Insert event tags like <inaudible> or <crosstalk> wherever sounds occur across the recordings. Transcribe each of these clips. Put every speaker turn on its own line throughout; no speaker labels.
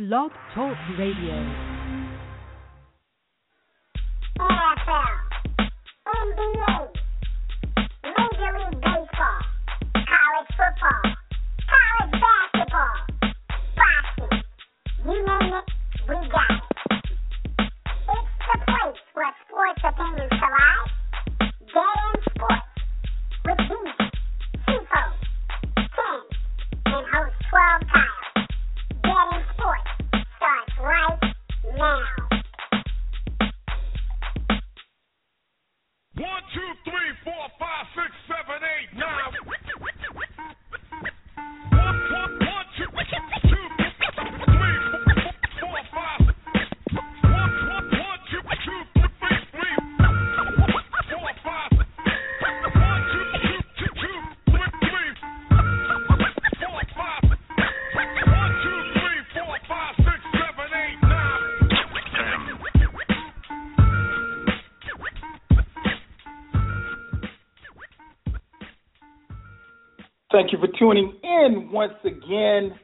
Blog Talk Radio.
NFL, Major League Baseball, college football, college basketball, boxing, you name it, we got it. It's the place where sports opinions collide. Now.
Thank you for tuning in once again.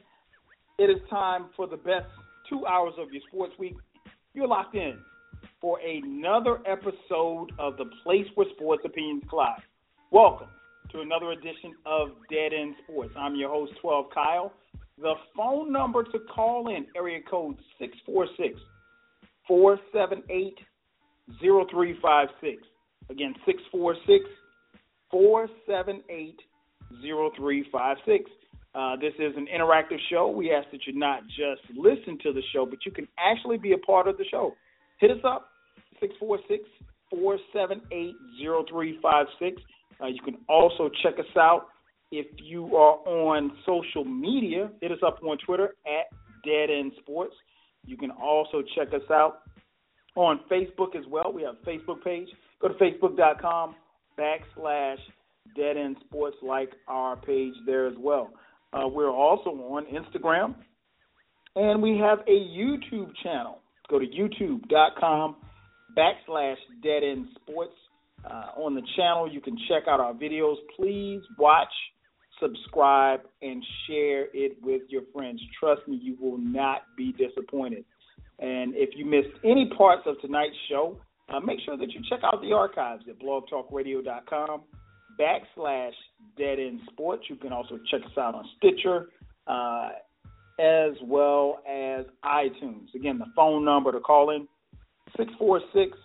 It is time for the best two hours of your sports week. You're locked in for another episode of the place where sports opinions collide. Welcome to another edition of Dead End Sports. I'm your host, 12 Kyle. The phone number to call in, area code 646 478 0356. Again, 646 478 0356. Uh, this is an interactive show. We ask that you not just listen to the show, but you can actually be a part of the show. Hit us up, 646 478 0356. Uh, You can also check us out if you are on social media. Hit us up on Twitter at Dead End Sports. You can also check us out on Facebook as well. We have a Facebook page. Go to facebook.com backslash Dead End Sports, like our page there as well. Uh, we're also on Instagram, and we have a YouTube channel. Go to youtube.com backslash Dead End Sports. Uh, on the channel, you can check out our videos. Please watch, subscribe, and share it with your friends. Trust me, you will not be disappointed. And if you missed any parts of tonight's show, uh, make sure that you check out the archives at blogtalkradio.com backslash Dead End Sports. You can also check us out on Stitcher uh, as well as iTunes. Again, the phone number to call in 646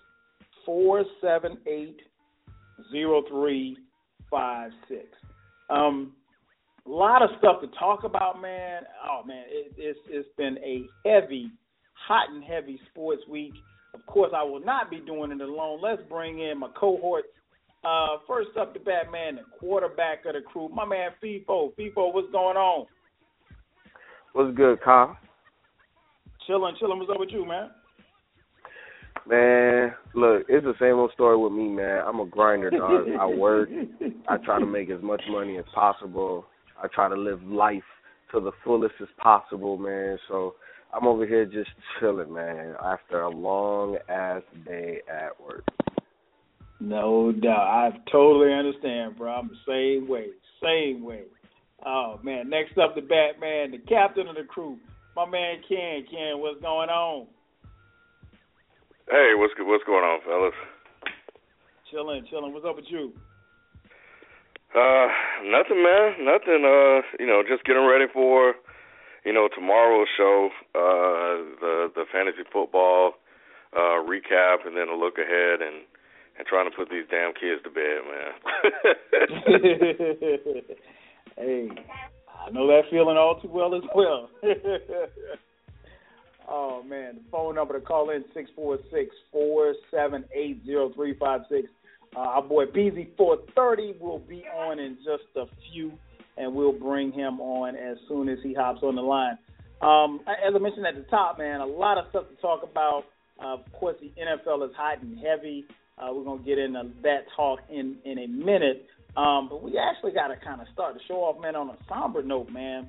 478 0356. Um, a lot of stuff to talk about, man. Oh man, it, it's it's been a heavy, hot and heavy sports week. Of course, I will not be doing it alone. Let's bring in my cohorts. Uh, first up, the Batman, the quarterback of the crew, my man Feefo. Feefo, what's going on?
What's good, Kyle?
Chilling, chilling. What's up with you, man?
Man, look, it's the same old story with me, man. I'm a grinder, dog. I work. I try to make as much money as possible. I try to live life to the fullest as possible, man. So I'm over here just chilling, man, after a long ass day at work.
No doubt. I totally understand, bro. I'm the same way. Same way. Oh man. Next up the Batman, the captain of the crew. My man Ken. Ken, what's going on?
Hey, what's what's going on, fellas?
Chilling, chilling. What's up with you?
Uh, nothing, man. Nothing. Uh, you know, just getting ready for you know, tomorrow's show, uh, the the fantasy football uh, recap, and then a look ahead, and and trying to put these damn kids to bed,
man. <laughs> hey, I know that feeling all too well as well. <laughs> oh man, the phone number to call in six four six four seven eight zero three five six. Uh, our boy Beezy430 will be on in just a few, and we'll bring him on as soon as he hops on the line. Um, as I mentioned at the top, man, a lot of stuff to talk about. Uh, of course, the NFL is hot and heavy. Uh, we're gonna get into that talk in in a minute. Um, but we actually got to kind of start the show off, man, on a somber note, man.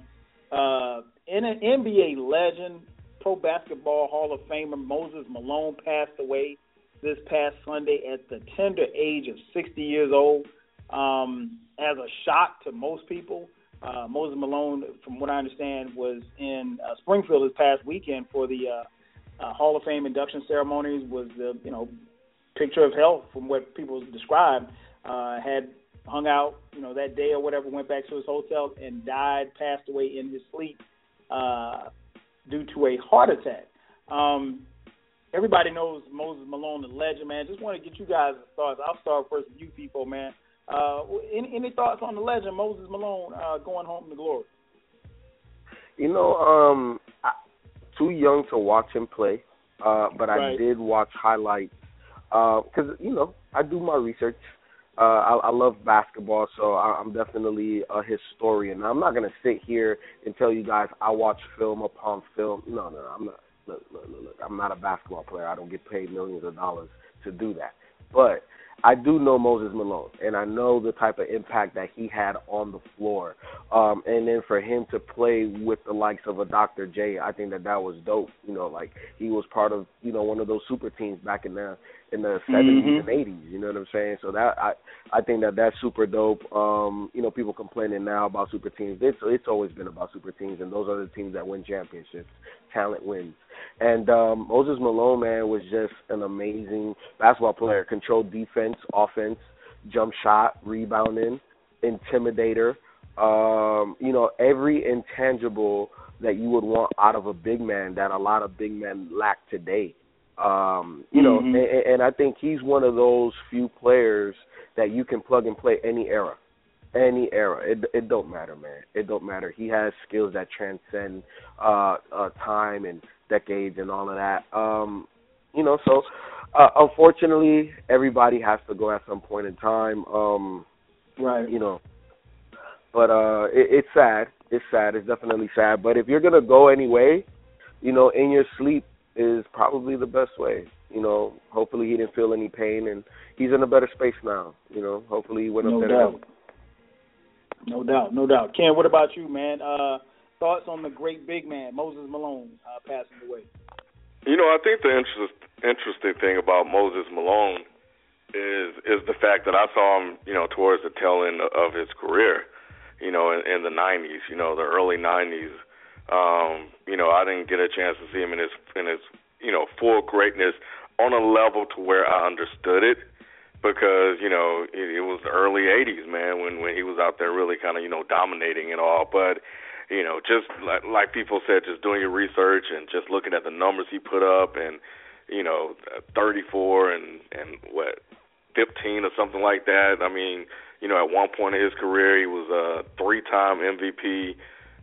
Uh, in an NBA legend, Pro Basketball Hall of Famer Moses Malone passed away this past Sunday at the tender age of 60 years old. Um, as a shock to most people, uh, Moses Malone, from what I understand, was in uh, Springfield this past weekend for the uh, uh, Hall of Fame induction ceremonies. Was the you know picture of health from what people described. Uh, had hung out, you know, that day or whatever, went back to his hotel and died, passed away in his sleep uh, due to a heart attack. Um, everybody knows Moses Malone, the legend, man. Just want to get you guys' thoughts. I'll start first with you people, man. Uh, any, any thoughts on the legend Moses Malone uh, going home to glory?
You know, um, I, too young to watch him play, uh, but
right.
I did watch highlights because uh, you know I do my research. Uh, I, I love basketball, so I, I'm definitely a historian. I'm not gonna sit here and tell you guys I watch film upon film. No, no, no I'm not. Look, look, look, look, I'm not a basketball player. I don't get paid millions of dollars to do that. But I do know Moses Malone, and I know the type of impact that he had on the floor. Um, and then for him to play with the likes of a Dr. J, I think that that was dope. You know, like he was part of you know one of those super teams back in the in the 70s
mm-hmm.
and 80s. You know what I'm saying? So that I I think that that's super dope. Um, you know, people complaining now about super teams. It's it's always been about super teams, and those are the teams that win championships. Talent wins. And um, Moses Malone, man, was just an amazing basketball player. Controlled defense, offense, jump shot, rebounding, intimidator. Um, you know, every intangible that you would want out of a big man that a lot of big men lack today. Um, you know,
mm-hmm.
and, and I think he's one of those few players that you can plug and play any era any era. It it don't matter, man. It don't matter. He has skills that transcend uh, uh time and decades and all of that. Um, you know, so uh, unfortunately, everybody has to go at some point in time. Um,
right.
You know, but uh, it, it's sad. It's sad. It's definitely sad. But if you're gonna go anyway, you know, in your sleep is probably the best way. You know, hopefully he didn't feel any pain and he's in a better space now. You know, hopefully he went
no
up there.
Doubt. No doubt, no doubt. Ken, what about you, man? Uh, thoughts on the great big man Moses Malone uh, passing away?
You know, I think the interest, interesting thing about Moses Malone is is the fact that I saw him, you know, towards the tail end of his career. You know, in, in the '90s, you know, the early '90s. Um, you know, I didn't get a chance to see him in his in his you know full greatness on a level to where I understood it because you know it, it was the early '80s, man, when when he was out there really kind of you know dominating and all. But you know, just like, like people said, just doing your research and just looking at the numbers he put up, and you know, 34 and and what 15 or something like that. I mean, you know, at one point in his career, he was a three-time MVP.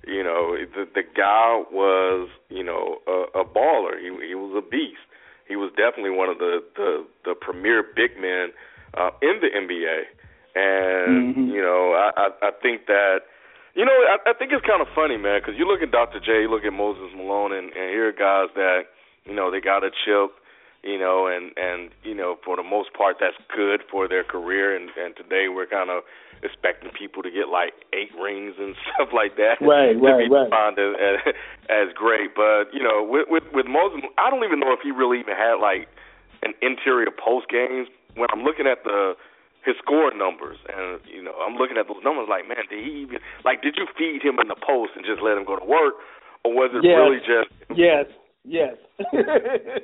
You know, the the guy was you know a, a baller. He he was a beast. He was definitely one of the the, the premier big men uh, in the NBA, and
mm-hmm.
you know I, I I think that you know I, I think it's kind of funny, man, because you look at Dr. J, you look at Moses Malone, and, and here are guys that you know they got a chip, you know, and and you know for the most part that's good for their career, and and today we're kind of expecting people to get like eight rings and <laughs> stuff like that
right,
to
right,
be
right.
defined as, as as great. But you know, with with with Moses, I don't even know if he really even had like an interior post games when I'm looking at the his score numbers and you know I'm looking at those numbers like man did he even like did you feed him in the post and just let him go to work or was it
yes.
really just
yes yes. <laughs>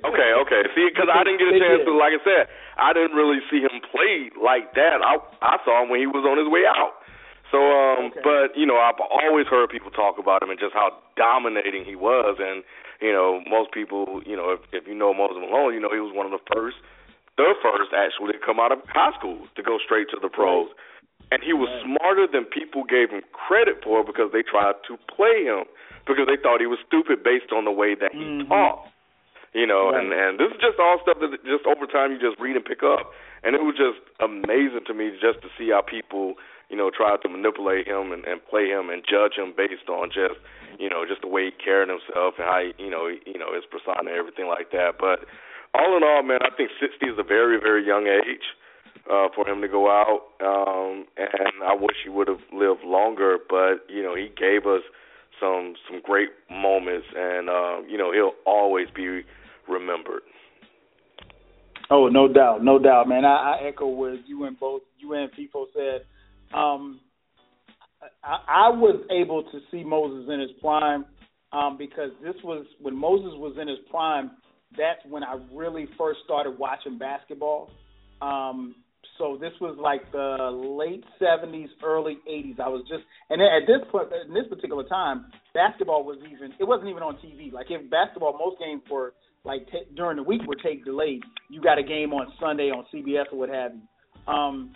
Okay okay. See because I didn't get a chance to like I said I didn't really see him play like that. I I saw him when he was on his way out. So, um,
Okay.
but you know, I've always heard people talk about him and just how dominating he was, and you know, most people, you know, if if you know Moses Malone, you know he was one of the first, the first actually to come out of high school to go straight to the pros, and he was smarter than people gave him credit for because they tried to play him because they thought he was stupid based on the way that he
Mhm.
talked. You know,
Right.
and and this is just all stuff that just over time you just read and pick up, and it was just amazing to me just to see how people, you know, tried to manipulate him and, and play him and judge him based on just, you know, just the way he carried himself and how he, you know, he, you know his persona and everything like that. But all in all, man, I think 60 is a very very young age uh, for him to go out, um, and I wish he would have lived longer. But you know, he gave us some some great moments, and uh, you know, he'll always be remembered.
Oh, no doubt, no doubt, man. I, I echo what you and both you and Feefo said. Um, I, I was able to see Moses in his prime um, because this was when Moses was in his prime. That's when I really first started watching basketball. Um, so this was like the late '70s, early '80s. I was just, and at this point, in this particular time, basketball was even. It wasn't even on TV. Like if basketball, most games were like ta during the week were tape delayed. You got a game on Sunday on CBS or what have you. Um,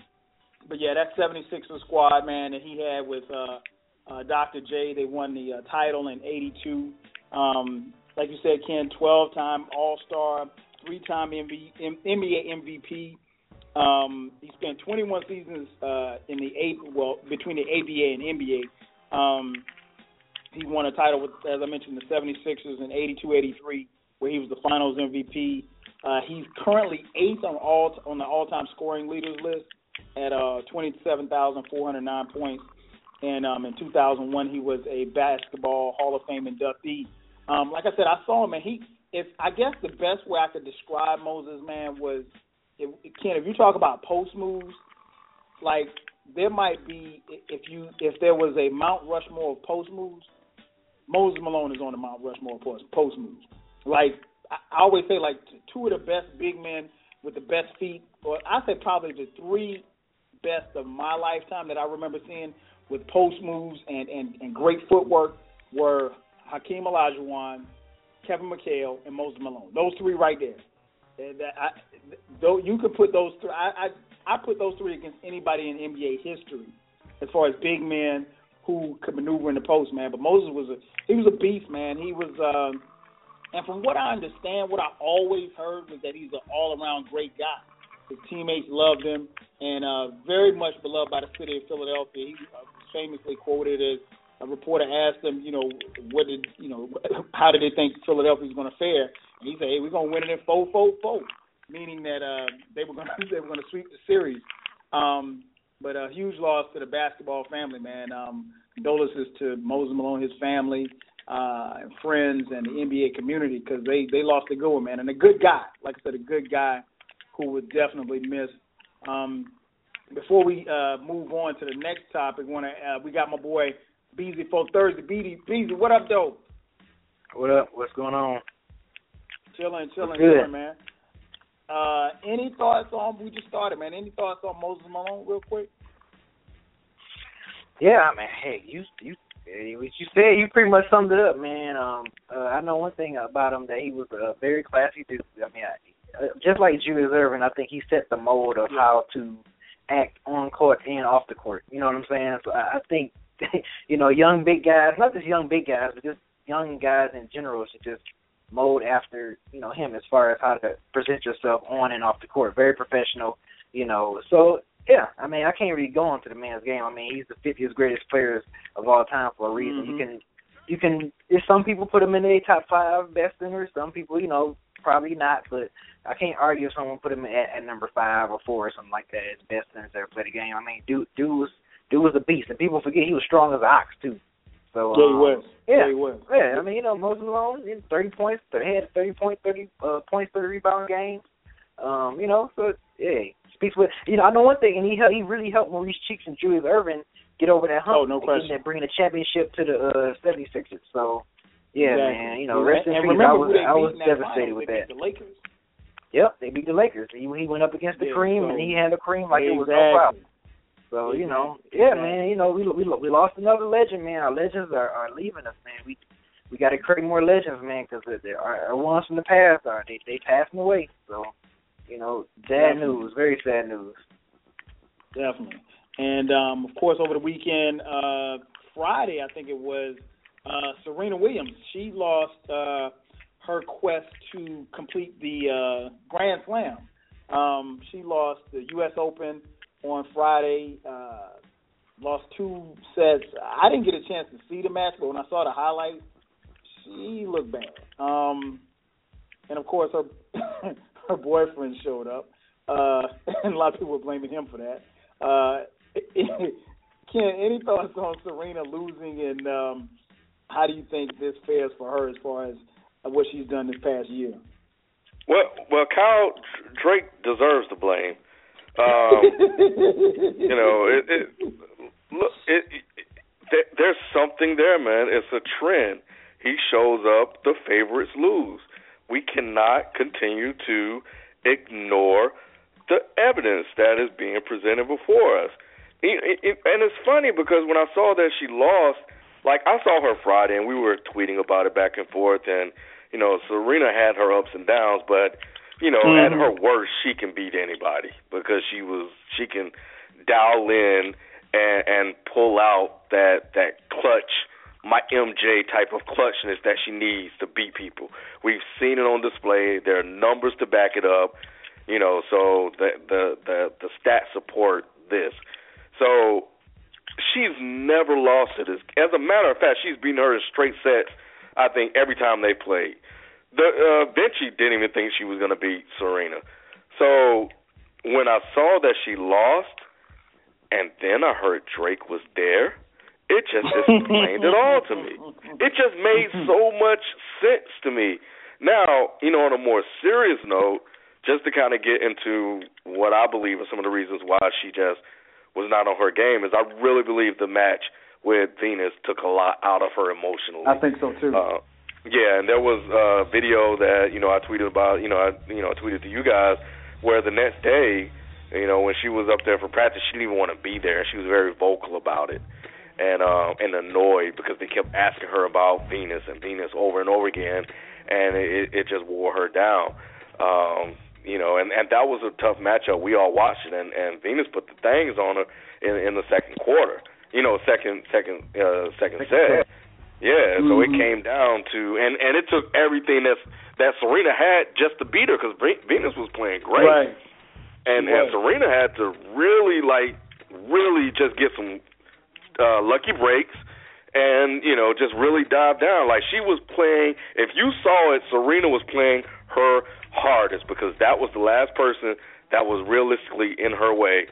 but yeah, that 76ers squad, man, that he had with uh, uh, Dr. J, they won the uh, title in '82. Um, like you said, Ken, 12-time All-Star, three-time MB, M- NBA MVP. Um, he spent 21 seasons uh, in the A, well between the ABA and NBA. Um, he won a title with, as I mentioned, the 76ers in '82-'83, where he was the Finals MVP. Uh, he's currently eighth on all on the all-time scoring leaders list at uh, 27,409 points. And um, in 2001, he was a basketball Hall of Fame inductee. Um, like I said, I saw him, and he. If I guess the best way I could describe Moses, man, was if, Ken. If you talk about post moves, like there might be if you if there was a Mount Rushmore of post moves, Moses Malone is on the Mount Rushmore of post post moves. Like I, always say, like two of the best big men with the best feet, or I say probably the three best of my lifetime that I remember seeing with post moves and and, and great footwork were Hakeem Olajuwon, Kevin McHale, and Moses Malone. Those three right there. That I, though you could put those three, I, I I put those three against anybody in NBA history as far as big men who could maneuver in the post, man. But Moses was a he was a beast, man. He was, um, and from what I understand, what I always heard was that he's an all around great guy. His teammates loved him, and uh, very much beloved by the city of Philadelphia. He uh, famously quoted as a reporter asked him, you know, what did you know, how did they think Philadelphia was going to fare? And he said, hey, we're to win it in four, four, four, meaning that uh, they were to <laughs> they were to sweep the series. Um, but a huge loss to the basketball family, man. Um, condolences to Moses Malone, his family, uh, and friends, and the NBA community because they they lost a good one, man, and a good guy. Like I said, a good guy who was definitely missed. Um, before we uh, move on to the next topic, want to uh, we got my boy Beezy for Thursday. Beezy, Beezy, what up, though?
What up? What's going on?
Chilling, chilling,
good?
chilling, man. Uh, any thoughts on? We just started, man. Any thoughts on Moses Malone, real quick?
Yeah, man. Hey, you you eh, what you said, you pretty much summed it up, man. Um, uh, I know one thing about him that he was a very classy dude. I mean, I, uh, just like Julius Erving, I think he set the mold of how to act on court and off the court. You know what I'm saying? So I, I think, <laughs> you know, young big guys, not just young big guys, but just young guys in general should just mold after you know him as far as how to present yourself on and off the court. Very professional, you know. So yeah, I mean, I can't really go into the man's game. I mean, he's the 50th greatest players of all time for a reason. You
Mhm.
can, you can. If some people put him in their top five best centers, some people, you know, probably not. But I can't argue if someone put him at, at number five or four or something like that as best centers ever played the game. I mean, dude, dude was dude was a beast, and people forget he was strong as an ox too. So
Yeah, he
um,
was.
Yeah,
Yeah, he was.
Yeah, I mean, you know, Moses Malone, in thirty points, he had thirty point, thirty uh, points, thirty rebound games. Um, you know, so yeah, speaks with you know. I know one thing, and he he really helped Maurice Cheeks and Julius Erving get over that hump.
Oh, no
and
question.
that- bringing the championship to the uh, 76ers. So yeah,
Exactly.
man, you know, rest in
and
peace. I was I was
that
devastated with that.
The Lakers.
Yep, they beat the Lakers. He he went up against the
Yeah,
Kareem,
so-
and he had the Kareem like it was no problem. So you know, yeah, man. You know, we we we lost another legend, man. Our legends are are leaving us, man. We we got to create more legends, man, because our, our ones from the past are they they passing away. So you know, sad news, very sad news.
Definitely. And um, of course, over the weekend, uh, Friday, I think it was, uh, Serena Williams. She lost uh, her quest to complete the uh, Grand Slam. Um, she lost the U.S. Open on Friday. Uh, lost two sets. I didn't get a chance to see the match, but when I saw the highlights, she looked bad. Um, and of course, her <coughs> her boyfriend showed up, uh, <laughs> and a lot of people were blaming him for that. Uh, <laughs> Ken, any thoughts on Serena losing, and um, how do you think this fares for her as far as what she's done this past year?
Well, well, Kyle Drake deserves the blame. Um, <laughs> you know, it, it look, it, it, there's something there, man. It's a trend. He shows up, the favorites lose. We cannot continue to ignore the evidence that is being presented before us. And it's funny because when I saw that she lost, like I saw her Friday and we were tweeting about it back and forth, and you know Serena had her ups and downs, but you know mm-hmm. at her worst she can beat anybody because she was she can dial in and and pull out that that clutch my MJ type of clutchness that she needs to beat people. We've seen it on display. There are numbers to back it up. You know, so the the the, the stats support this. So she's never lost it. As a matter of fact, she's beaten her in straight sets. I think every time they played. The uh, Vinci didn't even think she was going to beat Serena. So when I saw that she lost, and then I heard Drake was there, it just explained it all to me. It just made so much sense to me. Now, you know, on a more serious note, just to kind of get into what I believe are some of the reasons why she just was not on her game is I really believe the match with Venus took a lot out of her emotionally.
I think so too.
Uh, yeah, and there was a video that you know I tweeted about. You know, I you know I tweeted to you guys where the next day, you know, when she was up there for practice, she didn't even want to be there. And she was very vocal about it and uh, and annoyed because they kept asking her about Venus and Venus over and over again, and it, it just wore her down. Um, you know, and and that was a tough matchup. We all watched it, and and Venus put the things on her in in the second quarter. You know, second second uh, second set. Yeah, so it
Mm-hmm.
came down to and and it took everything that's that Serena had just to beat her because Venus was playing great,
Right.
and and. Serena had to really like really just get some uh, lucky breaks and you know just really dive down. Like she was playing. If you saw it, Serena was playing her hardest because that was the last person that was realistically in her way.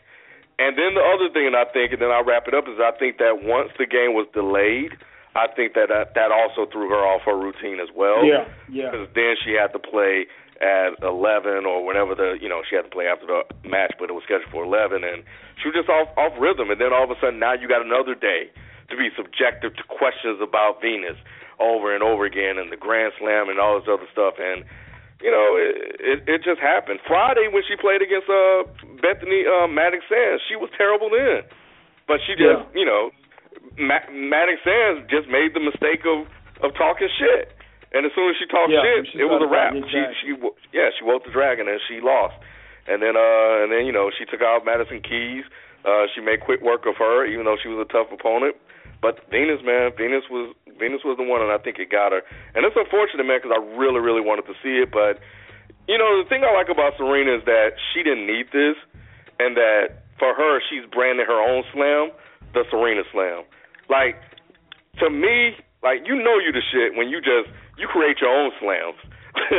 And then the other thing, and I think, and then I'll wrap it up, is I think that once the game was delayed, I think that that, that also threw her off her routine as well.
Yeah, yeah.
Because then she had to play at 11 or whenever the, you know, she had to play after the match, but it was scheduled for 11, and she was just off off rhythm. And then all of a sudden, now you got another day to be subjective to questions about Venus over and over again, and the Grand Slam and all this other stuff, and you know, it, it it just happened. Friday when she played against uh Bethanie uh Mattek-Sands, she was terrible then. But she just,
Yeah.
you know, Ma- Mattek-Sands just made the mistake of of talking shit. And as soon as she talked
Yeah,
shit,
she
it was a wrap. She she yeah, she woke the dragon and she lost. And then uh and then you know, she took out Madison Keys. Uh she made quick work of her even though she was a tough opponent. But Venus, man, Venus was Venus was the one, and I think it got her. And it's unfortunate, man, because I really, really wanted to see it. But you know, the thing I like about Serena is that she didn't need this, and that for her, she's branded her own slam the Serena Slam. Like to me, like you know you the shit when you just you create your own slams <laughs>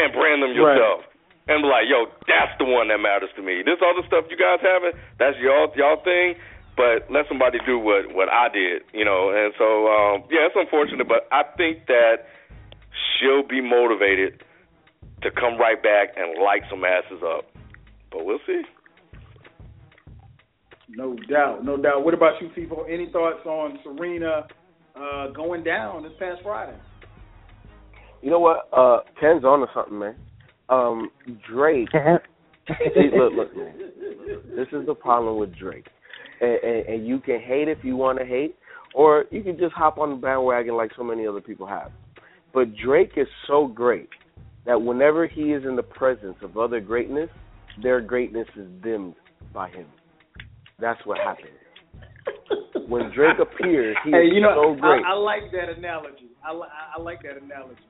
and brand them
Right.
yourself. And be like, yo, that's the one that matters to me. This other stuff you guys having, that's y'all y'all thing. But let somebody do what what I did, you know. And so, um, yeah, it's unfortunate, but I think that she'll be motivated to come right back and light some asses up. But we'll see.
No doubt, no doubt. What about you, people? Any thoughts on Serena uh, going down this past Friday?
You know what? Uh, Ken's on to something, man. Um, Drake. <laughs> see, look, look, man. This is the problem with Drake. and, and, and you can hate if you want to hate, or you can just hop on the bandwagon like so many other people have. But Drake is so great that whenever he is in the presence of other greatness, their greatness is dimmed by him. That's what happened. <laughs> When Drake appears, he
hey,
is
you know,
so great.
I, I like that analogy. I, li- I like that analogy.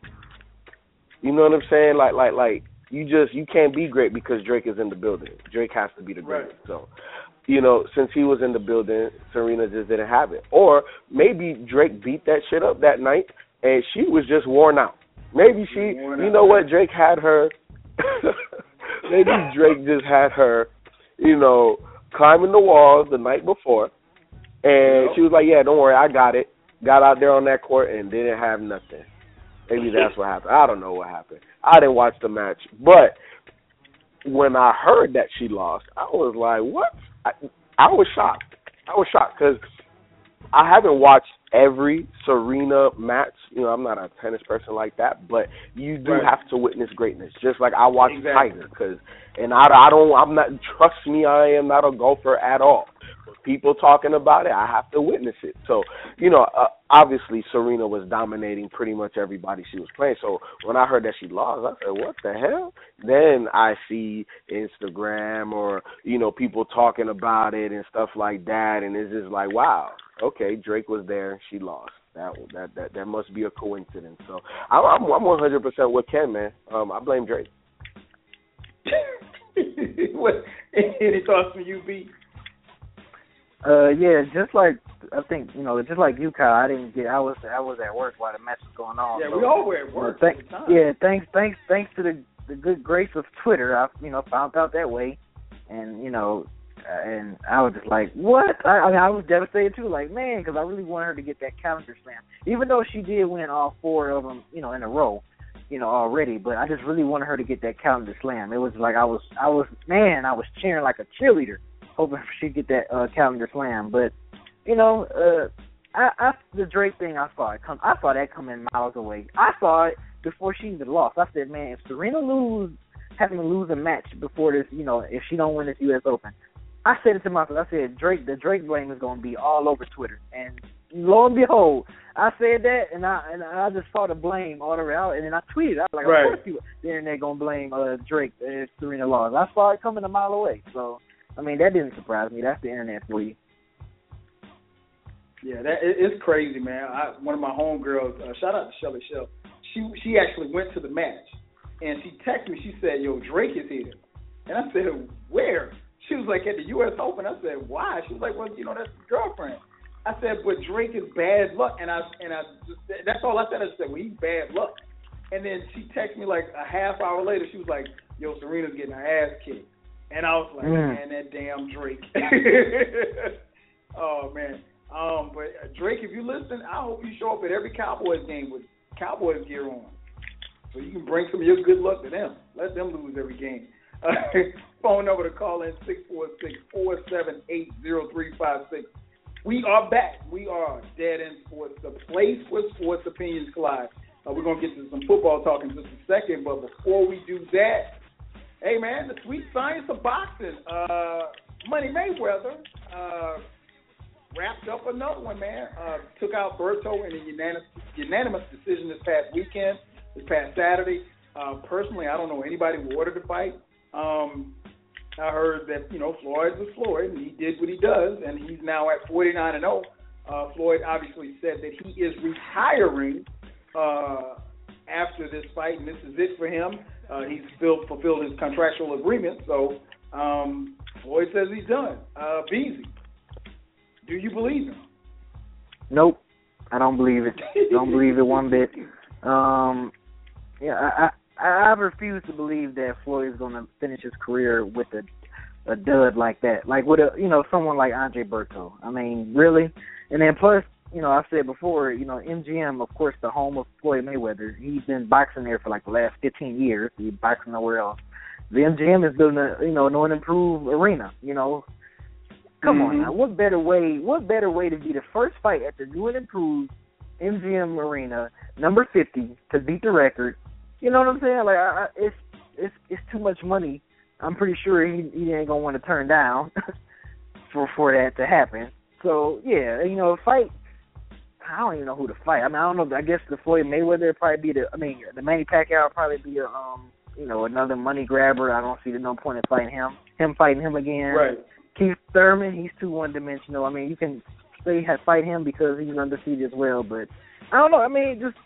You know what I'm saying? Like like like you just you can't be great because Drake is in the building. Drake has to be the greatest. So, you know, since he was in the building, Serena just didn't have it. Or maybe Drake beat that shit up that night and she was just worn out. Maybe she you
out.
know what, Drake had her <laughs> maybe Drake just had her, you know, climbing the walls the night before and
Yep.
she was like, Yeah, don't worry, I got it. Got out there on that court and didn't have nothing. Maybe that's what happened. I don't know what happened. I didn't watch the match, but when I heard that she lost, I was like, "What?" I, I was shocked. I was shocked because I haven't watched every Serena match. You know, I'm not a tennis person like that, but you do
Right.
have to witness greatness. Just like I watch
Exactly.
Tiger, because and I, I don't. I'm not. Trust me, I am not a golfer at all. People talking about it, I have to witness it. So, you know, uh, obviously Serena was dominating pretty much everybody she was playing. So when I heard that she lost, I said, "What the hell?" Then I see Instagram or you know people talking about it and stuff like that, and it's just like, wow, okay, Drake was there, she lost. That that that that must be a coincidence. So I'm I'm I'm 100 percent with Ken, man. Um, I blame Drake. <laughs>
what, any thoughts from you, B?
Uh, yeah, just like I think you know, just like you, Kyle. I didn't get. I was I was at work while the match was going on.
Yeah,
so,
we all were at
you know,
work
thank-
at the time.
yeah, thanks, thanks, thanks to the the good grace of Twitter, I you know found out that way, and you know, and I was just like, what? I, I mean, I was devastated too. Like, man, because I really wanted her to get that calendar slam, even though she did win all four of them, you know, in a row, you know, already. But I just really wanted her to get that calendar slam. It was like I was, I was, man, I was cheering like a cheerleader, hoping <laughs> she'd get that uh, calendar slam. But you know, uh, I, I the Drake thing, I saw it come. I saw that coming miles away. I saw it before she even lost. I said, man, if Serena lose, having to lose a match before this, you know, if she don't win this U.S. Open, I said it to myself. I said Drake, the Drake blame is going to be all over Twitter, and lo and behold, I said that, and I and I just saw the blame all around, and then I tweeted. I was like,
Right.
of course, people the internet gonna blame uh, Drake if Serena lost. I saw it coming a mile away. So, I mean, that didn't surprise me. That's the internet for you.
Yeah, that it, it's crazy, man. I, one of my homegirls, uh, shout out to Shelly Shell. She she actually went to the match, and she texted me. She said, "Yo, Drake is here," and I said, "Where?" She was like, "At the U.S. Open." I said, "Why?" She was like, "Well, you know, that's his girlfriend." I said, "But Drake is bad luck," and I and I just that's all I said. I said, "Well, he's bad luck." And then she texted me like a half hour later. She was like, "Yo, Serena's getting her ass kicked," and I was like,
Mm.
"Man, that damn Drake." <laughs> oh man. Um, but uh, Drake, if you listen, I hope you show up at every Cowboys game with Cowboys gear on, so you can bring some of your good luck to them. Let them lose every game. Uh, <laughs> phone number to call in six four six four seven eight zero three five six. We are back. We are Dead End Sports, the place where sports opinions collide. Uh, we're gonna get to some football talk in just a second, but before we do that, hey man, the sweet science of boxing. Uh, Money Mayweather. Uh, wrapped up another one, man. Uh, took out Berto in a unanimous, unanimous decision this past weekend, this past Saturday. Uh, personally, I don't know anybody who ordered the fight. Um, I heard that you know Floyd was Floyd, and he did what he does, and he's now at 49 and 0. Uh, Floyd obviously said that he is retiring uh, after this fight, and this is it for him. Uh, he's still fulfilled his contractual agreement, so um, Floyd says he's done. Uh, Beezy, do you believe him?
Nope, I don't believe it. don't believe it one bit. <laughs> Um, yeah, I, I refuse to believe that Floyd is going to finish his career with a a dud like that. Like with a you know someone like Andre Berto. I mean, really. And then plus, you know, I said before, you know, MGM, of course, the home of Floyd Mayweather. He's been boxing there for like the last 15 years. He's boxing nowhere else. The MGM is building a you know an improved arena. You know, Come on
Mhm.
now. What better way what better way to be the first fight at the new and improved MGM Arena, number fifty, to beat the record? You know what I'm saying? Like I, I, it's it's it's too much money. I'm pretty sure he he ain't gonna want to turn down. <laughs> for for that to happen. So yeah, you know, fight. I don't even know who to fight. I mean, I don't know. I guess the Floyd Mayweather would probably be the. I mean, the Manny Pacquiao would probably be a um, you know, another money grabber. I don't see the no point in fighting him. Him fighting him again.
Right.
Keith Thurman, he's too one dimensional. I mean, you can say fight him because he's undefeated as well, but I don't know. I mean, just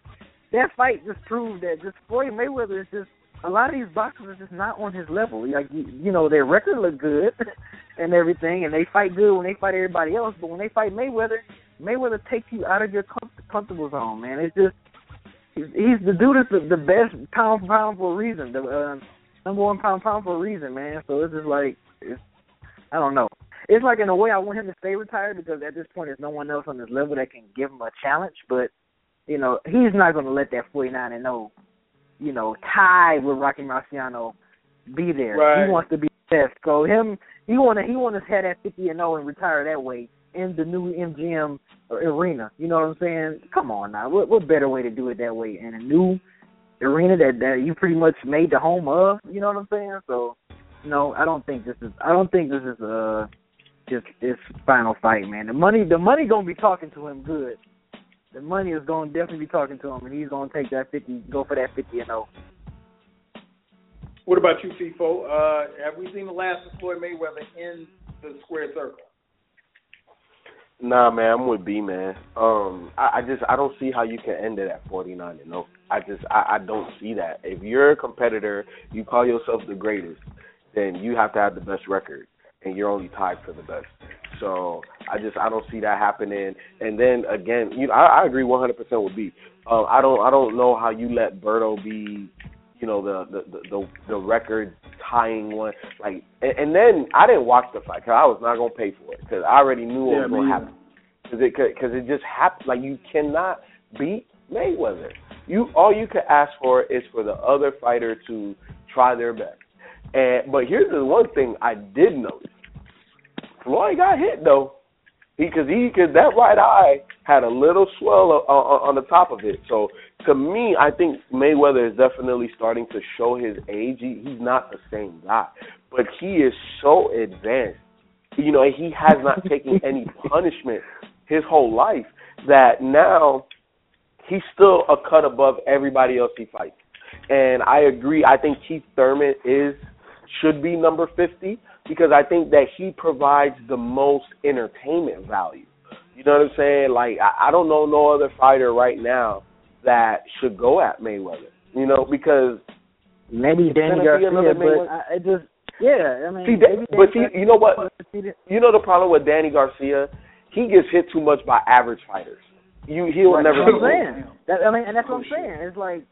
that fight just proved that just Floyd Mayweather is just a lot of these boxers are just not on his level. Like you, you know, their record look good <laughs> and everything, and they fight good when they fight everybody else. But when they fight Mayweather, Mayweather takes you out of your com- comfortable zone, man. It's just he's, he's the dude is the, the best pound for pound for a reason. The uh, number one pound for pound for a reason, man. So it's just like it's, I don't know. It's like in a way I want him to stay retired because at this point there's no one else on his level that can give him a challenge. But you know he's not going to let that 49 and 0, you know, tie with Rocky Marciano be there.
Right.
He wants to be best. So him, he want to he want to have that 50 and 0 and retire that way in the new MGM arena. You know what I'm saying? Come on now, what what better way to do it that way in a new arena that that you pretty much made the home of? You know what I'm saying? So, no, I don't think this is. I don't think this is uh just this final fight, man. The money, the money gonna be talking to him good. The money is gonna definitely be talking to him, and he's gonna take that 50, go for that 50 and oh. 0.
What about you, Feefo? Uh, have we seen the last of Floyd Mayweather in the square circle?
Nah, man, I'm with B, man. Um, I, I just I don't see how you can end it at 49 and 0. I just I, I don't see that. If you're a competitor, you call yourself the greatest, then you have to have the best record, and you're only tied for the best. So I just I don't see that happening. And then again, you know, I, I agree 100% with B. Um, I don't I don't know how you let Berto be, you know, the the the the, the record tying one. Like, and, and then I didn't watch the fight because I was not gonna pay for it because I already knew what
Yeah,
was gonna
either.
happen. Because it because it just happened. Like you cannot beat Mayweather. You all you could ask for is for the other fighter to try their best. And but here's the one thing I did notice. Floyd got hit though, because he because that right eye had a little swell on, on, the top of it. So to me, I think Mayweather is definitely starting to show his age. He, he's not the same guy, but he is so advanced. You know, he has not <laughs> taken any punishment his whole life that now he's still a cut above everybody else he fights. And I agree. I think Keith Thurman is should be number 50 because I think that he provides the most entertainment value. You know what I'm saying? Like I, I don't know no other fighter right now that should go at Mayweather. You know because
Maybe Danny Garcia, but
Mayweather.
I, I just yeah, I mean,
See, that, but see, you know what? You know the problem with Danny Garcia? He gets hit too much by average fighters. You he'll
Right,
never
that's what I'm saying. That, I mean, and that's what I'm saying. It's like,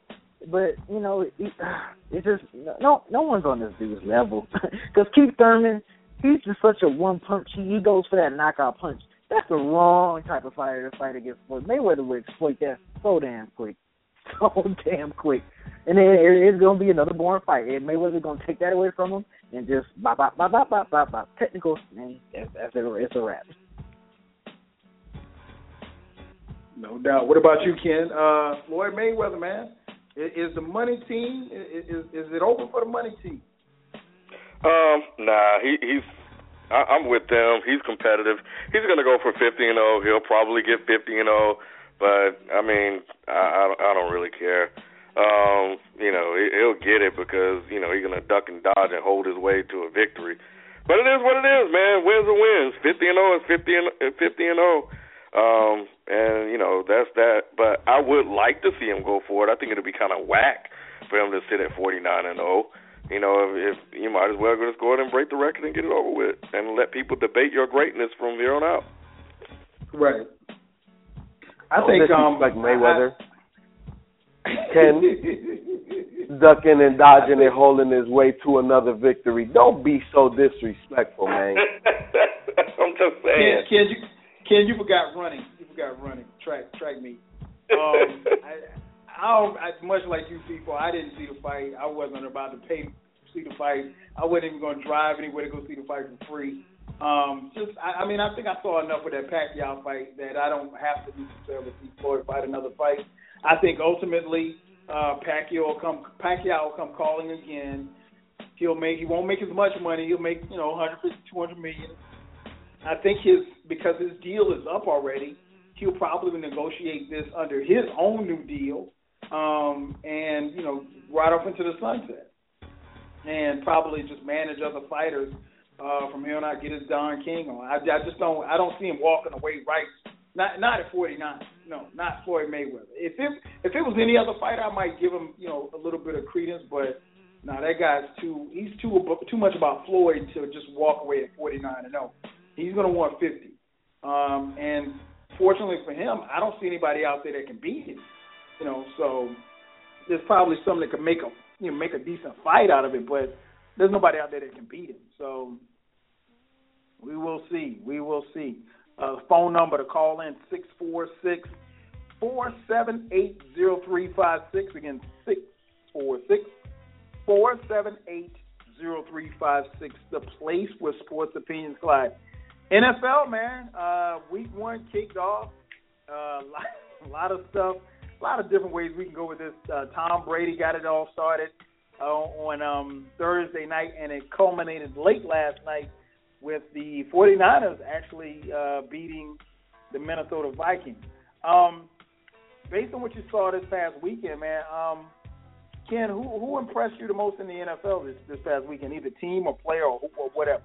but you know, it, it's <sighs> just no, no one's on this dude's level. <laughs> Because Keith Thurman, he's just such a one punch. He, goes for that knockout punch. That's the wrong type of fighter to fight against. Floyd Mayweather would exploit that so damn quick, <laughs> so damn quick. And then it, it's gonna be another boring fight. And Mayweather's gonna take that away from him and just bop bop bop bop bop bop bop technical, and that's, that's it. It's a wrap.
No doubt. What about you, Ken? Uh, Floyd Mayweather, man. Is, the money team? Is, is it open for the money team?
Um, nah, he he's I, I'm with them. He's competitive. He's gonna go for 50 and 0. He'll probably get 50 and 0, but I mean, I I don't really care. Um, you know, he, he'll get it because you know he's gonna duck and dodge and hold his way to a victory. But it is what it is, man. Wins are wins. 50 and 0 is 50 and 50 and 0. Um, and you know that's that. But I would like to see him go for it. I think it'd be kind of whack for him to sit at 49 and 0. You know, if, if you might as well just go ahead and break the record and get it over with, and let people debate your greatness from here on out.
Right. I
Don't
think um
like Mayweather.
I- <laughs>
Ken ducking and dodging and holding his way to another victory. Don't be so disrespectful, man. <laughs>
I'm just
Ken,
saying.
Ken, you, Ken, you forgot running. You forgot running. Track, track meet. Um, <laughs> I, I don't. I, much like you people, I didn't see the fight. I wasn't about to pay to see the fight. I wasn't even going to drive anywhere to go see the fight for free. Um, just, I, I mean, I think I saw enough of that Pacquiao fight that I don't have to necessarily see Floyd fight another fight. I think ultimately, uh, Pacquiao will come. Pacquiao will come calling again. He'll make. He won't make as much money. He'll make you know 150, 200 million. I think his because his deal is up already, he'll probably negotiate this under his own new deal, um, and you know, right off into the sunset, and probably just manage other fighters uh, from here on out. Get his Don King on. I, I just don't. I don't see him walking away right. Not not at 49. No, not Floyd Mayweather. If it if it was any other fighter, I might give him you know a little bit of credence, but. No, that guy's too. He's too too much about Floyd to just walk away at 49 and 0. He's going to want 50. Um, and fortunately for him, I don't see anybody out there that can beat him. You know, so there's probably some that could make a you know make a decent fight out of it, but there's nobody out there that can beat him. So we will see. We will see. Uh, phone number to call in six four six four seven eight zero three five six again six four six four seven eight zero three five six. The place where sports opinions collide. NFL man, uh, week one kicked off. Uh, <laughs> a lot of stuff, a lot of different ways we can go with this. Uh, Tom Brady got it all started uh, on um, Thursday night, and it culminated late last night with the 49ers actually uh, beating the Minnesota Vikings. Um, based on what you saw this past weekend, man, um, Ken, who who impressed you the most in the NFL this this past weekend, either team or player or, or whatever?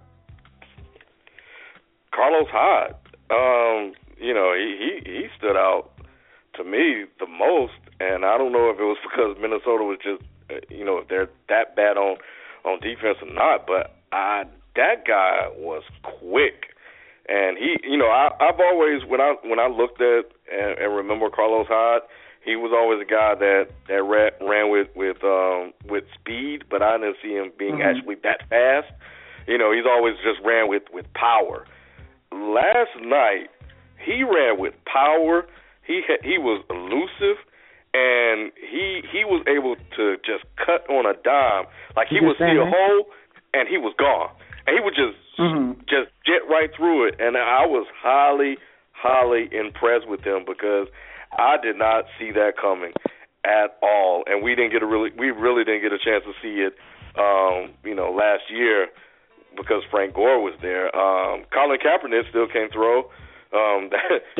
Carlos Hyde. Um, you know, he, he he stood out to me the most, and I don't know if it was <laughs> because Minnesota was just, uh, you know, if they're that bad on on defense or not, but I that guy was quick, and he, you know, I I've always when I when I looked at and, and remember Carlos Hyde, he was always a guy that that ran, ran with with um with speed, but I didn't see him being
Mhm.
actually that fast. You know, he's always just ran with with power. Last night, he ran with power. He ha- he was elusive, and he he was able to just cut on a dime. Like he
just
see a hole, and he was gone, and he would just just jet right through it. And I was highly highly impressed with him because I did not see that coming at all, and we didn't get a really we really didn't get a chance to see it. Um, you know, last year because Frank Gore was there. Um, Colin Kaepernick still can't throw. Um, <laughs>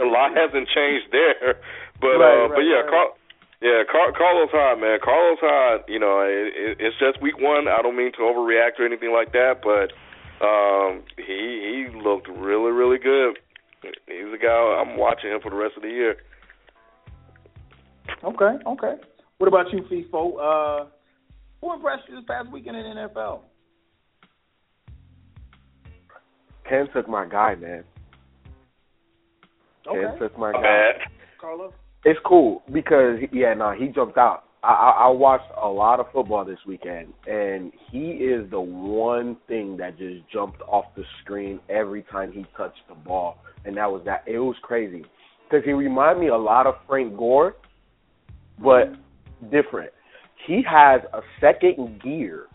a lot hasn't changed there, but
Right,
uh, but yeah,
right.
Car- yeah, Car- Carlos Hyde, man, Carlos Hyde. You know, it, it, it's just week one. I don't mean to overreact or anything like that, but um, he he looked really really good. He's a guy I'm watching him for the rest of the year.
Okay, okay. What about you, Feefo? Uh, who impressed you this past weekend in the NFL?
Ken took my guy, man.
Okay.
Ken took my guy.
Carlos?
It's cool because yeah, no, he jumped out. I, I I watched a lot of football this weekend, and he is the one thing that just jumped off the screen every time he touched the ball, and that was that. It was crazy because he reminded me a lot of Frank Gore, but different. He has a second gear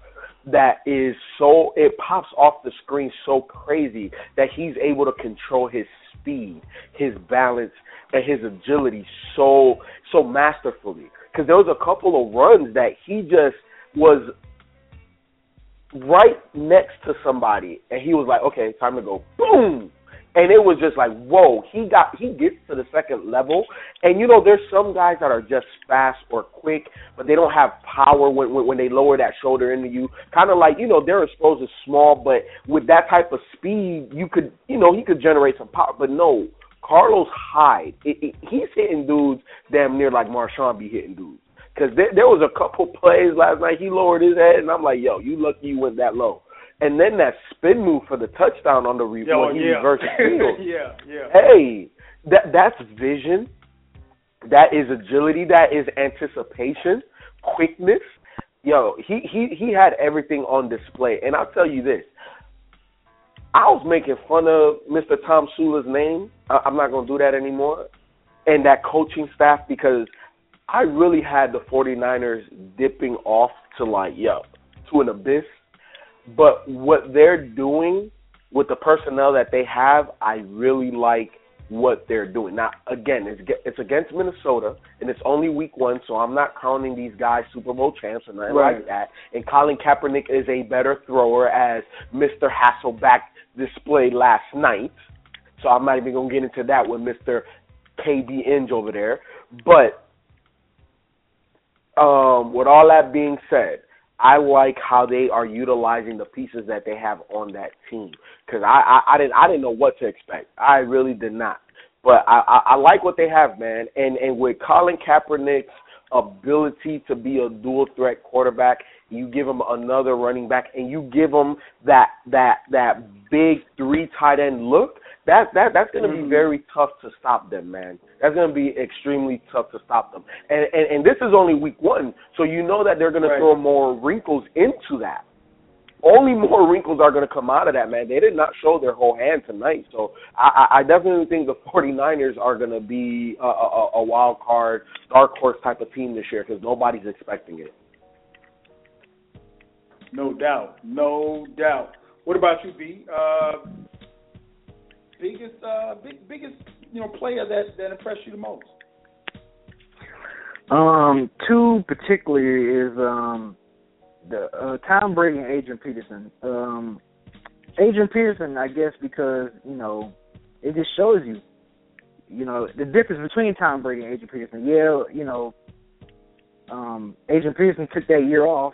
that is so it pops off the screen so crazy that he's able to control his speed, his balance, and his agility so so masterfully. Because there was a couple of runs that he just was right next to somebody, and he was like, "Okay, time to go." Boom. And it was just like, whoa, he got he gets to the second level. And you know, there's some guys that are just fast or quick, but they don't have power when when, when they lower that shoulder into you. Kind of like, you know, they're exposed as small, but with that type of speed, you could, you know, he could generate some power. But no, Carlos Hyde, it, it, he's hitting dudes damn near like Marshawn be hitting dudes. Because there, there was a couple <laughs> plays last night, he lowered his head, and I'm like, yo, you lucky you went that low. And then that spin move for the touchdown on the re-
Yo,
when he
yeah.
reversed the <laughs> field.
yeah, yeah.
Hey, that that's vision. That is agility. That is anticipation, quickness. Yo, he he he had everything on display. And I'll tell you this. I was making fun of Mr. Tomsula's name. I, I'm not going to do that anymore. And that coaching staff because I really had the 49ers dipping off to like, yo, to an abyss. But what they're doing with the personnel that they have, I really like what they're doing. Now, again, it's it's against Minnesota, and it's only week one, so I'm not counting these guys Super Bowl champs or nothing
Right.
like that. And Colin Kaepernick is a better thrower, as Mr. Hasselbeck displayed last night. So I'm not even gonna get into that with Mr. KB Inge over there. But um, with all that being said, I like how they are utilizing the pieces that they have on that team because I, I I didn't I didn't know what to expect. I really did not. But I, I I like what they have, man. And and with Colin Kaepernick's ability to be a dual threat quarterback, you give him another running back, and you give him that that that big three tight end look. That that that's going to be very tough to stop them, man. That's going to be extremely tough to stop them. And and, and this is only week one, so you know that they're going to throw more wrinkles into that. Only more wrinkles are going to come out of that, man. They did not show their whole hand tonight, so I, I I definitely think the 49ers are going to be a, a, a wild card, dark horse type of team this year because nobody's expecting it.
No doubt, no doubt. What about you, B? Uh, biggest, uh, big, biggest, you know, player that that impressed you the most?
Um, two particularly is um the uh, Tom Brady and Adrian Peterson. Um, Adrian Peterson, I guess, because you know it just shows you, you know, the difference between Tom Brady and Adrian Peterson. Yeah, you know, um, Adrian Peterson took that year off,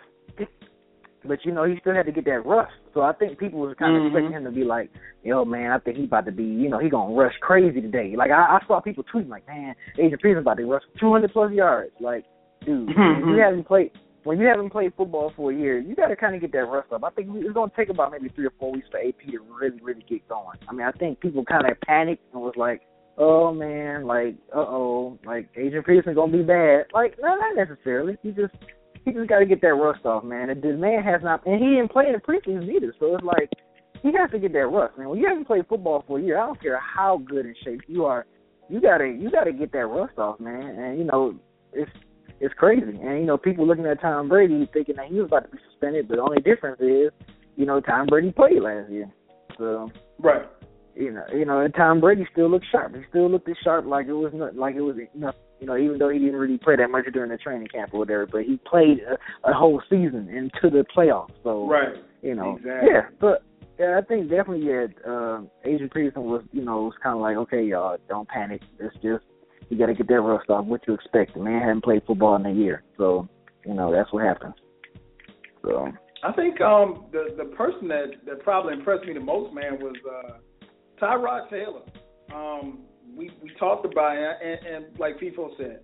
but you know he still had to get that rust. So I think people was kind of
Mhm.
expecting him to be like, yo man, I think he about to be, you know, he gonna rush crazy today. Like I, I saw people tweeting like, man, Adrian Peterson about to rush 200 plus yards. Like, dude, <laughs> when you haven't played when you haven't played football for a year, you got to kind of get that rust up. I think it's gonna take about maybe three or four weeks for AP to really, really get going. I mean, I think people kind of panicked and was like, oh man, like, uh oh, like Adrian Peterson gonna be bad. Like, no, not necessarily. He just <laughs> he just got to get that rust off, man. And the man has not, and he didn't play in the preseason either. So it's like he has to get that rust, man. When you haven't played football for a year, I don't care how good in shape you are, you gotta you gotta get that rust off, man. And you know it's it's crazy. And you know people looking at Tom Brady thinking that he was about to be suspended, but the only difference is, you know, Tom Brady played last year, so
Right.
you know, you know, and Tom Brady still looked sharp. He still looked as sharp like it was not like it was know, you know, even though he didn't really play that much during the training camp or whatever, but he played a, a whole season into the playoffs. So
Right.
you know,
Exactly.
yeah, but yeah, I think definitely yeah, uh, Adrian Peterson was you know was kind of like okay, y'all, don't panic. It's just you got to get that rust off. What you expect? The man hadn't played football in a year, so you know that's what happens. So
I think um the the person that that probably impressed me the most, man, was uh Tyrod Taylor. Um we we talked about it and, and like Feefo said,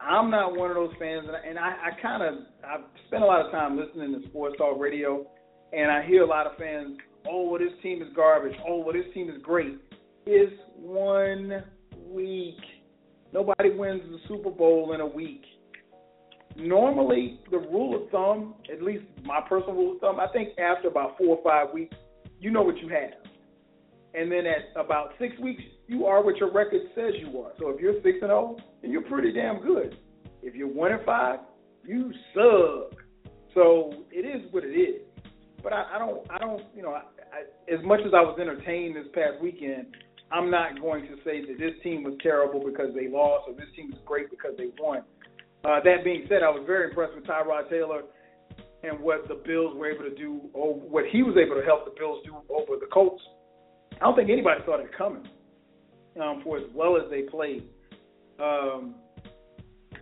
I'm not one of those fans and I, and I, I kind of I've spent a lot of time listening to sports talk radio and I hear a lot of fans, "Oh, well, this team is garbage. Oh, well, this team is great." It's one week. Nobody wins the Super Bowl in a week normally the rule of thumb, at least my personal rule of thumb, I think after about four or five weeks, you know what you have. And then at about six weeks, you are what your record says you are. So if you're six and zero, then you're pretty damn good. If you're one and five, you suck. So it is what it is. But I, I don't, I don't, you know, I, I, as much as I was entertained this past weekend, I'm not going to say that this team was terrible because they lost or this team was great because they won. Uh, that being said, I was very impressed with Tyrod Taylor and what the Bills were able to do, or what he was able to help the Bills do over the Colts. I don't think anybody saw that coming um, for as well as they played. Um,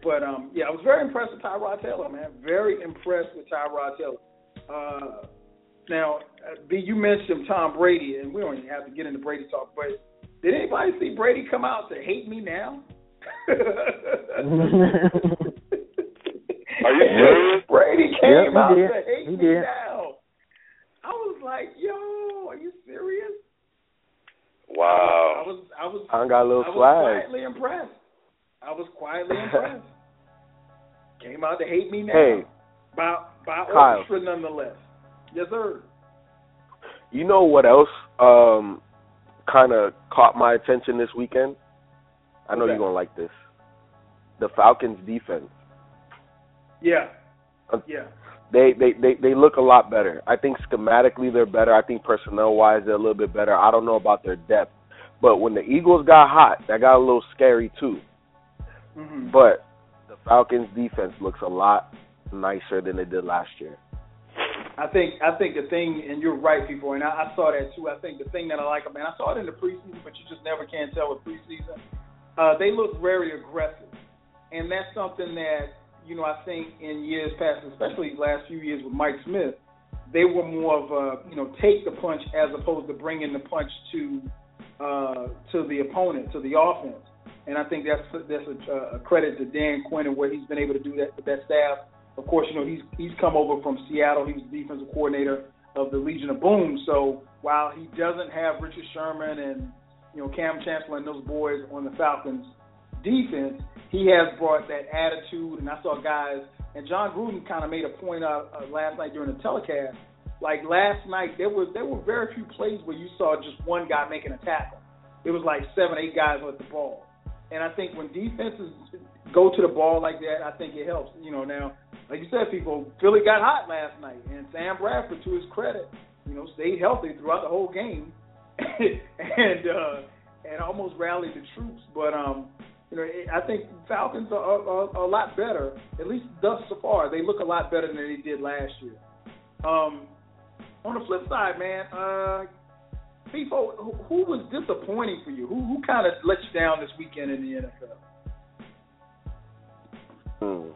but um, yeah, I was very impressed with Tyrod Taylor, man. Very impressed with Tyrod Taylor. Uh, now, uh, B, you mentioned Tom Brady, and we don't even have to get into Brady talk, but did anybody see Brady come out to hate me now?
Are you serious?
Brady came
he
out
did.
to hate
He
me
did.
now. I was like, yo, are you serious? I
Wow.
was, I was,
I got a little
I was
swag.
quietly impressed. I was quietly <laughs> impressed. Came out to hate me now.
Hey,
by by
Kyle.
orchestra, nonetheless. Yes, sir.
you know what else um kind of caught my attention this weekend? I know
What's
you're gonna like this. The Falcons defense.
Yeah.
Uh,
Yeah.
They, they they they look a lot better. I think schematically they're better. I think personnel wise they're a little bit better. I don't know about their depth, But when the Eagles got hot, that got a little scary too.
Mhm.
But the Falcons defense looks a lot nicer than it did last year.
I think I think the thing, and you're right, people, and I, I saw that too. I think the thing that I like, man, I saw it in the preseason, but you just never can tell with preseason. Uh, they look very aggressive, and that's something that you know I think in years past, especially last few years with Mike Smith, they were more of a you know take the punch as opposed to bringing the punch to uh, to the opponent, to the offense. And I think that's that's a, a credit to Dan Quinn and what he's been able to do that with that staff. Of course, you know he's he's come over from Seattle. He was the defensive coordinator of the Legion of Boom. So while he doesn't have Richard Sherman and you know Kam Chancellor and those boys on the Falcons defense, he has brought that attitude. And I saw guys, and Jon Gruden kind of made a point out uh, last night during the telecast. Like last night, there was there were very few plays where you saw just one guy making a tackle. It was like seven, eight guys with the ball. And I think when defenses go to the ball like that, I think it helps. You know, now, like you said, people, Philly got hot last night, and Sam Bradford, to his credit, you know, stayed healthy throughout the whole game, <laughs> and uh, and almost rallied the troops. But um, you know, I think Falcons are, are, are a lot better, at least thus far. They look a lot better than they did last year. Um, on the flip side, man, uh, People, who, who was disappointing for you? Who who kind of let you down this weekend in the NFL?
Hmm.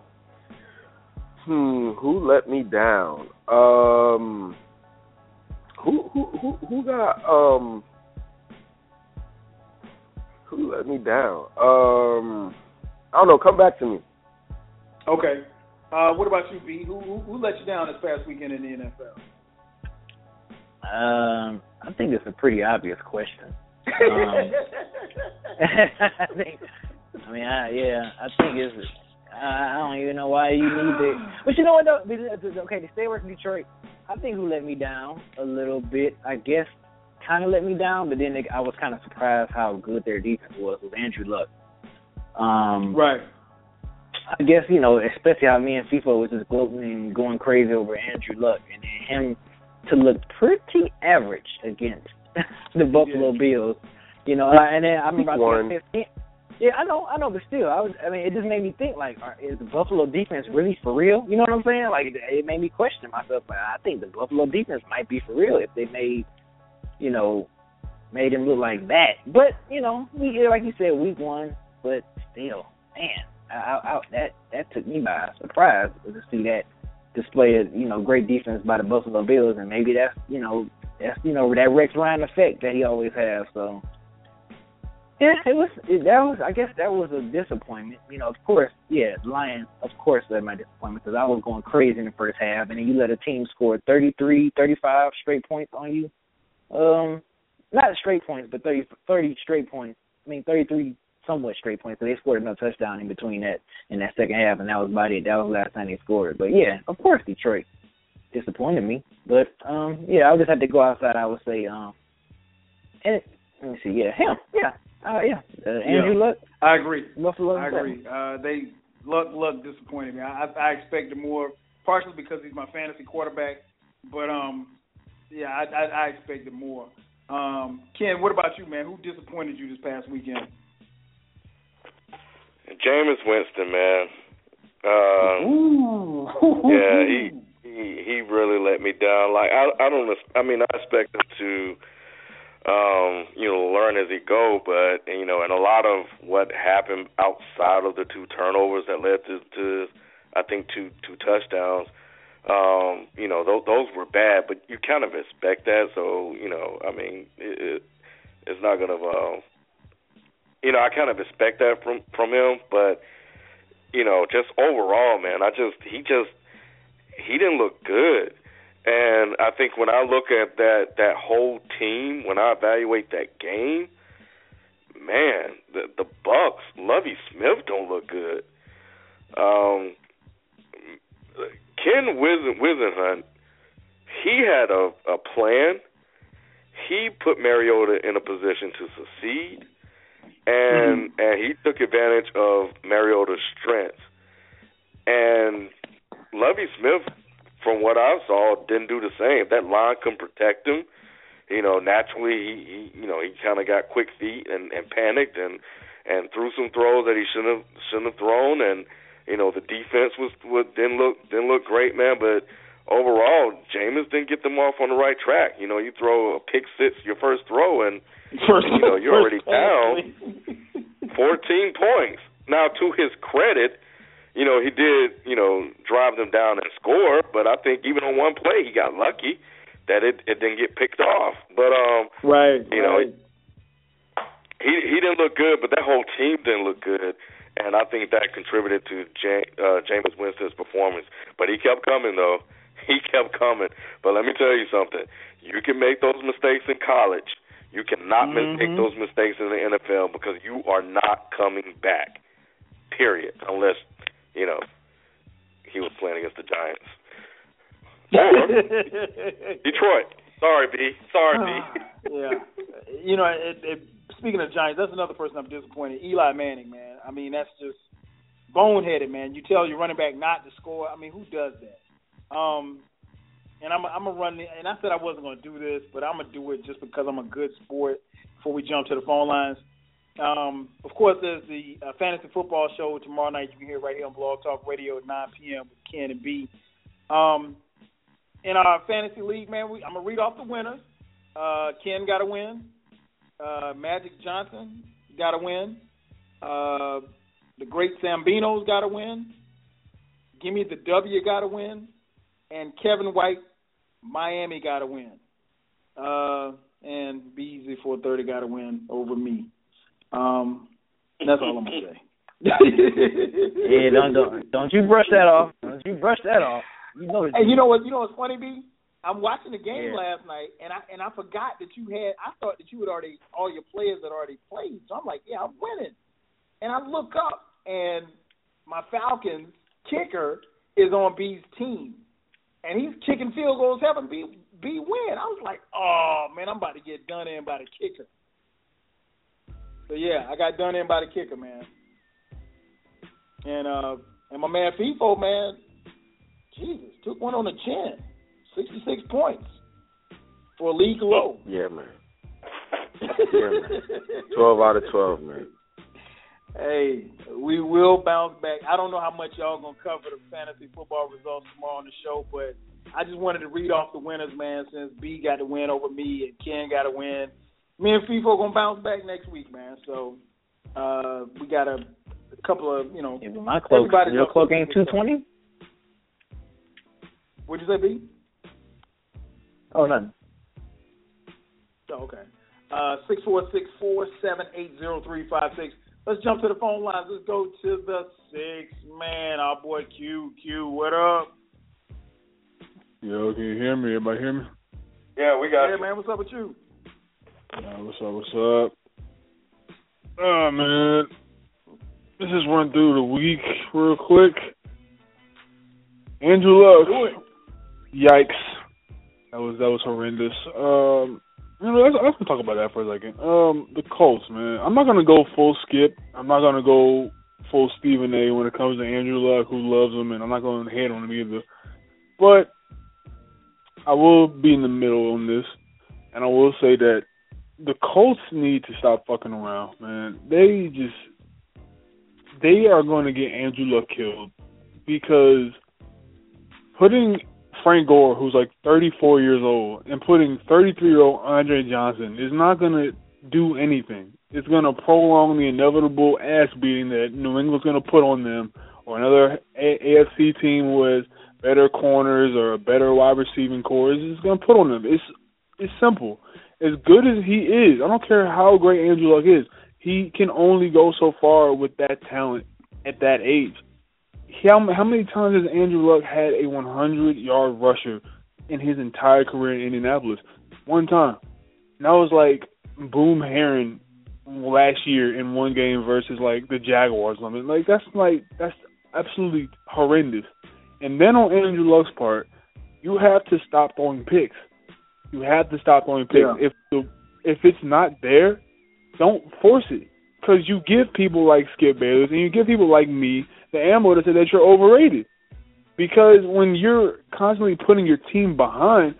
Hmm. Who let me down? Um. Who who who who got um. Who let me down? Um. I don't know. Come back to me.
Okay. Uh, what about you, B? Who, who who let you down this past weekend in the NFL?
Um, I think it's a pretty obvious question. <laughs> Um, <laughs> I think, I mean, I, yeah, I think it's. I I don't even know why you need to. But you know what? Though, Because- okay, to stay away from Detroit, I think who let me down a little bit. I guess kind of let me down, but then they, I was kind of surprised how good their defense was with Andrew Luck. Um,
right.
I guess you know, especially how me and Feefo was just gloating and going crazy over Andrew Luck and then him to look pretty average against <laughs> the Buffalo Bills. You know, and then I remember I was saying, yeah, I know, I know, but still, I was. I mean, it just made me think like, are, is the Buffalo defense really for real? You know what I'm saying? Like, it, it made me question myself. But I think the Buffalo defense might be for real if they made, you know, made him look like that. But you know, we like you said, week one, but still, man, I, I, that that took me by surprise to see that display of you know great defense by the Buffalo Bills, and maybe that's you know that's you know that Rex Ryan effect that he always has. So yeah, it was it, that was I guess that was a disappointment. You know, of course, yeah, Lions of course led my disappointment because I was going crazy in the first half, and then you let a team score 33, 35 straight points on you. Um, not straight points, but 30, 30 straight points. I mean, 33 somewhat straight points. So they scored no touchdown in between that in that second half, and that was about it. That was the last time they scored. But yeah, of course, Detroit disappointed me. But um, yeah, I'll just have to go outside. I would say um, and let me see, yeah, him, yeah, uh, yeah, uh, Andrew
Yeah.
Luck,
I agree.
Buffalo.
I agree. Uh, they luck luck disappointed me. I, I expected more, partially because he's my fantasy quarterback, but um, yeah, I, I, I expected more. Um, Ken, what about you, man? Who disappointed you this past weekend?
Jameis Winston, man. Uh,
Ooh.
yeah, <laughs> he he he really let me down. Like I I don't I mean I expect him to um you know learn as he go, but you know and a lot of what happened outside of the two turnovers that led to, to I think two two touchdowns. Um, you know those those were bad, but you kind of expect that. So you know I mean it, it it's not gonna. Uh, you know I kind of expect that from from him, but you know, just overall, man, I just he just he didn't look good. And I think when I look at that that whole team, when I evaluate that game, man, the the Bucks, Lovie Smith don't look good. Um Ken Wizen he had a, a plan. He put Mariota in a position to succeed and
Mm-hmm.
and he took advantage of Mariota's strengths. And Lovie Smith, from what I saw, didn't do the same. That line couldn't protect him. you know, naturally he, he you know, he kind of got quick feet and and panicked and and threw some throws that he shouldn't have shouldn't have thrown and you know, the defense was, was didn't look didn't look great, man, but overall, Jameis didn't get them off on the right track. You know, you throw a pick six your first throw and
First,
you know, you're already <laughs> down 14 points. Now, to his credit, you know, he did, you know, drive them down and score, but I think even on one play he got lucky that it it didn't get picked off. But um
Right.
you know,
right.
he he didn't look good, but that whole team didn't look good. And I think that contributed to uh, Jameis Winston's performance. But he kept coming, though. <laughs> He kept coming. But let me tell you something. You can make those mistakes in college. You cannot
Mhm.
make those mistakes in the NFL because you are not coming back. Period. Unless, you know, he was playing against the Giants. Or <laughs> Detroit. Sorry, B. Sorry, B.
yeah. You know, it, it, speaking of Giants, that's another person I'm disappointed. Eli Manning, man. I mean, that's just boneheaded, man. You tell your running back not to score. I mean, who does that? Um, and I'm I'm gonna run. And I said I wasn't gonna do this, but I'm gonna do it just because I'm a good sport. Before we jump to the phone lines, um, of course, there's the uh, fantasy football show tomorrow night. You can hear it right here on Blog Talk Radio at 9 p.m. with Ken and B. Um, in our fantasy league, man, we, I'm gonna read off the winners. Uh, Ken got a win. Uh, Magic Johnson got to win. Uh, the Great Sambinos got to win. Gimme the W got to win. And Kevin White, Miami got to win. Uh, and Beezy430 got to win over me. Um, that's all I'm gonna say. <laughs>
Yeah, don't don't don't you brush that off. Don't you brush that off. You know
Hey, you know what? You know what's funny, B? I'm watching the game
Yeah.
last night, and I and I forgot that you had. I thought that you had already all your players had already played. So I'm like, yeah, I'm winning. And I look up, and my Falcons kicker is on B's team, and he's kicking field goals, having B B win. I was like, oh man, I'm about to get done in by the kicker. So yeah, I got done in by the kicker, man. And uh, and my man Feefo, man, Jesus, took one on the chin. 66 points for a league low.
Yeah, man. Yeah, man. Twelve out of twelve, man.
Hey, we will bounce back. I don't know how much y'all gonna cover the fantasy football results tomorrow on the show, but I just wanted to read off the winners, man. Since B got the win over me and Ken got a win, me and Feefo gonna bounce back next week, man. So uh, we got a, a couple of you know.
My cloak,
everybody
your
knows
cloak
what
ain't
to
two
do.
twenty.
What'd you say, B?
Oh, nothing.
Oh, okay. Uh, six four six four seven eight zero three five six. Let's jump to the phone lines. Let's go to the six man. Our boy Q. Q, what up?
Yo, can you hear me? Everybody hear me?
Yeah, we got
Yeah,
you.
man. What's up with you?
Uh, what's up? What's up? Oh man, let's just run through the week real quick. Andrew Luck. Yikes. That was that was horrendous. Um, you know, let's, let's talk about that for a second. Um, the Colts, man. I'm not gonna go full skip. I'm not gonna go full Stephen A. when it comes to Andrew Luck, who loves him, and I'm not gonna hate on him either. But I will be in the middle on this, and I will say that the Colts need to stop fucking around, man. They just they are going to get Andrew Luck killed because putting Frank Gore, who's like 34 years old, and putting 33 year old Andre Johnson is not going to do anything. It's going to prolong the inevitable ass beating that New England's going to put on them, or another a- AFC team with better corners or a better wide receiving core is going to put on them. It's it's simple. As good as he is, I don't care how great Andrew Luck is. He can only go so far with that talent at that age. How, how many times has Andrew Luck had a 100 yard rusher in his entire career in Indianapolis? One time. And that was like Boom Herron last year in one game versus like the Jaguars. I mean, like that's like that's absolutely horrendous. And then on Andrew Luck's part, you have to stop throwing picks. You have to stop throwing picks.
Yeah.
If the if it's not there, don't force it. Because you give people like Skip Bayless and you give people like me the ammo to say that you're overrated. Because when you're constantly putting your team behind,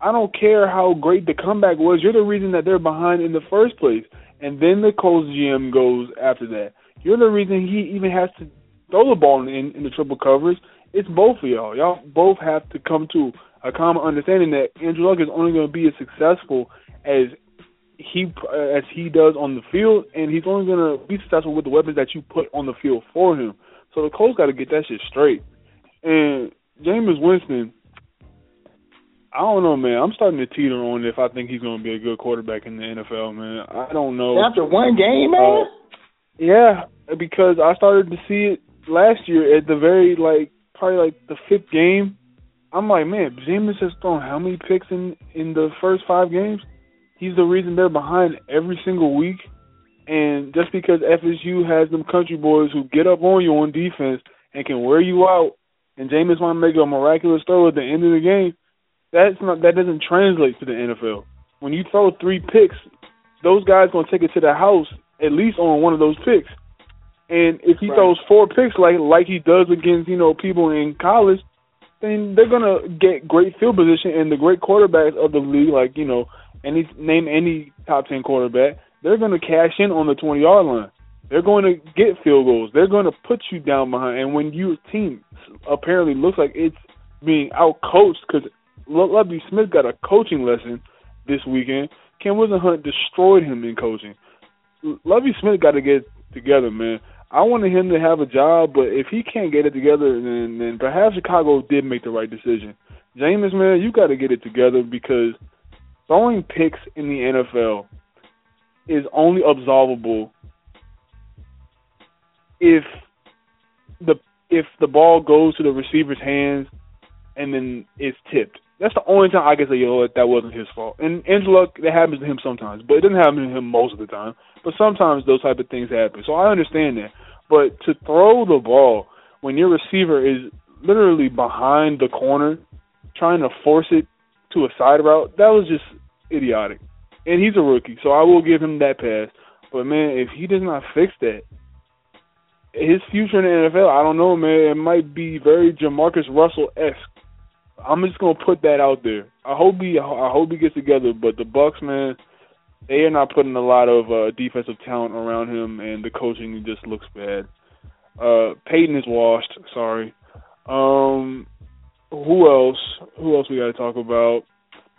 I don't care how great the comeback was. You're the reason that they're behind in the first place. And then the Colts GM goes after that. You're the reason he even has to throw the ball in, in the triple covers. It's both of y'all. Y'all both have to come to a common understanding that Andrew Luck is only going to be as successful as he as he does on the field, and he's only going to be successful with the weapons that you put on the field for him. So the Colts got to get that shit straight. And Jameis Winston, I don't know, man. I'm starting to teeter on if I think he's going to be a good quarterback in the NFL, man. I don't know.
After one game, man.
Uh, yeah, because I started to see it last year at the very like probably like the fifth game. I'm like, man, Jameis has thrown how many picks in in the first five games? He's the reason they're behind every single week. And just because FSU has them country boys who get up on you on defense and can wear you out, and Jameis want to make a miraculous throw at the end of the game, that's not that doesn't translate to the NFL. When you throw three picks, those guys gonna take it to the house at least on one of those picks. And if he
Right.
throws four picks like like he does against you know people in college, then they're gonna get great field position and the great quarterbacks of the league, like you know any name any top ten quarterback, they're gonna cash in on the twenty yard line. They're going to get field goals. They're going to put you down behind. And when your team apparently looks like it's being out coached because Lovie Smith got a coaching lesson this weekend, Ken Whisenhunt destroyed him in coaching. Lovie Smith got to get together, man. I wanted him to have a job, but if he can't get it together, then then perhaps Chicago did make the right decision. Jameis, man, you got to get it together because throwing picks in the NFL is only absolvable if the if the ball goes to the receiver's hands and then it's tipped. That's the only time I can say, yo, that wasn't his fault. And Luck, that happens to him sometimes, but it doesn't happen to him most of the time. But sometimes those type of things happen. So I understand that. But to throw the ball when your receiver is literally behind the corner, trying to force it to a side route, that was just idiotic. And he's a rookie, so I will give him that pass. But man, if he does not fix that, his future in the NFL, I don't know, man. It might be very JaMarcus Russell esque. I'm just gonna put that out there. I hope he, I hope he gets together. But the Bucks, man, they are not putting a lot of uh, defensive talent around him, and the coaching just looks bad. Uh, Peyton is washed. Sorry. Um, who else? Who else we got to talk about?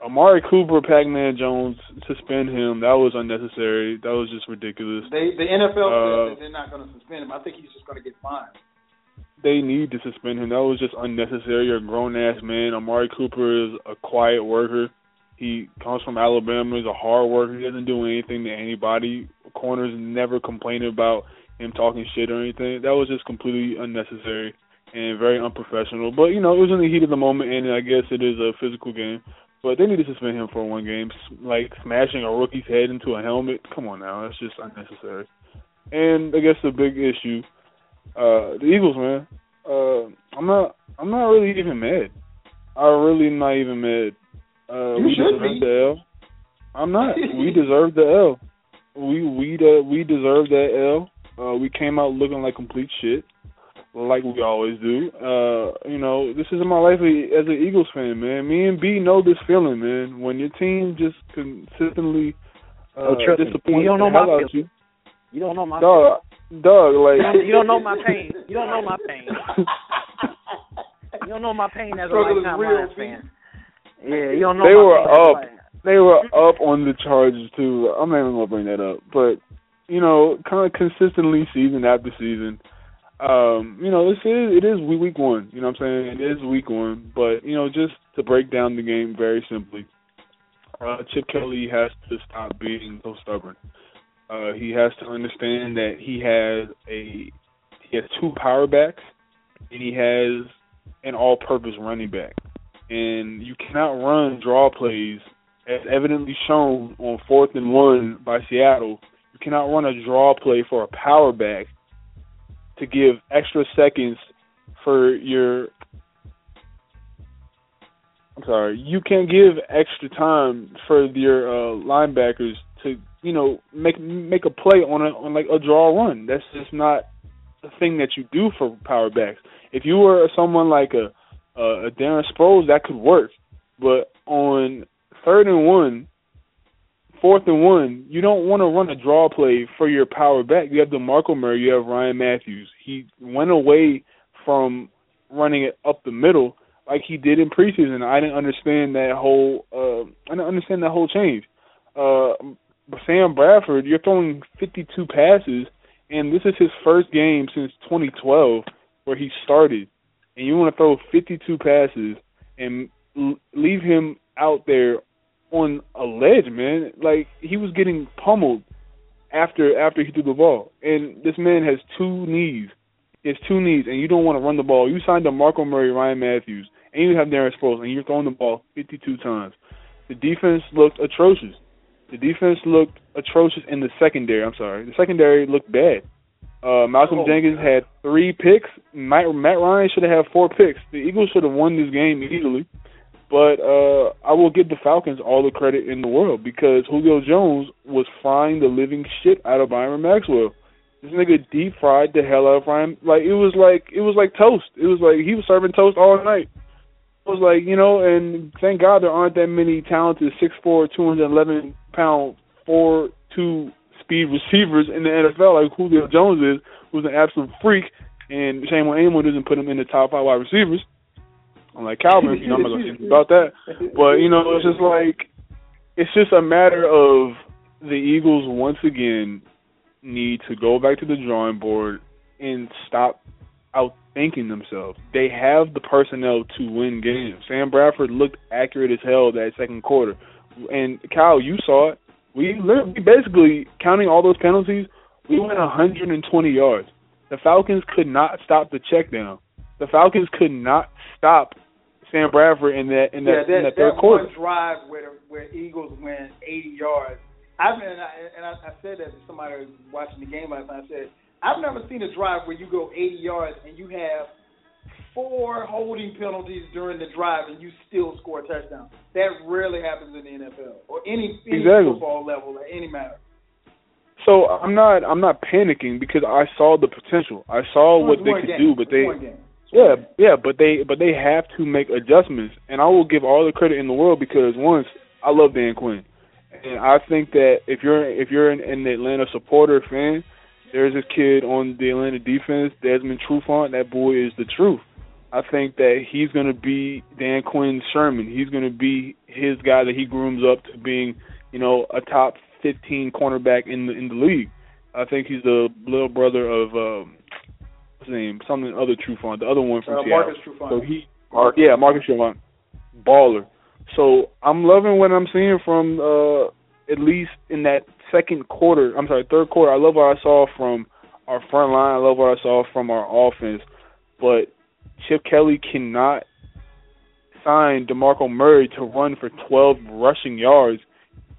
Amari Cooper, Pac-Man Jones, suspend him. That was unnecessary. That was just ridiculous.
They the NFL
Uh,
says that they're not going to suspend him. I think he's just going to get fined.
they need to suspend him. That was just unnecessary. You're a grown ass man. Amari Cooper is a quiet worker. He comes from Alabama. He's a hard worker. He doesn't do anything to anybody. Corners never complain about him talking shit or anything. That was just completely unnecessary and very unprofessional. But you know, it was in the heat of the moment, and I guess it is a physical game. But they need to suspend him for one game. Like smashing a rookie's head into a helmet. Come on now, that's just unnecessary. And I guess the big issue uh the Eagles, man. Uh I'm not I'm not really even mad. I'm really not even mad. Uh
You
we
should
deserve
be.
the L. I'm not. we <laughs> deserve the L. We we uh, we deserve that L. Uh we came out looking like complete shit. Like we always do. Uh, you know, this is my life as an Eagles fan, man. Me and B know this feeling, man. When your team just consistently uh,
Oh,
disappoints
You don't know my
out you.
You don't know my
Dog, dog, like
You don't, know my pain. <laughs> You don't know my pain. You don't know my pain as a lifetime
real,
Lions fan. Yeah, you don't know
they were up. They were up on the Chargers too. I'm not even gonna bring that up, but you know, kind of consistently season after season. Um, you know, this is it is week one. You know what I'm saying? It is week one, but you know, just to break down the game very simply, uh, Chip Kelly has to stop being so stubborn. Uh, he has to understand that he has a he has two power backs and he has an all-purpose running back, and you cannot run draw plays as evidently shown on fourth and one by Seattle. You cannot run a draw play for a power back to give extra seconds for your I'm sorry, you can't give extra time for your uh, linebackers to, you know, make make a play on a on like a draw run. That's just not the thing that you do for power backs. If you were someone like a a, a Darren Sproles, that could work. But on third and one, fourth and one, you don't want to run a draw play for your power back. You have DeMarco Murray, you have Ryan Mathews. He went away from running it up the middle like he did in preseason. I didn't understand that whole uh I didn't understand that whole change. Uh Sam Bradford, you're throwing 52 passes and this is his first game since 2012 where he started. And you want to throw 52 passes and leave him out there on a ledge, man. Like he was getting pummeled after after he threw the ball. And this man has two knees. He has two knees, and you don't want to run the ball. You signed up Marco Murray, Ryan Mathews, and you have Darren Sproles, and you're throwing the ball 52 times. The defense looked atrocious. The defense looked atrocious in the secondary. I'm sorry, the secondary looked bad. Uh, Malcolm
Oh,
Jenkins had three picks. Matt, Matt Ryan should have had four picks. The Eagles should have won this game easily. But uh, I will give the Falcons all the credit in the world because Julio Jones was frying the living shit out of Byron Maxwell. This nigga deep fried the hell out of Ryan. Like it was like it was like toast. It was like he was serving toast all night. It was like you know, and thank God there aren't that many talented six four, two hundred eleven pound, four two speed receivers in the NFL like Julio Jones is, who's an absolute freak. And shame on anyone who doesn't put him in the top five wide receivers. Unlike Calvin, you know, I'm not gonna say about that. But you know, it's just like it's just a matter of the Eagles once again need to go back to the drawing board and stop outthinking themselves. They have the personnel to win games. Sam Bradford looked accurate as hell that second quarter. And Kyle, you saw it. We literally basically counting all those penalties, we went 120 yards. The Falcons could not stop the check down. The Falcons could not stop Sam Bradford in that in that,
yeah, that,
in that third
that
quarter.
one drive where the, where Eagles went 80 yards. I've been and I, and I, I said that to somebody who was watching the game last night. I said I've never seen a drive where you go 80 yards and you have four holding penalties during the drive and you still score a touchdown. That rarely happens in the NFL or any, any
Exactly.
football level or any matter.
So I'm not I'm not panicking because I saw the potential. I saw what they could
game.
do, but they
one game.
Yeah yeah, but they but they have to make adjustments, and I will give all the credit in the world because once I love Dan Quinn, and I think that if you're if you're an, an Atlanta supporter fan, there's this kid on the Atlanta defense, Desmond Trufant. That boy is the truth. I think that he's going to be Dan Quinn's Sherman. He's going to be his guy that he grooms up to being, you know, a top 15 cornerback in the in the league. I think he's the little brother of um, his name? Something other Trufant, the other one from
Uh,
Seattle.
Marcus Trufant.
So he, yeah, Marcus Trufant, baller. So I'm loving what I'm seeing from uh at least in that second quarter. I'm sorry, third quarter. I love what I saw from our front line. I love what I saw from our offense. But Chip Kelly cannot sign DeMarco Murray to run for 12 rushing yards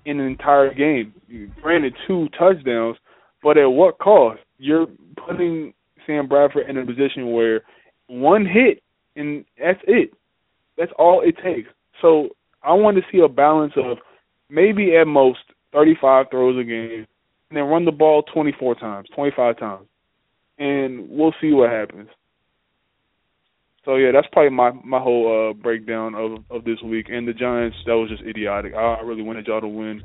in an entire game. Granted, two touchdowns, but at what cost? You're putting Sam Bradford in a position where one hit and that's it. That's all it takes. So I want to see a balance of maybe at most 35 throws a game, and then run the ball 24 times, 25 times, and we'll see what happens. So yeah, that's probably my my whole uh breakdown of of this week. And the Giants, that was just idiotic. I really wanted y'all to win,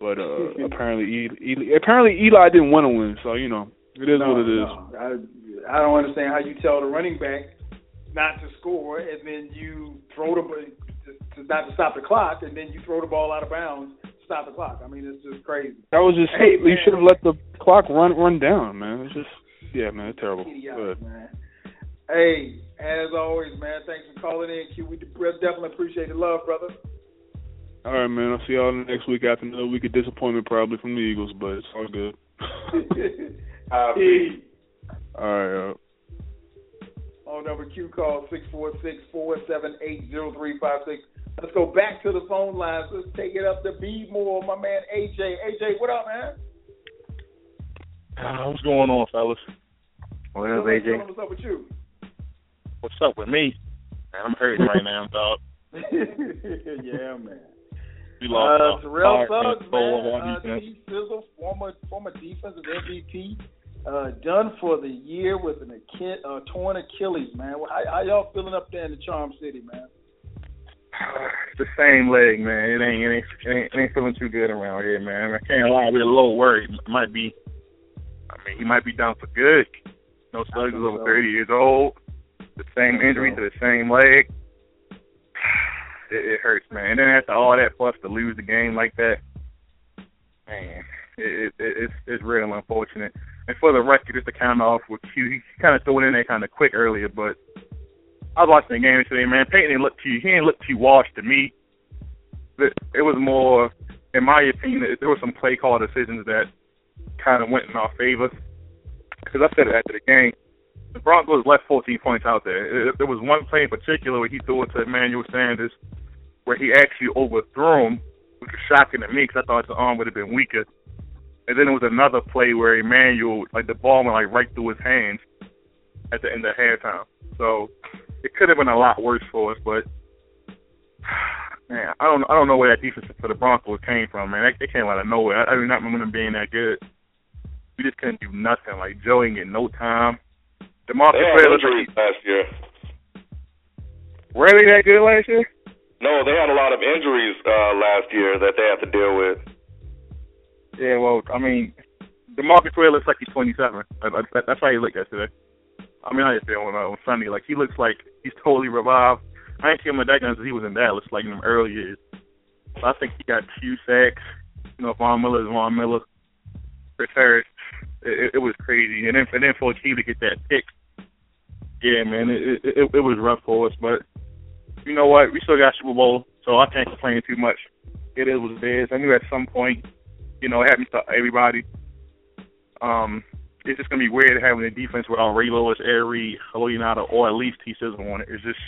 but uh <laughs> apparently Eli, Eli apparently Eli didn't want to win. So you know it is
no,
what it is.
No. I, I don't understand how you tell the running back not to score and then you throw the to, to not to stop the clock and then you throw the ball out of bounds to stop the clock. I mean, it's just crazy.
That was just
Hey,
you should have let the clock run run down, man. It's just yeah, man, it's terrible.
Idiotic, man. Hey, as always, man, thanks for calling in, Q. We definitely appreciate the love, brother.
All right, man. I'll see y'all next week after another week of disappointment probably from the Eagles, but it's all good. <laughs>
Hey.
All right. Uh,
On number Q call six four six four seven eight zero three five six. Let's go back to the phone lines. Let's take it up to B more, my man AJ. AJ, what up, man?
Uh, what's going on, fellas?
What
Tell us- tell us What's up with you?
What's up with me? Man, I'm hurting right now, <laughs> dog. <laughs>
yeah, man.
We lost
Uh,
our
Terrell
star
Suggs,
and soul
man.
our
Uh. T. Sizzle, former former defensive MVP, uh, done for the year with an Achille, uh, torn Achilles, man. How, how y'all feeling up there in the Charm City, man? <sighs>
the same leg, man. It ain't, it ain't, it ain't, it ain't feeling too good around here, man. I can't lie, we're a little worried. It might be, I mean, he might be down for good. No Suggs is over
so.
30 years old. The same injury to the same leg. <sighs> It, it hurts, man. And then after all that, plus to lose the game like that, man, it, it, it's it's real unfortunate. And for the record, just to count off with Q, he kind of threw it in there kind of quick earlier, but I was watching the game today, man. Peyton didn't look too, he didn't look too washed to me. It, it was more, in my opinion, there were some play call decisions that kind of went in our favor. Because I said it after the game, the Broncos left 14 points out there. There was one play in particular where he threw it to Emmanuel Sanders, where he actually overthrew him, which was shocking to me because I thought the arm would have been weaker. And then there was another play where Emmanuel, like the ball went like right through his hands at the end of halftime. So it could have been a lot worse for us, but <sighs> man, I don't I don't know where that defense for the Broncos came from, man. They, they came out of nowhere. I, I do not remember them being that good. We just couldn't do nothing. Like Joe ain't getting no time. DeMarcus
They had
looked like
injuries last year.
were they that good last year?
No, they had a lot of injuries uh, last year that they have to deal with.
Yeah, well, I mean, DeMarcus Ware looks like he's 27. I, I, that's how he looked yesterday. I mean, I just feel on, uh, on Sunday. Like, he looks like he's totally revived. I ain't seen him in that gun since he was in Dallas, like in them early years. So I think he got two sacks. You know, Von Miller is Von Miller. Chris Harris, it, it, was crazy. And then, and then for a team to get that pick, yeah, man, it, it, it was rough for us. But you know what? We still got Super Bowl, so I can't complain too much. It is what it is. I knew at some point, you know, it happens to everybody. Um, it's just gonna be weird having a defense without Ray Lewis, Ed Reed, Leonardo, or at least T. Sizzle on it. It's just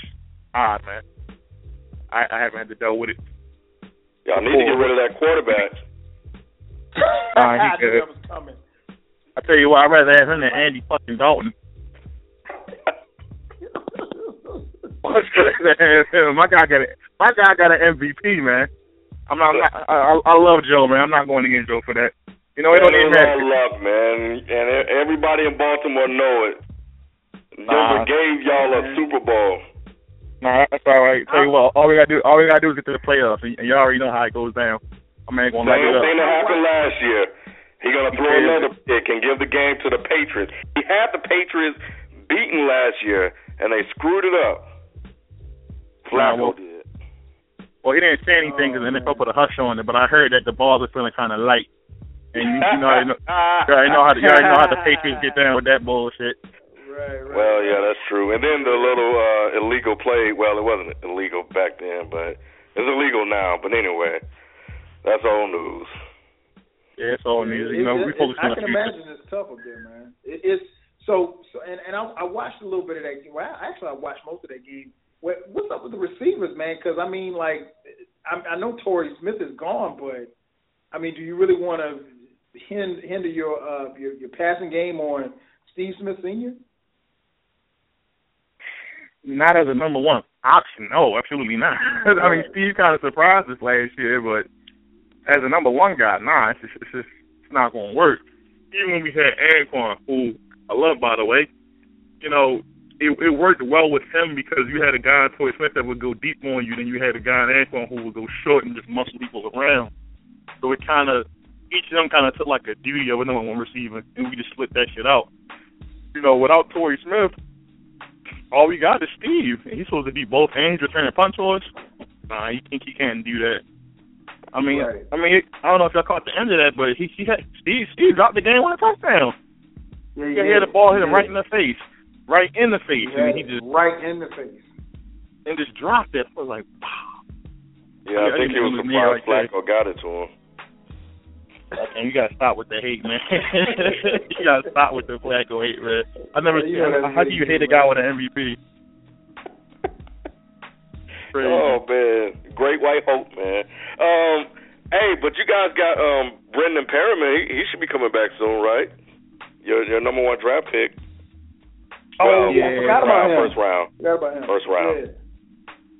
odd, man. I, I haven't had to deal with it.
Y'all need to get rid of that quarterback. <laughs>
Nah, he
I knew
good.
that was coming.
I tell you what, I'd rather have him than Andy fucking Dalton. <laughs> <laughs> my guy got a, my guy got an MVP, man. I'm not. I, I, I love Joe, man. I'm not going against Joe for that. You know, it don't even matter.
luck, man, and everybody in Baltimore know it. Denver
Nah.
gave y'all a Super Bowl.
Nah, that's all right. Tell you what, all we gotta do, all we gotta do is get to the playoffs, and, you already know how it goes down. I mean, gonna
Same thing that happened last year. He gonna throw
Yeah.
another pick and give the game to the Patriots. He had the Patriots beaten last year, and they screwed it up.
Nah,
Flacco
well,
did.
Well, he didn't say anything because the NFL put a hush on it, but I heard that the balls are feeling kind of light. And you, you know, you know, <laughs> you already know how the, you already know how the Patriots get down with that bullshit.
Well, yeah, that's true. And then the little uh illegal play. Well, it wasn't illegal back then, but it's illegal now. But anyway, that's old news.
Yeah, it's all news.
It-
You know,
it-
we
it-
focus
I
on the
can
future.
imagine it's tough up there, man. It, it's so, so and and I, I watched a little bit of that game. Well, I, actually, I watched most of that game. What, what's up with the receivers, man? Because I mean, like, I, I know Torrey Smith is gone, but I mean, do you really want to hinder, hinder your uh your, your passing game on Steve Smith Senior?
Not as a number one option, no, absolutely not. <laughs> I mean, Steve kind of surprised us last year, but as a number one guy, nah, it's just, it's just it's not going to work. Even when we had Anquan, who I love, by the way, you know, it, it worked well with him because you had a guy in Torrey Smith that would go deep on you, then you had a guy in Anquan who would go short and just muscle people around. So it kind of, each of them kind of took like a duty of a number one receiver, and we just split that shit out. You know, without Torrey Smith, all we got is Steve. And he's supposed to be both hands returning punch towards. Nah, he think he can't do that. I mean,
Right.
I mean, I don't know if y'all caught the end of that, but he, he had Steve. Steve dropped the game on a touchdown.
Yeah,
He had the ball hit him right in the face, right in the face, and he just
right in the face.
and just dropped it. I was like,
Yeah, I
Yeah,
think
it
he was
was me
surprised
right there.
Flacco got it to him.
and you gotta stop with the hate, man. <laughs> you gotta stop with the Flacco hate, man. I never.
Yeah, you know
how do you hate a guy with an MVP? Crazy. <laughs>
Oh man, great white hope, man. Um, hey, but you guys got um Brendan Perriman. He, he should be coming back soon, right? Your your number one draft pick.
Oh,
Well,
yeah, I forgot
about him.
First round.
Forgot about him.
First round.
Yeah.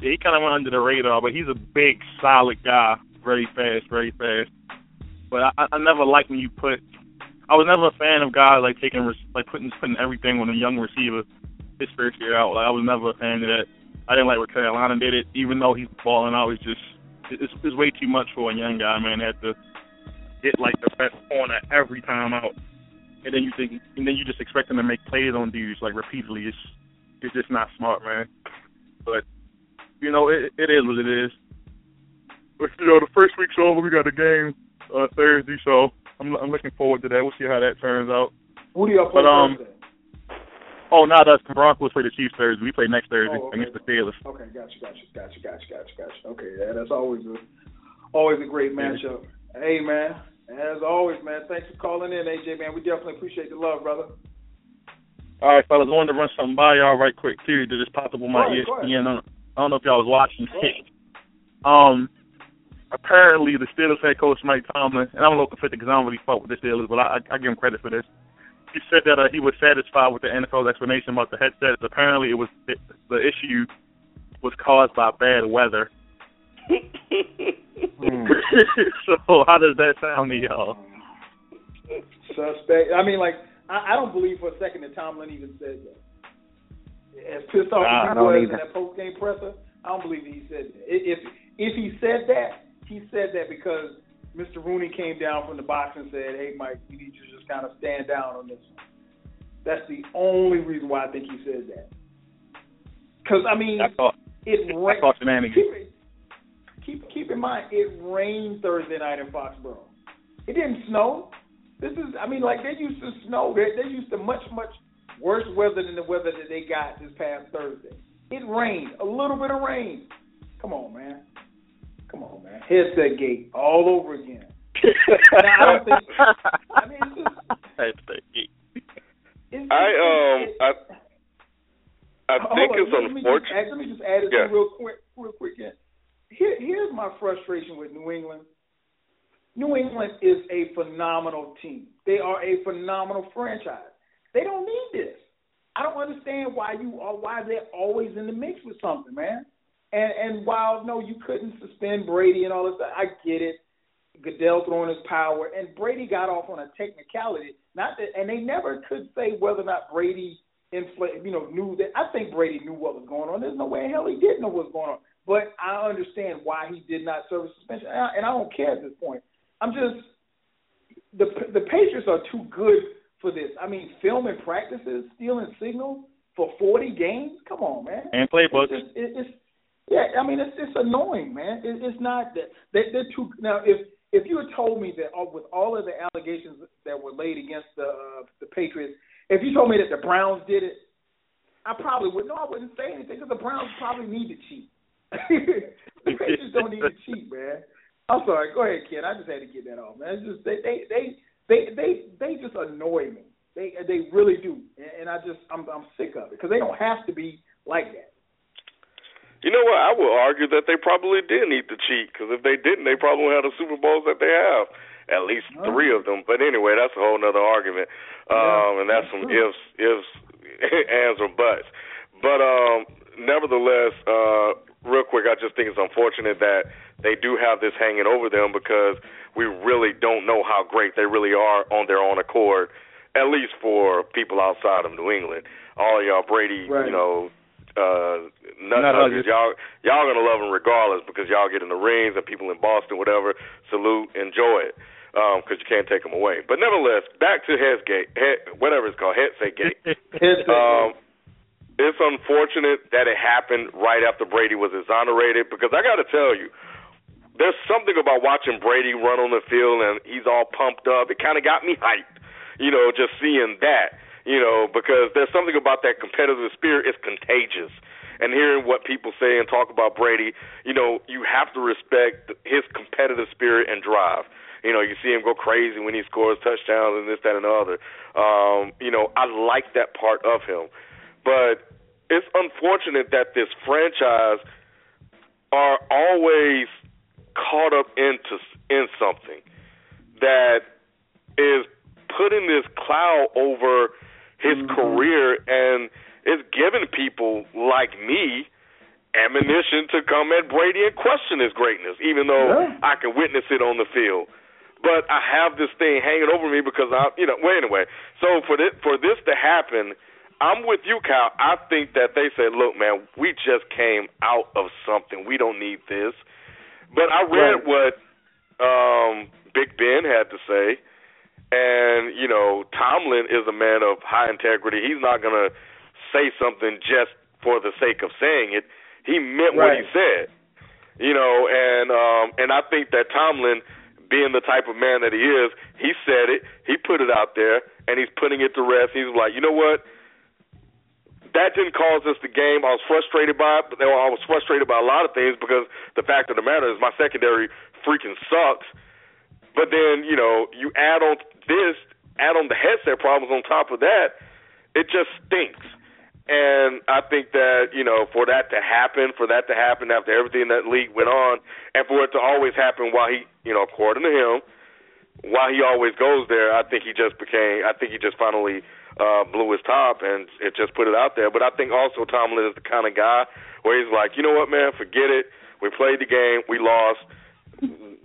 Yeah, he kind of went under the radar, but he's a big, solid guy, very fast, very fast. But I, I never liked when you put. I was never a fan of guys like taking, like putting putting everything on a young receiver his first year out. Like I was never a fan of that. I didn't like what Carolina did it, even though he's balling out. It's just it's, it's way too much for a young guy, man. They have to get like the best corner every time out, and then you think, and then you just expect them to make plays on dudes like repeatedly. It's it's just not smart, man. But you know, it it is what it is. But you know, the first week's over. We got a game uh, Thursday, so I'm I'm looking forward to that. We'll see how that turns out.
Who do y'all play
But um,
Thursday?
oh, not us. The Broncos play the Chiefs Thursday. We play next Thursday
Oh, okay.
against the Steelers.
Okay, gotcha, gotcha, gotcha, gotcha, gotcha, gotcha. Okay, yeah, that's always a always a great matchup. Hey man, as always, man, thanks for calling in, AJ man. We definitely appreciate the love, brother.
All right, fellas, I wanted to run something by y'all right quick too. That just popped up on my
ahead.
ESPN. I don't, I don't know if y'all was watching. <laughs> um, apparently the Steelers head coach Mike Tomlin, and I'm a little conflicted because I don't really fuck with the Steelers, but I, I give him credit for this. He said that uh, he was satisfied with the NFL's explanation about the headsets. Apparently, it was it, the issue was caused by bad weather. <laughs> <laughs> so how does that sound to y'all?
Suspect. I mean, like, I, I don't believe for a second that Tomlin even said that. As pissed off
I
as he was in that post game presser, I don't believe he said that. If if he said that, he said that because Mr. Rooney came down from the box and said, "Hey, Mike, you need to just kind of stand down on this." one. That's the only reason why I think he said that. Because I mean,
I thought
it
I
rained.
thought shenanigans.
Keep, keep keep in mind, it rained Thursday night in Foxborough. It didn't snow. This is, I mean, like they used to snow. They they used to much much worse weather than the weather that they got this past Thursday. It rained, a little bit of rain. Come on, man. Come on, man. Headset gate all over again. now, I don't think. I mean, it's just.
Headset gate.
It's,
I um I I think
on,
it's
let me just
unfortunate.
add- Let me just add it
Yeah.
real quick, real quick. Yeah. Here, here's my frustration with New England. New England is a phenomenal team. They are a phenomenal franchise. They don't need this. I don't understand why you are why they're always in the mix with something, man. And and while no, you couldn't suspend Brady and all this. I get it. Goodell throwing his power, and Brady got off on a technicality. Not that, and they never could say whether or not Brady infl- you know, knew that. I think Brady knew what was going on. There's no way in hell he didn't know what was going on. But I understand why he did not serve a suspension, and I, and I don't care at this point. I'm just the the Patriots are too good for this. I mean, filming practices, stealing signals for 40 games. Come on, man.
And playbooks.
It's, just, it, it's yeah. I mean, it's it's annoying, man. It, it's not that they, they're too now. If if you had told me that with all of the allegations that were laid against the uh, the Patriots, if you told me that the Browns did it, I probably would. No, I wouldn't say anything because the Browns probably need to cheat. <laughs> the Patriots don't need to cheat, man. I'm sorry. Go ahead, kid. I just had to get that off, man. It's just they they they they they, they just annoy me. They they really do, and, and I just I'm I'm sick of it because they don't have to be like that.
You know what? I would argue that they probably did need to cheat because if they didn't, they probably have the Super Bowls that they have. At least three of them. But anyway, that's a whole nother argument. Um, and that's some ifs, ifs, <laughs> ands, or buts. But um, nevertheless, uh, real quick, I just think it's unfortunate that they do have this hanging over them because we really don't know how great they really are on their own accord. At least for people outside of New England, all y'all Brady,
Right.
you know, uh, nut
Nut
huggers,
huggers.
y'all y'all gonna love them regardless because y'all get in the rings and people in Boston, whatever, salute, enjoy it because you can't take them away. But nevertheless, back to Headsgate, head, whatever it's called, Headset Gate. <laughs> um, it's unfortunate that it happened right after Brady was exonerated because I got to tell you, there's something about watching Brady run on the field and he's all pumped up. It kind of got me hyped, you know, just seeing that, you know, because there's something about that competitive spirit. It's contagious. And hearing what people say and talk about Brady, you know, you have to respect his competitive spirit and drive. You know, you see him go crazy when he scores touchdowns and this, that, and the other. Um, you know, I like that part of him. But it's unfortunate that this franchise are always caught up into in something that is putting this cloud over his mm-hmm. career and is giving people like me ammunition to come at Brady and question his greatness, even though
Yeah.
I can witness it on the field. But I have this thing hanging over me because I, you know. Well, anyway, so for this for this to happen, I'm with you, Kyle. I think that they said, "Look, man, we just came out of something. We don't need this." But I read
Right.
what um, Big Ben had to say, and you know, Tomlin is a man of high integrity. He's not gonna say something just for the sake of saying it. He meant what he said. You know, and um, and I think that Tomlin, being the type of man that he is, he said it. He put it out there, and he's putting it to rest. He's like, you know what? That didn't cause us the game. I was frustrated by it, but I was frustrated by a lot of things because the fact of the matter is my secondary freaking sucks. But then, you know, you add on this, add on the headset problems on top of that, it just stinks. And I think that, you know, for that to happen, for that to happen after everything that league went on, and for it to always happen while he, you know, according to him, while he always goes there, I think he just became, I think he just finally uh, blew his top and it just put it out there. But I think also Tomlin is the kind of guy where he's like, you know what, man, forget it. We played the game, we lost.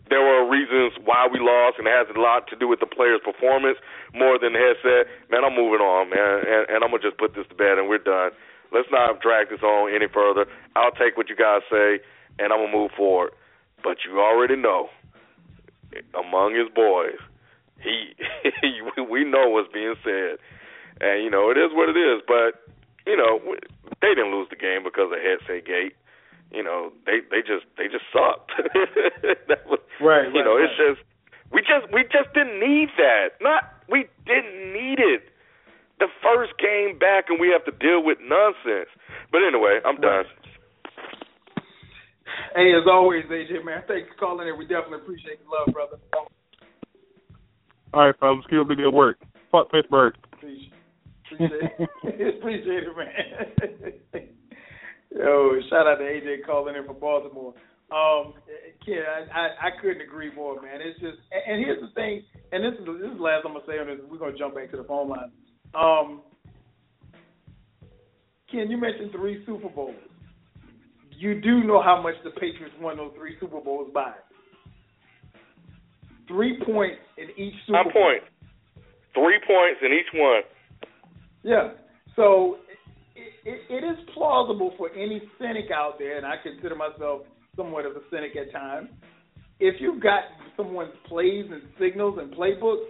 There were reasons why we lost, and it has a lot to do with the player's performance more than the headset. Man, I'm moving on, man, and, and I'm gonna just put this to bed, and we're done. Let's not drag this on any further. I'll take what you guys say, and I'm gonna move forward. But you already know, among his boys, he <laughs> we know what's being said, and you know it is what it is. But you know they didn't lose the game because of headset gate. You know they they just they just sucked. <laughs> that was,
Right,
You
right,
know it's just we just we just didn't need that. Not we didn't need it. The first game back and we have to deal with nonsense. But anyway, I'm done.
Hey, as always, AJ man, thanks for calling in. We definitely appreciate the love, brother.
All right, fellas, keep up the good work. Fuck Pittsburgh.
Appreciate, appreciate, <laughs> appreciate it, man. Yo, shout out to AJ calling in from Baltimore. Um, Ken, I, I I couldn't agree more, man. It's just, and, here's the thing, and this is this is the last I'm gonna say on this. We're gonna jump back to the phone line. Um, Ken, you mentioned three Super Bowls. You do know how much the Patriots won those three Super Bowls by. Three points in each Super
My
Bowl.
point. Three points in each one.
Yeah. So it, it, it is plausible for any cynic out there, and I consider myself somewhat of a cynic at times. If you've got someone's plays and signals and playbooks,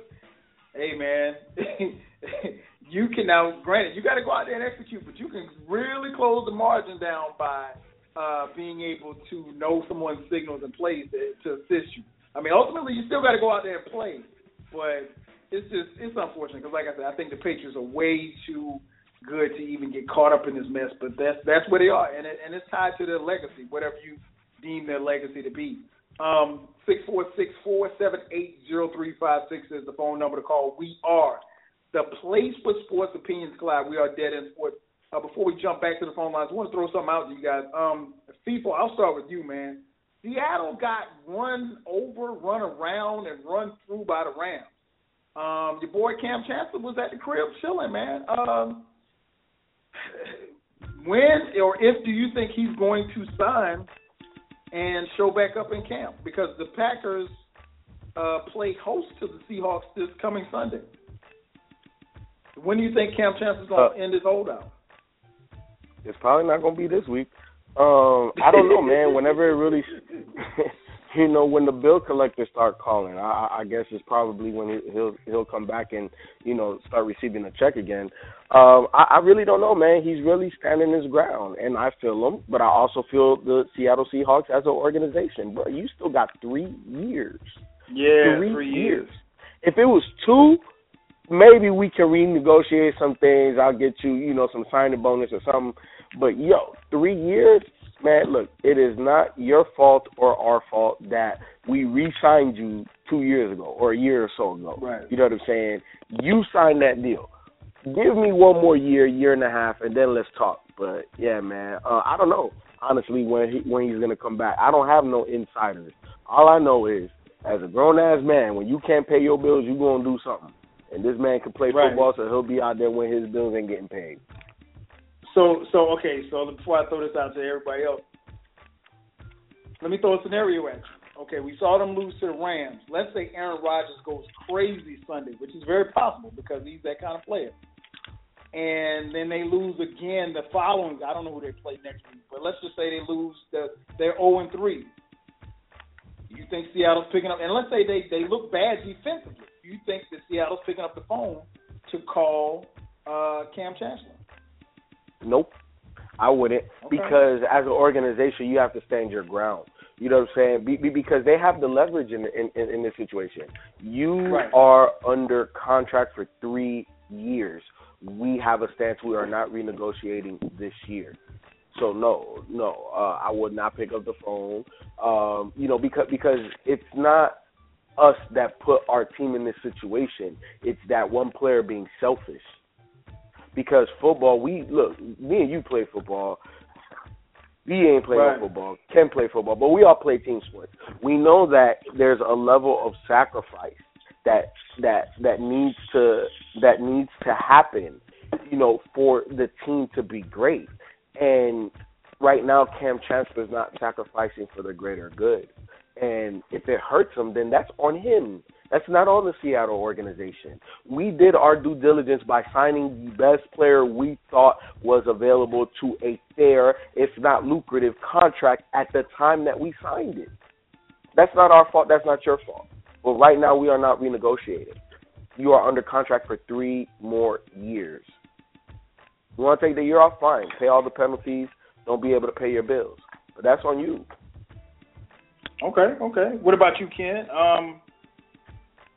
hey man, <laughs> you can now. Granted, you got to go out there and execute, but you can really close the margin down by uh, being able to know someone's signals and plays to, to assist you. I mean, ultimately, you still got to go out there and play, but it's just it's unfortunate because, like I said, I think the Patriots are way too good to even get caught up in this mess. But that's that's where they are, and it, and it's tied to their legacy, whatever you deem their legacy to be. Um, six four six four seven eight zero three five six is the phone number to call. We are the place for sports opinions, Clyde. We are Dead End Sports. Uh, before we jump back to the phone lines, I want to throw something out to you guys. Um, Feefo, I'll start with you, man. Seattle got run over, run around, and run through by the Rams. Um, your boy Kam Chancellor was at the crib chilling, man. Um, when or if do you think he's going to sign and show back up in camp? Because the Packers uh, play host to the Seahawks this coming Sunday. When do you think Kam Chancellor's going to end his holdout?
It's probably not gonna be this week. Um, I don't know, man. <laughs> Whenever it really, <laughs> you know, when the bill collectors start calling, I, I guess it's probably when he, he'll he'll come back and you know start receiving a check again. Um, I, I really don't know, man. He's really standing his ground, and I feel him, but I also feel the Seattle Seahawks as an organization. Bro, you still got three years.
Yeah,
three,
three
years.
years.
If it was two, maybe we can renegotiate some things. I'll get you, you know, some signing bonus or something. But yo, three years, man. Look, it is not your fault or our fault that we re-signed you two years ago or a year or so ago.
Right.
You know what I'm saying? You signed that deal. Give me one more year, year and a half, and then let's talk. But yeah, man, uh, I don't know honestly when he when he's gonna come back. I don't have no insiders. All I know is, as a grown ass man, when you can't pay your bills, you gonna do something. And this man can play
Right.
football, so he'll be out there when his bills ain't getting paid.
So, so okay. So before I throw this out to everybody else, let me throw a scenario at you. Okay, we saw them lose to the Rams. Let's say Aaron Rodgers goes crazy Sunday, which is very possible because he's that kind of player. and then they lose again the following. I don't know who they play next week, but let's just say they lose. The, they're zero and three. You think Seattle's picking up? And let's say they they look bad defensively. You think that Seattle's picking up the phone to call uh, Kam Chancellor?
Nope, I wouldn't because as an organization, you have to stand your ground. You know what I'm saying? Be, be, because they have the leverage in in, in, in this situation. You
Right.
are under contract for three years. We have a stance. We are not renegotiating this year. So no, no, uh, I would not pick up the phone. Um, you know, because because it's not us that put our team in this situation. It's that one player being selfish. Because football, we look, me and you play football. We ain't playing
Right.
football. Can play football, but we all play team sports. We know that there's a level of sacrifice that that that needs to that needs to happen, you know, for the team to be great. And right now, Kam Chancellor's not sacrificing for the greater good. And if it hurts him, then that's on him. That's not on the Seattle organization. We did our due diligence by signing the best player we thought was available to a fair, if not lucrative, contract at the time that we signed it. That's not our fault. That's not your fault. But right now, we are not renegotiating. You are under contract for three more years. You want to take the year off? Fine. Pay all the penalties. Don't be able to pay your bills. But that's on you.
Okay, okay. What about you, Ken? Um,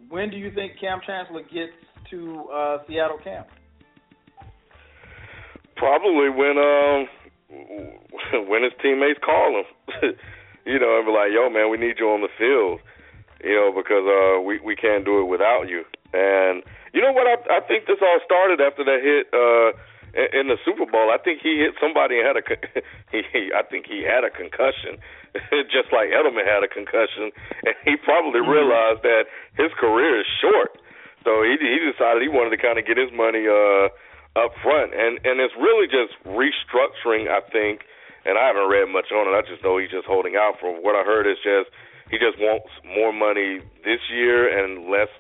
when do you think Kam Chancellor gets to uh, Seattle camp?
Probably when um when his teammates call him, <laughs> you know, and be like, "Yo, man, we need you on the field," you know, because uh we we can't do it without you. And you know what? I I think this all started after that hit uh in, the Super Bowl. I think he hit somebody and had a <laughs> he I think he had a concussion, <laughs> just like Edelman had a concussion, and he probably realized that his career is short. So he he decided he wanted to kind of get his money uh up front, and and it's really just restructuring. I think, and I haven't read much on it. I just know he's just holding out for what I heard is just he just wants more money this year and less,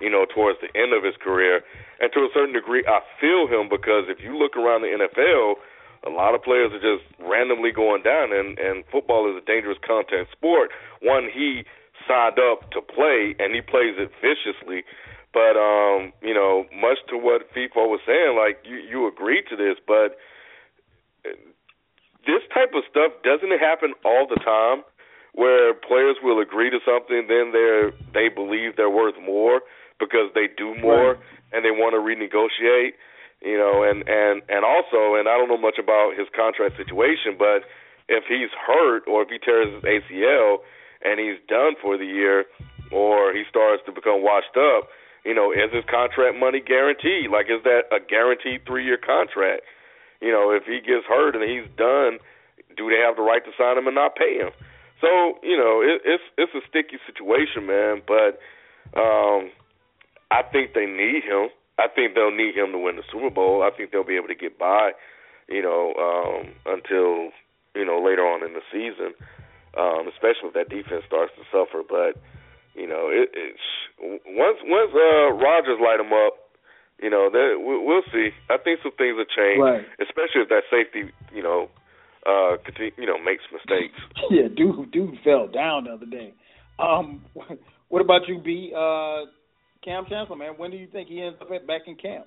you know, towards the end of his career. And to a certain degree, I feel him because if you look around the NFL, a lot of players are just randomly going down, and and football is a dangerous contact sport. One he signed up to play, and he plays it viciously. But um, you know, much to what Feefo was saying, like you you agreed to this, but this type of stuff doesn't it happen all the time, where players will agree to something, then they're they believe they're worth more because they do more and they want to renegotiate. You know, and and and also, and I don't know much about his contract situation, but if he's hurt or if he tears his ACL and he's done for the year, or he starts to become washed up, you know, is his contract money guaranteed? Like, is that a guaranteed three-year contract? You know, if he gets hurt and he's done, do they have the right to sign him and not pay him? So, you know, it, it's it's a sticky situation, man. But um, I think they need him. I think they'll need him to win the Super Bowl. I think they'll be able to get by, you know, um, until you know later on in the season, um, especially if that defense starts to suffer. But you know, it, it's once once uh, Rodgers light him up, you know, that we- we'll see. I think some things will change,
Right.
especially if that safety, you know, uh, continue, you know, makes mistakes. <laughs>
yeah, dude, dude fell down the other day. Um, <laughs> what about you, B? Uh, Kam Chancellor, man, when do you think he ends up at, back in camp?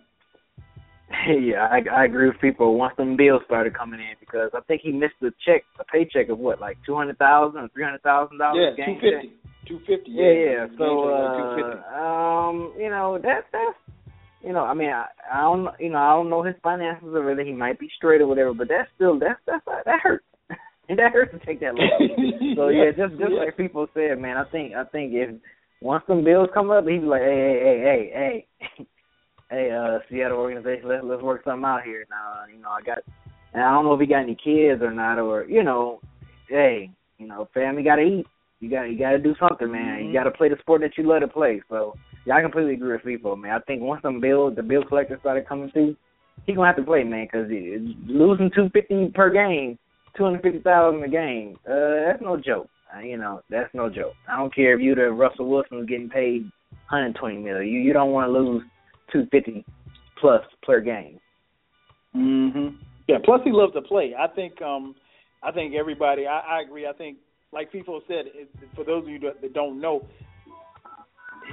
yeah, I, I agree with people once them bills started coming in because I think he missed a check, a paycheck of what, like two hundred thousand or three hundred thousand dollars.
Yeah, two fifty. Two fifty.
Yeah, yeah. So,
two fifty.
uh, um, you know, that that's, you know, I mean, I, I don't, you know, I don't know his finances or whether he might be straight or whatever, but that's still that's that's that hurts. <laughs> and that hurts to take that loss. <laughs> so yeah, just just
Yeah.
like people said, man, I think I think if once some bills come up, he'd be like, hey, hey, hey, hey, hey, <laughs> hey, uh, Seattle organization, let's let's work something out here. Now, you know, I got, and I don't know if he got any kids or not, or you know, hey, you know, family got to eat. You got you got to do something, man. You got to play the sport that you love to play. So yeah, I completely agree with people, man. I think once some bills, the bill collector started coming through, he gonna have to play, man, because losing two fifty per game, two hundred fifty thousand a game, uh, that's no joke. You know, that's no joke. I don't care if you the Russell Wilson getting paid hundred twenty million. You you don't want to lose two fifty plus per game.
Mhm. Yeah. Plus, he loves to play. I think. Um, I think everybody. I, I agree. I think, like people said, it, for those of you that, don't know,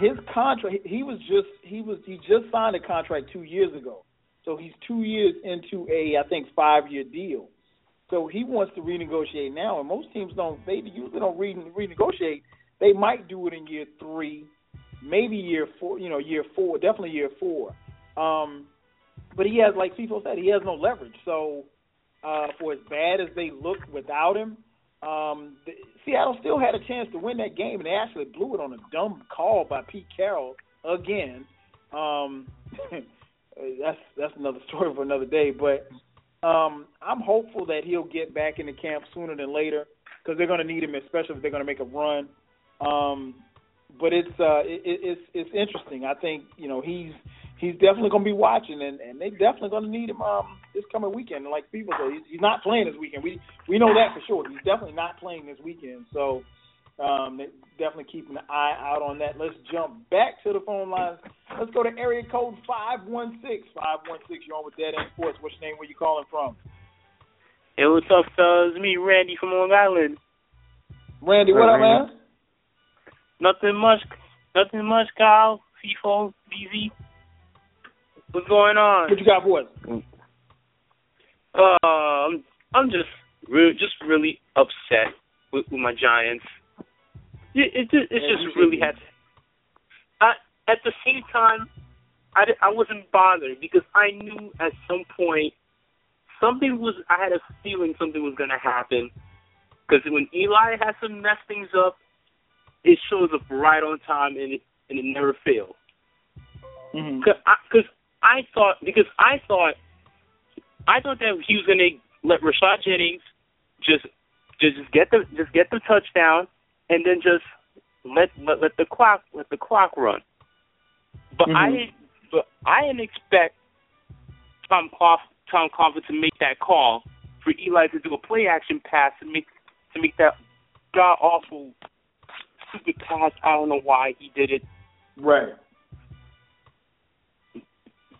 his contract. He was just. He was. He just signed a contract two years ago. So he's two years into a, I think, five-year deal. So he wants to renegotiate now, and most teams don't. They usually don't re- renegotiate. They might do it in year three, maybe year four. You know, year four, definitely year four. Um, but he has, like people said, he has no leverage. So uh, for as bad as they look without him, um, the, Seattle still had a chance to win that game, and they actually blew it on a dumb call by Pete Carroll again. Um, <laughs> that's that's another story for another day. But um, I'm hopeful that he'll get back into camp sooner than later because they're going to need him, especially if they're going to make a run. Um, but it's uh, it, it's it's interesting. I think you know he's he's definitely going to be watching, and and they definitely going to need him um, this coming weekend. Like people say, he's, he's not playing this weekend. We we know that for sure. He's definitely not playing this weekend. So um, they definitely keeping an eye out on that. Let's jump back to the phone lines. Let's go to area code five one six five one six. You're on with Dead End Sports. What's your name? Where you calling from?
Hey, what's up, fellas? Me, Randy from Long Island.
Randy, what up, man?
Nothing much. Nothing much, Kyle. Feefo, Beezy. What's going on?
What you got for us?
Uh, I'm, I'm just, really, just really upset with, with my Giants. It, it, it, it's just really had. I, at the same time, I, I wasn't bothered because I knew at some point something was. I had a feeling something was going to happen. Because when Eli has to mess things up, it shows up right on time and it and it never fails.
Mm-hmm.
Because I, 'cause I thought because I thought I thought that he was gonna let Rashad Jennings just just just get the just get the touchdown and then just let let, let the clock let the clock run. But I
Mhm.
didn't but I didn't expect Tom Cough Tom Coughlin to make that call for Eli to do a play action pass to make to make that god awful stupid pass. I don't know why he did it.
Right.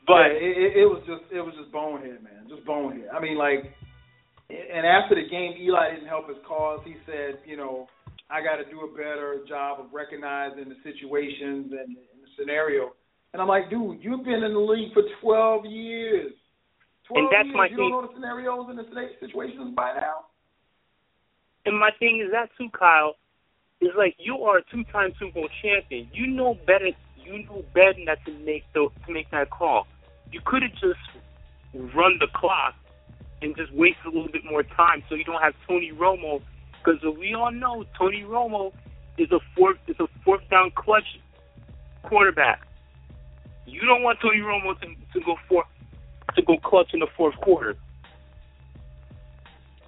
But
yeah, it, it, it was just it was just bonehead, man, just bonehead. I mean, like, and after the game, Eli didn't help his cause. He said, you know, I got to do a better job of recognizing the situations and, and the scenario. And I'm like, dude, you've been in the league for 12 years. 12
And that's
years.
my
you
thing.
don't know the scenarios and the situations by now.
And my thing is that too, Kyle. Is like you are a two-time Super Bowl champion. You know better. You know better than to make the to make that call. You could have just run the clock and just wasted a little bit more time, so you don't have Tony Romo. Because we all know Tony Romo is a fourth is a fourth down clutch quarterback. You don't want Tony Romo to to go for to go clutch in the fourth quarter.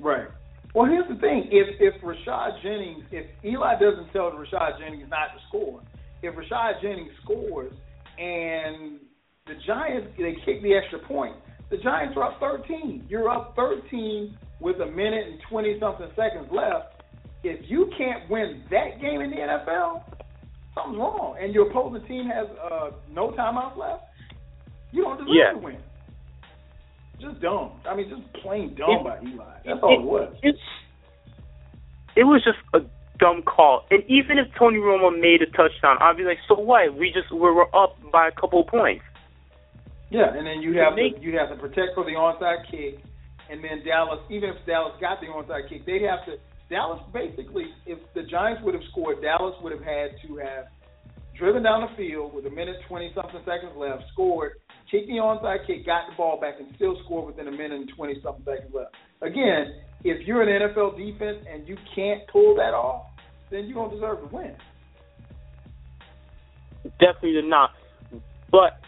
Right. Well, here's the thing: if if Rashad Jennings, if Eli doesn't tell Rashad Jennings not to score, if Rashad Jennings scores and the Giants they kick the extra point, the Giants are up 13. You're up 13 with a minute and 20 something seconds left. If you can't win that game in the NFL, something's wrong, and your opposing team has uh, no timeouts left. You don't deserve
Yeah.
to win. Just dumb. I mean, just plain dumb
It-
by Eli. That's all it was.
It's it was just a dumb call. And even if Tony Romo made a touchdown, I'd be like, so what? We just we were up by a couple of points.
Yeah, and then you have to you have to protect for the onside kick, and then Dallas. Even if Dallas got the onside kick, they'd have to. Dallas basically, if the Giants would have scored, Dallas would have had to have driven down the field with a minute twenty something seconds left, scored, kicked the onside kick, got the ball back, and still scored within a minute and twenty something seconds left. Again, if you're an NFL defense and you can't pull that off, then you don't deserve to win.
Definitely not. But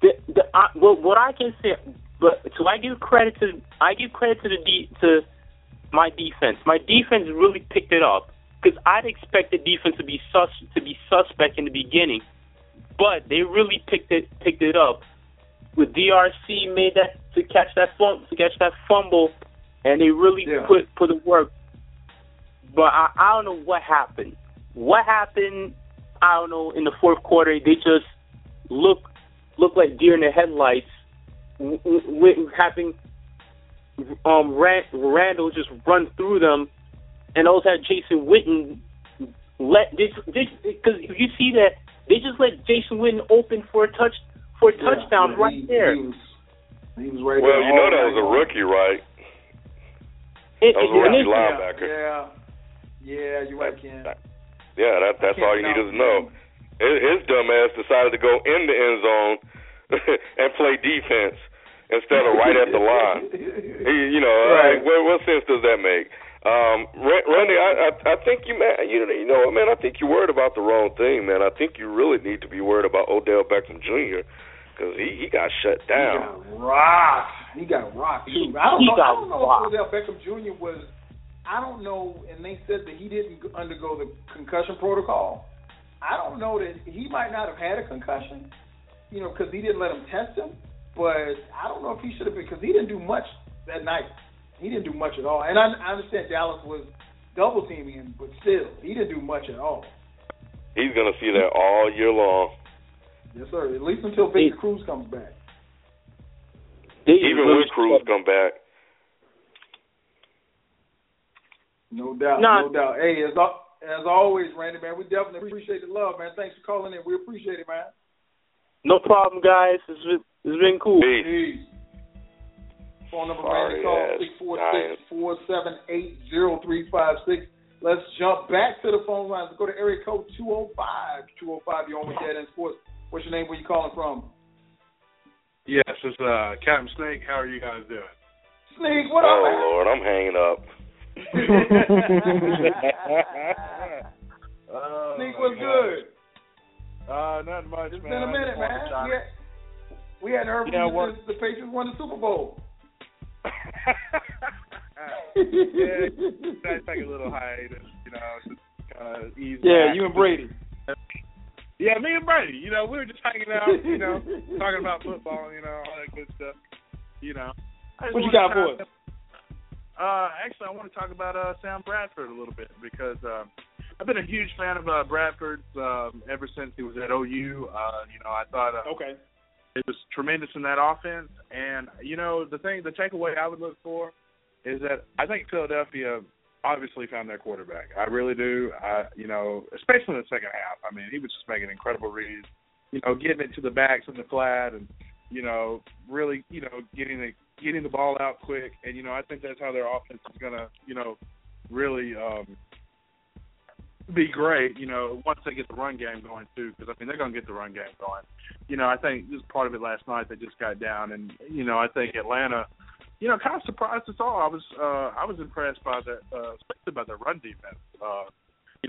the the I, what what I can say, but so I give credit to I give credit to the de, to my defense. My defense really picked it up because I'd expect the defense to be sus to be suspect in the beginning, but they really picked it picked it up. With DRC made that to catch that fumble to catch that fumble, and they really
Yeah.
put put the work. But I, I don't know what happened. What happened? I don't know. In the fourth quarter, they just look look like deer in the headlights, w- w- w- having um Rand- Randle just run through them, and also had Jason Witten let did because if you see that they just let Jason Witten open for a touch for a touchdown
yeah,
right
he,
there.
He was, he was right
well,
there
you know that was a rookie, right?
It,
That was a rookie
it-
linebacker.
Yeah, yeah, you're right, Ken.
Yeah, that that's all you need to know. His, his dumb ass decided to go in the end zone <laughs> and play defense instead of right at the line. <laughs> You know,
Right.
like, what, what sense does that make? Um, Ra- Randy, I, I I think you man, you know, you know, what, man, I think you're worried about the wrong thing, man. I think you really need to be worried about Odell Beckham Jr. because he he got shut down.
He
down.
got rocked. He got rocked too. I don't
He
know. I
got
don't know
rocked.
if Odell Beckham Jr. was. I don't know, and they said that he didn't undergo the concussion protocol. I don't know that he might not have had a concussion, you know, because he didn't let him test him. But I don't know if he should have been because he didn't do much that night. He didn't do much at all. And I, I understand Dallas was double teaming him, but still, he didn't do much at all.
He's gonna see that all year long.
Yes, sir. At least until Victor Cruz comes back.
Even when Cruz come back.
No doubt,
Nah.
no doubt. Hey, as as always, Randy, man, we definitely appreciate the love, man. Thanks for calling in. We appreciate it, man.
No problem, guys. It's been, it's been cool.
Peace. Phone number, Randy, call
Sorry-ass
six four six four seven eight zero three five six. Let's jump back to the phone lines. Go to area code 205. 205, you're on with Dead End Sports. What's your name? Where you calling from?
Yes, it's uh, Captain Snake. How are you guys doing?
Snake, what
oh
up, man?
Lord, I'm hanging up. <laughs> <laughs>
Oh,
Sneak,
my
what's good?
Uh, not much,
It's
man.
been a
I
minute, man.
to
We, had, we hadn't heard from
Yeah,
you
what-
since the Patriots won the Super Bowl. <laughs> <laughs>
yeah, I take a little hiatus, you know, just kind of ease.
Yeah,
back.
you and Brady.
Yeah, me and Brady. You know, we were just hanging out, you know, talking about football, you know, all that good stuff. You know.
What you got for us?
Uh, actually, I want to talk about uh, Sam Bradford a little bit because um, I've been a huge fan of uh, Bradford's um, ever since he was at OU. Uh, you know, I thought uh,
Okay.
it was tremendous in that offense. And you know, the thing, the takeaway I would look for is that I think Philadelphia obviously found their quarterback. I really do. I, you know, especially in the second half. I mean, he was just making incredible reads. You know, getting it to the backs in the flat, and you know, really, you know, getting the getting the ball out quick. And you know, I think that's how their offense is gonna, you know, really um be great. You know, once they get the run game going too, because I mean they're gonna get the run game going. You know, I think this part of it last night. They just got down, and you know, I think Atlanta you know, kind of surprised us all. I was uh I was impressed by the uh especially by the run defense. Uh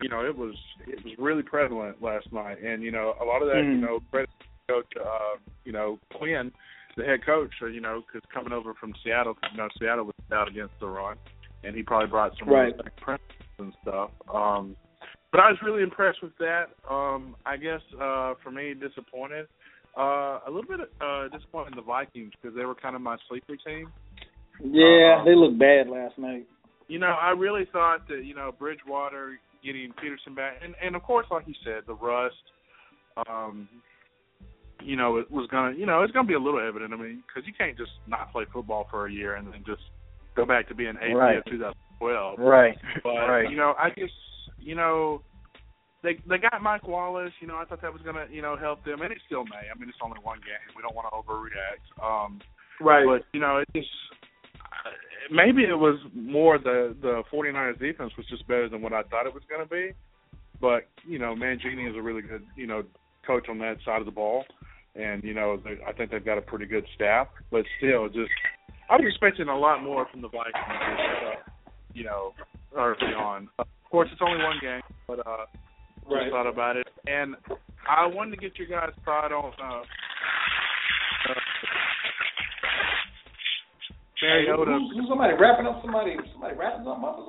you know, it was it was really prevalent last night and you know, a lot of that, you
Mm.
know, credit coach uh, you know, Quinn, the head coach, uh, you know, cuz coming over from Seattle, you know, Seattle was out against the run and he probably brought some
Right.
principles and stuff. Um but I was really impressed with that. Um I guess uh for me disappointed uh, a little bit uh, disappointed in the Vikings because they were kind of my sleeper team.
Yeah,
Uh,
they looked bad last night.
You know, I really thought that you know Bridgewater getting Peterson back, and and of course, like you said, the rust. Um, you know, it was gonna, you know, it's gonna be a little evident. I mean, because you can't just not play football for a year and then just go back to being AP
Right.
of 2012.
Right.
But
Right.
you know, I just, you know, they they got Mike Wallace. You know, I thought that was gonna, you know, help them, and it still may. I mean, it's only one game. We don't want to overreact. Um,
Right.
but you know, it just uh, maybe it was more the the 49ers defense was just better than what I thought it was going to be. But you know, Mangini is a really good you know coach on that side of the ball, and you know they, I think they've got a pretty good staff. But still, just I was expecting a lot more from the Vikings. Uh, you know, early on. Of course, it's only one game, but uh,
Right.
just thought about it, and I wanted to get your guys' thought on. Uh, uh, Mariota.
Who's, who's somebody wrapping up somebody? Somebody wrapping something up or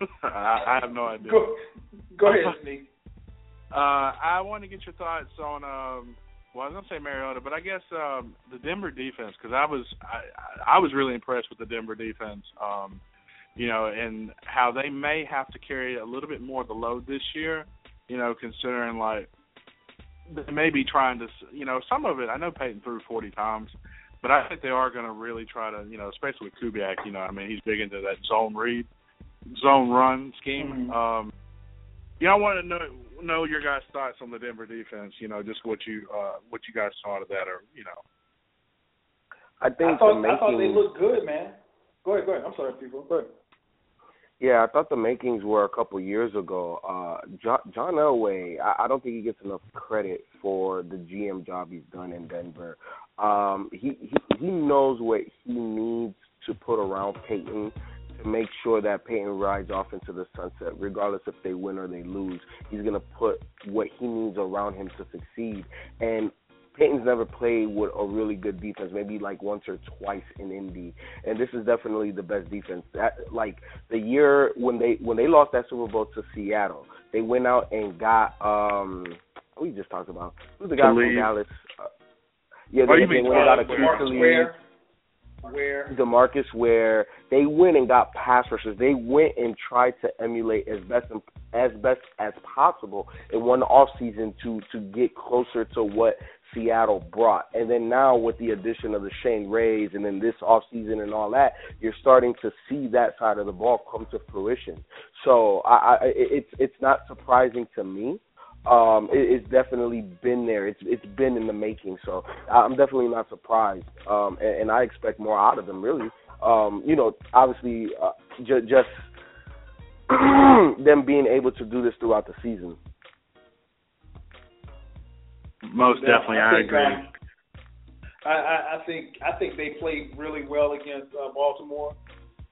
something? <laughs>
I, I have no idea.
Go, go ahead, Sneak.
Uh, I want to get your thoughts on. Um, well, I was gonna say Mariota, but I guess um, the Denver defense because I was I, I was really impressed with the Denver defense. Um, you know, and how they may have to carry a little bit more of the load this year. You know, considering like they may be trying to, you know, some of it. I know Peyton threw 40 times, but I think they are going to really try to, you know, especially with Kubiak. You know, I mean, he's big into that zone read, zone run scheme. Um, you know, I want to know know your guys' thoughts on the Denver defense. You know, just what you uh, what you guys thought of that, or you know.
I think
I thought,
the
I thought they looked good, man. Go ahead, go ahead. I'm sorry, people. Go ahead.
Yeah, I thought the makings were a couple years ago. Uh, John, John Elway, I, I don't think he gets enough credit for the GM job he's done in Denver. Um, he, he he knows what he needs to put around Peyton to make sure that Peyton rides off into the sunset, regardless if they win or they lose. He's gonna put what he needs around him to succeed. And Peyton's never played with a really good defense, maybe like once or twice in Indy, and this is definitely the best defense. That like the year when they when they lost that Super Bowl to Seattle, they went out and got um we just talked about who's the guy from Dallas. Uh, yeah,
Oh,
they,
you
they went and got a
Khalid.
Keith
Marcus
Khalid.
Ware. Where
Demarcus Ware, they went and got pass rushers. They went and tried to emulate as best as best as possible in one off season to to get closer to what Seattle brought. And then now with the addition of the Shane Rays and then this off season and all that, you're starting to see that side of the ball come to fruition. So I, I it's it's not surprising to me um, it, it's definitely been there. It's it's been in the making. So I'm definitely not surprised, um, and, and I expect more out of them. Really, um, you know, obviously, uh, ju- just <clears throat> them being able to do this throughout the season.
Most definitely, I
think,
agree.
um, I, I, I think I think they played really well against uh, Baltimore.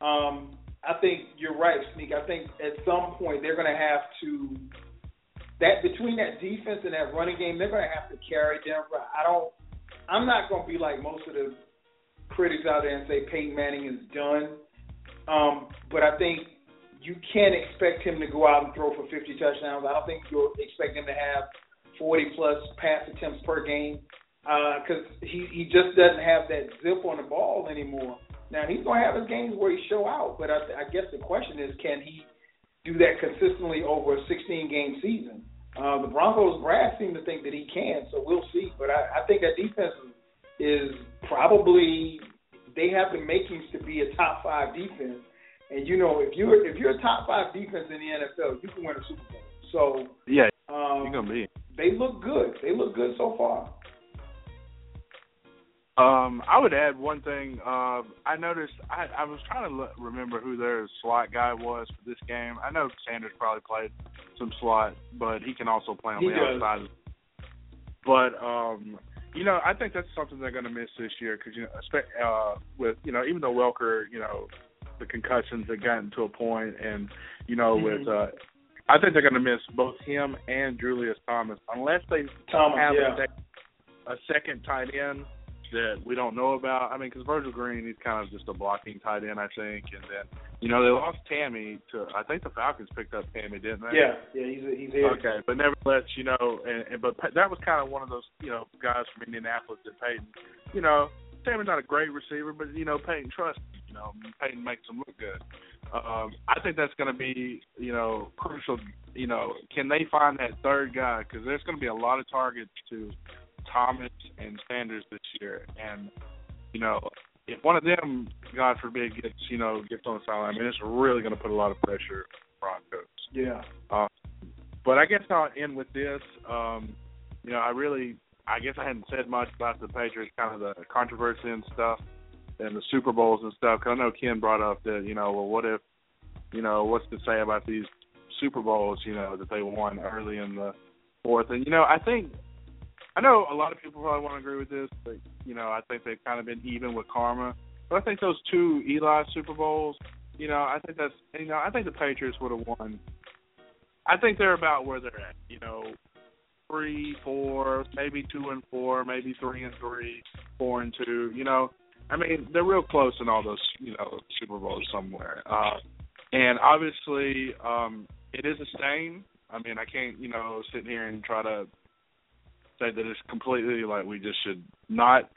Um, I think you're right, Sneak. I think at some point they're going to have to that between that defense and that running game, they're going to have to carry Denver. I don't. I'm not going to be like most of the critics out there and say Peyton Manning is done. Um, but I think you can't expect him to go out and throw for 50 touchdowns. I don't think you'll expect him to have 40 plus pass attempts per game because he he just doesn't have that zip on the ball anymore. Now he's going to have his games where he show out, but I, I guess the question is, can he do that consistently over a 16 game season? Uh, the Broncos brass seem to think that he can, so we'll see. But I, I think that defense is probably they have the makings to be a top five defense. And you know, if you're if you're a top five defense in the NFL, you can win a Super Bowl. So
Yeah,
um,
you're gonna be.
They look good. They look good so far.
Um, I would add one thing. Uh, I noticed I, I was trying to look, remember who their slot guy was for this game. I know Sanders probably played some slot, but he can also play on
He
the
does.
outside. But um, you know, I think that's something they're going to miss this year because you know, uh, with you know, even though Welker, you know, the concussions have gotten to a point, and you know, with
Mhm.
uh, I think they're going to miss both him and Julius Thomas unless they
Thomas,
have
yeah.
a, sec- a second tight end that we don't know about. I mean, because Virgil Green, he's kind of just a blocking tight end, I think. And then, you know, they lost Tamme to. I think the Falcons picked up Tamme, didn't they?
Yeah, yeah, he's he's here.
Okay, but nevertheless, you know, and, and but that was kind of one of those, you know, guys from Indianapolis that Peyton, you know, Tamme's not a great receiver, but you know, Peyton trusts. You know, Peyton makes him look good. Um, I think that's going to be, you know, crucial. You know, can they find that third guy? Because there's going to be a lot of targets to Thomas and Sanders this year, and you know, if one of them, God forbid, gets you know gets on the sideline, I mean, it's really going to put a lot of pressure on Broncos.
Yeah.
Uh, but I guess I'll end with this. Um, you know, I really, I guess I hadn't said much about the Patriots, kind of the controversy and stuff, and the Super Bowls and stuff. Because I know Ken brought up that, you know, well, what if, you know, what's to say about these Super Bowls, you know, that they won early in the fourth? And you know, I think, I know a lot of people probably won't agree with this, but you know, I think they've kind of been even with karma. But I think those two Eli Super Bowls, you know, I think that's, you know, I think the Patriots would have won I think they're about where they're at. You know, three, four, maybe two and four, maybe three and three, four and two. You know, I mean, they're real close in all those, you know, Super Bowls somewhere. Uh, and obviously, um, it is a stain. I mean, I can't, you know, sit here and try to say that it's completely like we just should not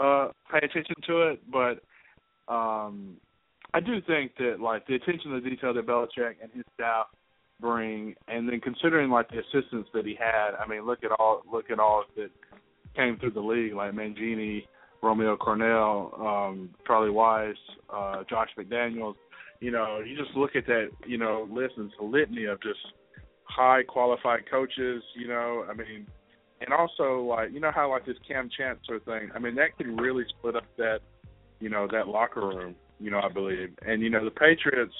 uh pay attention to it, but um I do think that like the attention to detail that Belichick and his staff bring, and then considering like the assistants that he had, I mean, look at all look at all that came through the league, like Mangini, Romeo Crennel, um, Charlie Weis, uh, Josh McDaniels. You know, you just look at that, you know, list and it's a litany of just high qualified coaches. You know, I mean, and also like you know how like this Kam Chancellor thing. I mean, that can really split up that, you know, that locker room. You know, I believe, and you know, the Patriots,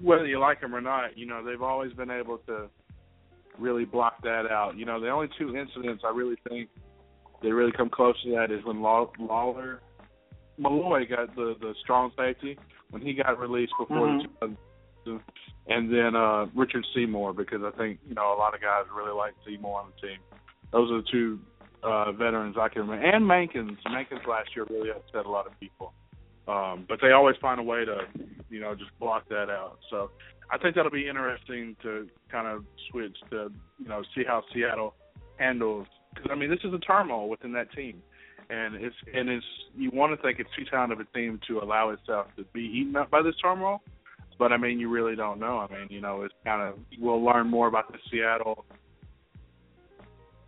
whether you like them or not, you know, they've always been able to really block that out. You know, the only two incidents I really think they really come close to that is when Lawyer Milloy got the the strong safety when he got released before
Mhm.
the and then uh Richard Seymour because I think you know a lot of guys really like Seymour on the team. Those are the two uh veterans I can remember, and Mankins. Mankins last year really upset a lot of people, um, but they always find a way to you know just block that out. So I think that'll be interesting to kind of switch to you know see how Seattle handles because I mean this is a turmoil within that team, and it's and it's you want to think it's too talented of a team to allow itself to be eaten up by this turmoil, but I mean you really don't know. I mean you know it's kind of we'll learn more about the Seattle.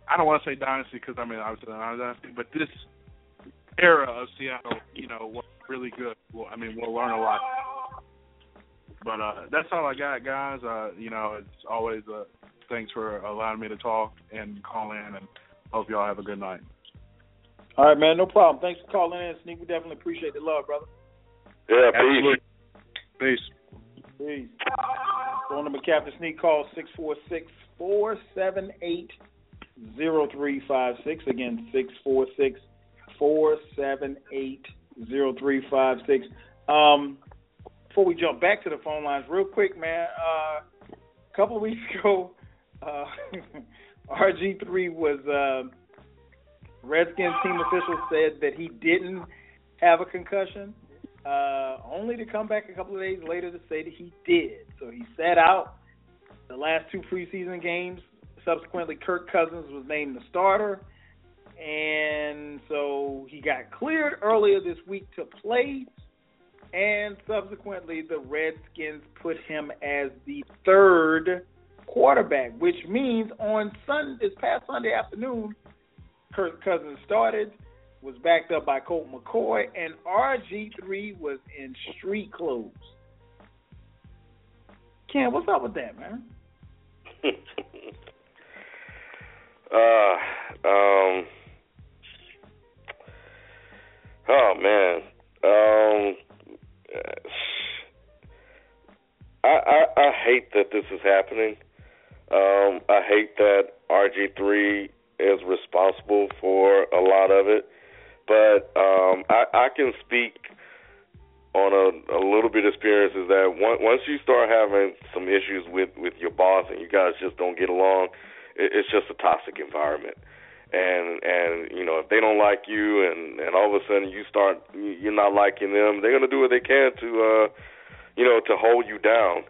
I don't want to say dynasty because I mean obviously not a dynasty, but this era of Seattle, you know, was really good. Well, I mean we'll learn a lot. But uh that's all I got, guys. Uh, you know, it's always uh thanks for allowing me to talk and call in and hope y'all have a good night.
All right, man, no problem. Thanks for calling in, Sneak. We definitely appreciate the love, brother.
Yeah,
Absolutely. Peace.
Peace. Phone number Captain Sneak call six four six four seven eight zero three five six. Again, six four six four seven eight zero three five six. Um, before we jump back to the phone lines, real quick, man. Uh, a couple of weeks <laughs> ago, uh, <laughs> RG three was. Uh, Redskins team officials said that he didn't have a concussion, uh, only to come back a couple of days later to say that he did. So he sat out the last two preseason games. Subsequently, Kirk Cousins was named the starter, and so he got cleared earlier this week to play. And subsequently, the Redskins put him as the third quarterback, which means on Sun this past Sunday afternoon, Kirk Cousins started, was backed up by Colt McCoy, and RG3 was in street clothes. Ken, what's up with that, man? <laughs>
uh, um, oh man, um, I, I I hate that this is happening. Um, I hate that RG3 is responsible for a lot of it, but um, I, I can speak on a, a little bit of experience is that once, once you start having some issues with with your boss and you guys just don't get along, it, it's just a toxic environment. And and you know if they don't like you and and all of a sudden you start you're not liking them, they're gonna do what they can to uh you know to hold you down.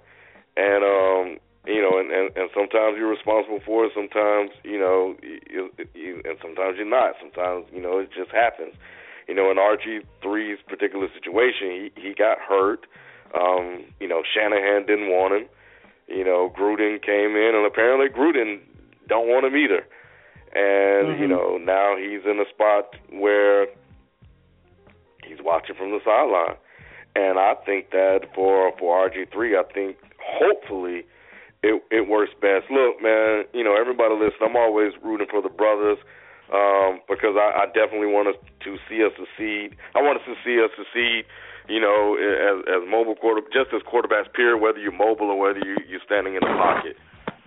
And um you know, and, and and sometimes you're responsible for it. Sometimes you know, you, you, and sometimes you're not. Sometimes you know, it just happens. You know, in RG3's particular situation, he he got hurt. Um, you know, Shanahan didn't want him. You know, Gruden came in, and apparently Gruden don't want him either. And you
Mhm.
know, now he's in a spot where he's watching from the sideline. And I think that for for RG3, I think hopefully it it works best. Look, man, you know everybody listen. I'm always rooting for the brothers um, because I, I definitely want us to see us succeed. I want us to see us succeed. You know, as as mobile quarter, just as quarterbacks, period. Whether you're mobile or whether you you're standing in the pocket.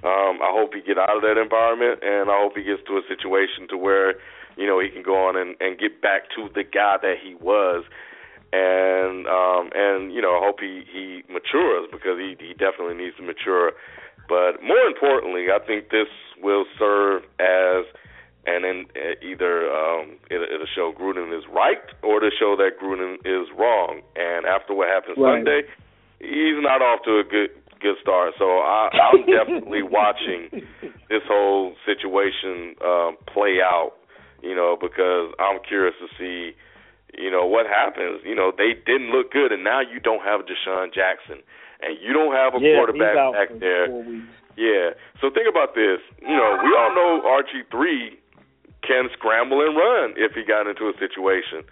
Um, I hope he get out of that environment, and I hope he gets to a situation to where you know he can go on and, and get back to the guy that he was and um and you know I hope he he matures because he he definitely needs to mature. But more importantly I think this will serve as and then either um it, it'll show Gruden is right or to show that Gruden is wrong. And after what happened
Right.
Sunday he's not off to a good good start. So I I'm <laughs> definitely watching this whole situation um play out you know because I'm curious to see you know what happens. You know they didn't look good, and now you don't have DeSean Jackson, and you don't have a
yeah,
quarterback
he's out
back
for
there. Yeah. So think about this. You know, we all know RG three can scramble and run if he got into a situation.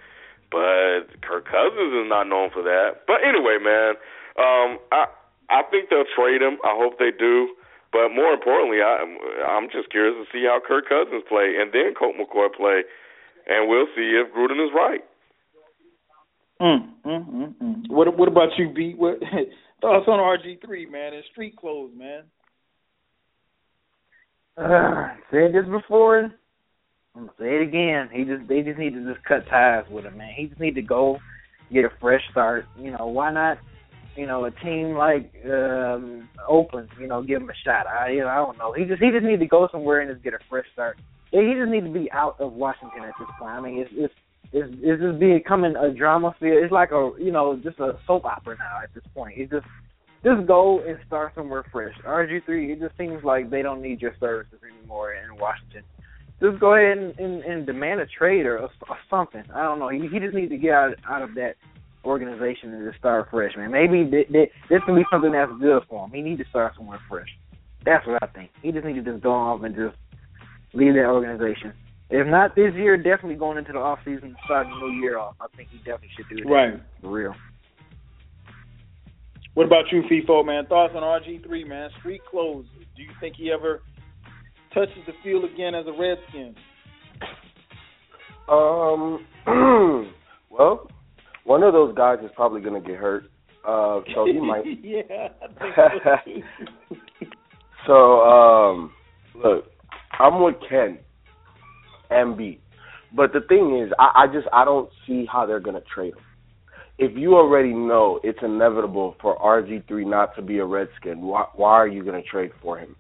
But Kirk Cousins is not known for that. But anyway, man, um, I I think they'll trade him. I hope they do. But more importantly, I, I'm just curious to see how Kirk Cousins play and then Colt McCoy play, and we'll see if Gruden is right.
Mm, mm, mm, mm. What What about you, B? What <laughs> thoughts on RG three, man? And street clothes, man.
Uh, said this before. I'm gonna say it again. He just they just need to just cut ties with him, man. He just need to go get a fresh start. You know, why not? You know, a team like um Oakland, you know, give him a shot. I you know, I don't know. He just he just need to go somewhere and just get a fresh start. He just need to be out of Washington at this point. I mean, it's it's it's, it's just becoming a drama field. It's like a you know just a soap opera now at this point. It's just just go and start somewhere fresh. RG three, it just seems like they don't need your services anymore in Washington. Just go ahead and, and, and demand a trade or, or something. I don't know. He he just needs to get out out of that organization and just start fresh, man. Maybe th- th- this can be something that's good for him. He needs to start somewhere fresh. That's what I think. He just needs to just go off and just leave that organization. If not this year, definitely going into the off season, starting the new year off. I think he definitely should do it.
Right.
For real.
What about you, Feefo, man? Thoughts on RG three, man? Street clothes. Do you think he ever touches the field again as a Redskin?
Um, <clears throat> well, one of those guys is probably going to get hurt, uh, so he might. <laughs>
yeah, so. <laughs>
So, um, look, I'm with Ken and B, but the thing is, I, I just I don't see how they're going to trade him. If you already know it's inevitable for RG3 not to be a Redskin, why, why are you going to trade for him?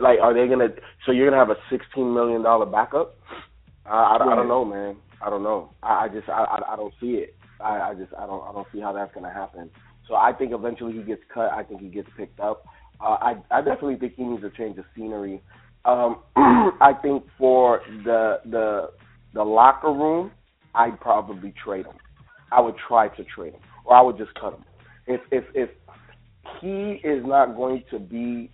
Like, are they gonna? So you're gonna have a sixteen million dollar backup? I, I, I don't know, man. I don't know. I, I just I, I I don't see it. I, I just I don't I don't see how that's gonna happen. So I think eventually he gets cut. I think he gets picked up. Uh, I I definitely think he needs a change of scenery. Um, <clears throat> I think for the the the locker room, I'd probably trade him. I would try to trade him, or I would just cut him. If if if he is not going to be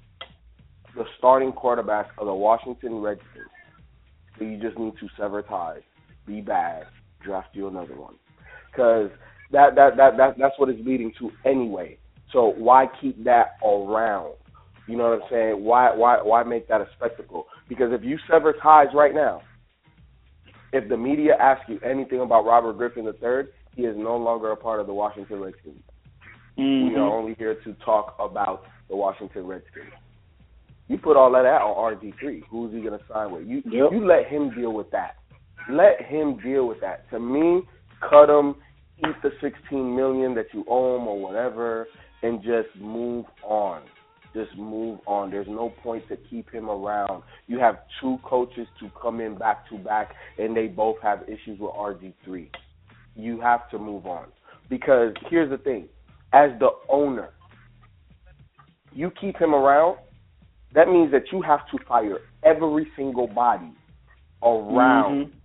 the starting quarterback of the Washington Redskins, then you just need to sever ties, be bad, draft you another one, because that that that that that's what it's leading to anyway. So why keep that around? You know what I'm saying? Why why why make that a spectacle? Because if you sever ties right now, if the media asks you anything about Robert Griffin III, he is no longer a part of the Washington Redskins. We mm-hmm. are only here to talk about the Washington Redskins. You put all of that on RG3. Who's he going to sign with? You you let him deal with that. Let him deal with that. To me, cut him, eat the 16 million that you owe him or whatever, and just move on. Just move on. There's no point to keep him around. You have two coaches to come in back to back, and they both have issues with RG3. You have to move on because here's the thing: as the owner, you keep him around. That means that you have to fire every single body around. Mm-hmm.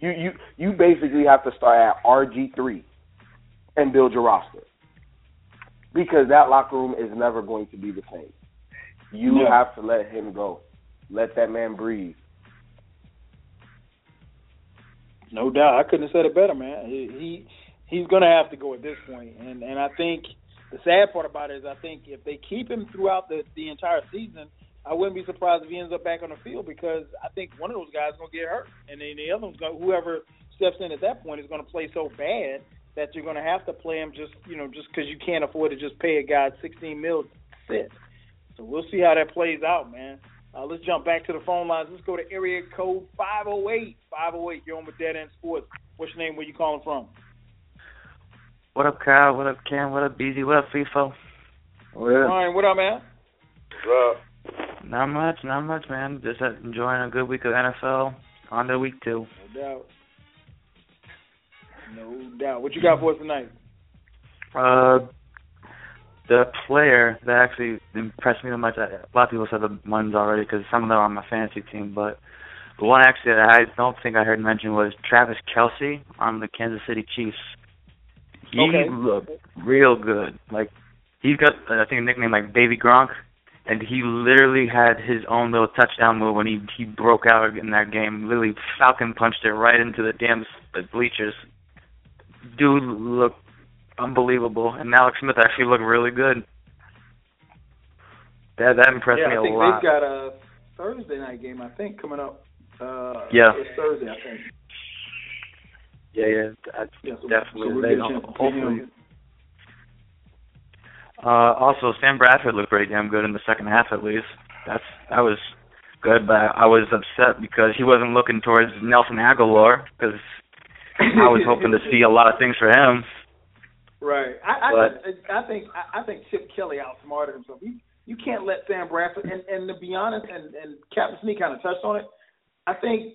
You you you basically have to start at RG three and build your roster because that locker room is never going to be the same. You
Yeah.
have to let him go. Let that man breathe.
No doubt. I couldn't have said it better, man. He, he he's going to have to go at this point, and and I think the sad part about it is I think if they keep him throughout the the entire season, I wouldn't be surprised if he ends up back on the field because I think one of those guys is going to get hurt, and then the other one's going whoever steps in at that point is going to play so bad that you're going to have to play him just you know just because you can't afford to just pay a guy 16 mil to sit. So we'll see how that plays out, man. Uh, let's jump back to the phone lines. Let's go to area code 508. 508, you're on with Dead End Sports. What's your name? Where you calling from?
What up, Kyle? What up, Cam? What up, Beezy? What up, Feefo?
Ryan, what up, man?
What's up?
Not much, not much, man. Just enjoying a good week of NFL. On the week two.
No doubt. No doubt. What you got for us tonight?
Uh, the player that actually impressed me the most, a lot of people said the ones already because some of them are on my fantasy team, but the one actually that I don't think I heard mentioned was Travis Kelce on the Kansas City Chiefs. He
Okay.
looked real good. Like he's got, I think, a nickname like Baby Gronk. and he literally had his own little touchdown move when he he broke out in that game. Literally, Falcon punched it right into the damn bleachers. Dude look unbelievable, and Alex Smith actually looked really good. That that impressed
yeah,
me
I
a
think
lot.
they've got a Thursday night game. I think coming up. Uh,
Yeah.
it's Thursday. I think.
Yeah, yeah, I-
Yeah, so,
definitely.
So we'll
They-
get a chance
hopefully. Uh, also, Sam Bradford looked pretty damn good in the second half, at least. That's that was good, but I was upset because he wasn't looking towards Nelson Agholor because I was hoping to see a lot of things for him.
Right. I I,
But-
I think I, I think Chip Kelly outsmarted himself. You you can't let Sam Bradford and and to be honest, and and Captain Sneak kind of touched on it. I think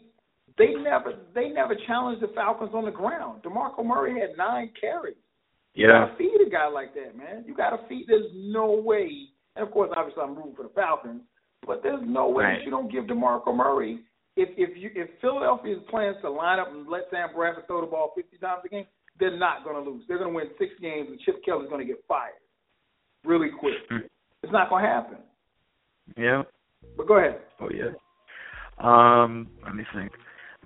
they never they never challenged the Falcons on the ground. Demarco Murray had nine carries. You
Yeah.
gotta feed a guy like that, man. You gotta feed. There's no way. And of course, obviously, I'm rooting for the Falcons, but there's no way
Right.
that you don't give Demarco Murray. If if you if Philadelphia's plans to line up and let Sam Bradford throw the ball 50 times a game, they're not going to lose. They're going to win six games, and Chip Kelly's going to get fired really quick. It's not going to happen.
Yeah.
But go ahead.
Oh yeah. Um, let me think.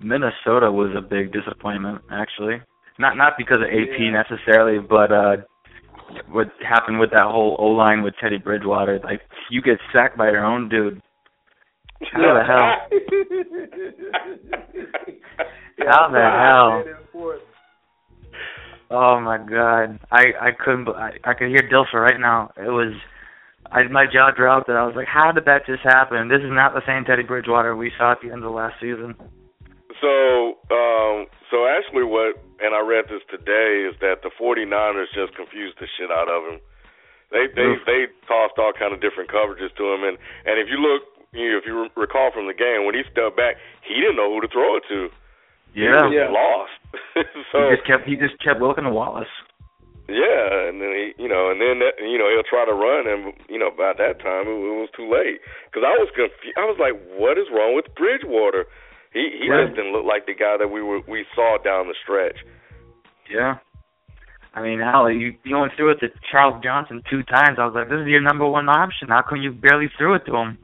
Minnesota was a big disappointment, actually. Not not because of AP necessarily, but uh what happened with that whole O line with Teddy Bridgewater. Like you get sacked by your own dude. How the hell? <laughs> How the hell? Oh my god. I I couldn't I I could hear Dilfer right now. It was I my jaw dropped and I was like, How did that just happen? This is not the same Teddy Bridgewater we saw at the end of the last season.
So, um, so actually, what and I read this today is that the 49ers just confused the shit out of him. They they
Oof.
they tossed all kind of different coverages to him, and and if you look, you know, if you re- recall from the game when he stepped back, he didn't know who to throw it to.
Yeah. <laughs>
he was lost. so
he just kept he just kept looking to Wallace.
yeah, and then he, you know, and then that, you know he'll try to run, and you know by that time it, it was too late because I was confused. I was like, what is wrong with Bridgewater? He he
Right.
just didn't look like the guy that we were we saw down the stretch.
Yeah. I mean, Al, you you only threw it to Charles Johnson two times. I was like, this is your number one option. How come you barely threw it to him?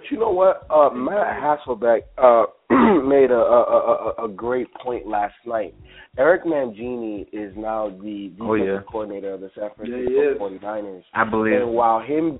But you know what? Uh, Matt Hasselbeck uh, <clears throat> made a, a, a, a great point last night. Eric Mangini is now the defensive
Oh, yeah.
coordinator of the San Francisco
is.
49ers.
I believe.
And while him,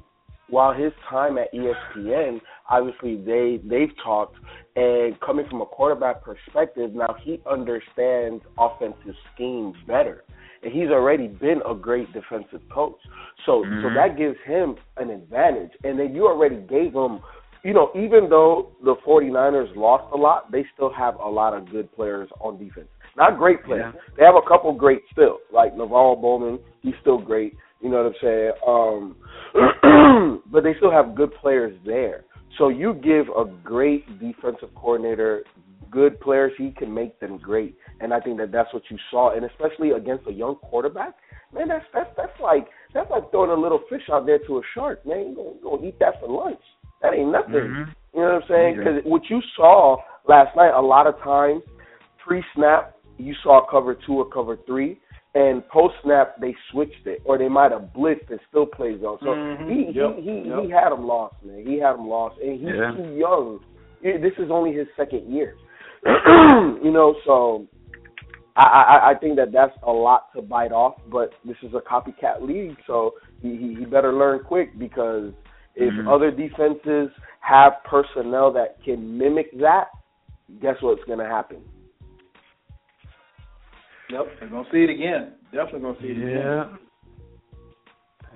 while his time at ESPN, obviously they they've talked, and coming from a quarterback perspective, now he understands offensive schemes better, and he's already been a great defensive coach. So so
Mhm.
that gives him an advantage, and then you already gave him. You know, even though the 49ers lost a lot, they still have a lot of good players on defense. Not great players.
Yeah.
They have a couple great still, like NaVorro Bowman. He's still great. You know what I'm saying? Um, <clears throat> but they still have good players there. So you give a great defensive coordinator good players, he can make them great. And I think that that's what you saw, and especially against a young quarterback, man, that's that's that's like that's like throwing a little fish out there to a shark, man. You gonna, you gonna eat that for lunch? That ain't nothing.
Mhm.
You know what I'm saying?
Yeah.
Because what you saw last night, a lot of times, pre-snap, you saw cover two or cover three, and post-snap they switched it, or they might have blitzed and still plays on. So
Mhm.
he
Yep.
he he,
Yep.
he had him lost, man. He had him lost, and he's
Yeah.
too young. This is only his second year. <clears throat> you know, so I, I I think that that's a lot to bite off. But this is a copycat league, so he he, he better learn quick because if
Mhm.
other defenses have personnel that can mimic that, guess what's going to happen?
Yep, they're gonna see it again. Definitely gonna see it
Yeah.
again.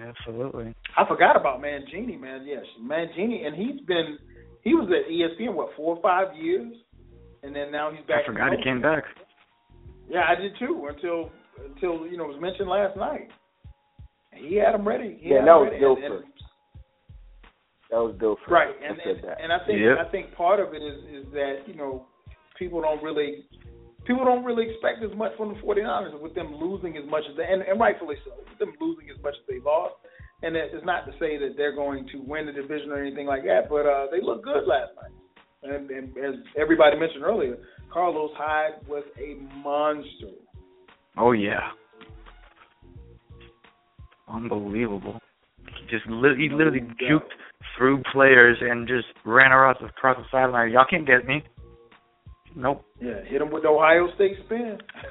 Absolutely.
I forgot about Mangini, man. Yes, Mangini, and he's been he was at ESPN what four or five years, and then now he's back.
I forgot he came back.
Yeah, I did too until until you know it was mentioned last night. He had him ready. He
Yeah,
had
that
him
was
ready. And-
Dilfer.
and-
That was Dilfer.
Right, and
said
and,
that.
and I think
Yep.
I think part of it is is that you know people don't really people don't really expect as much from the 49ers with them losing as much as they and, and rightfully so with them losing as much as they lost. And it- it's not to say that they're going to win the division or anything like that, but uh, they looked good last night. And, and as everybody mentioned earlier, Carlos Hyde was a monster.
Oh yeah. Unbelievable. He just li- he literally juked through players and just ran across across the sideline. Y'all can't get me. Nope.
Yeah, hit him with the Ohio State spin. <laughs>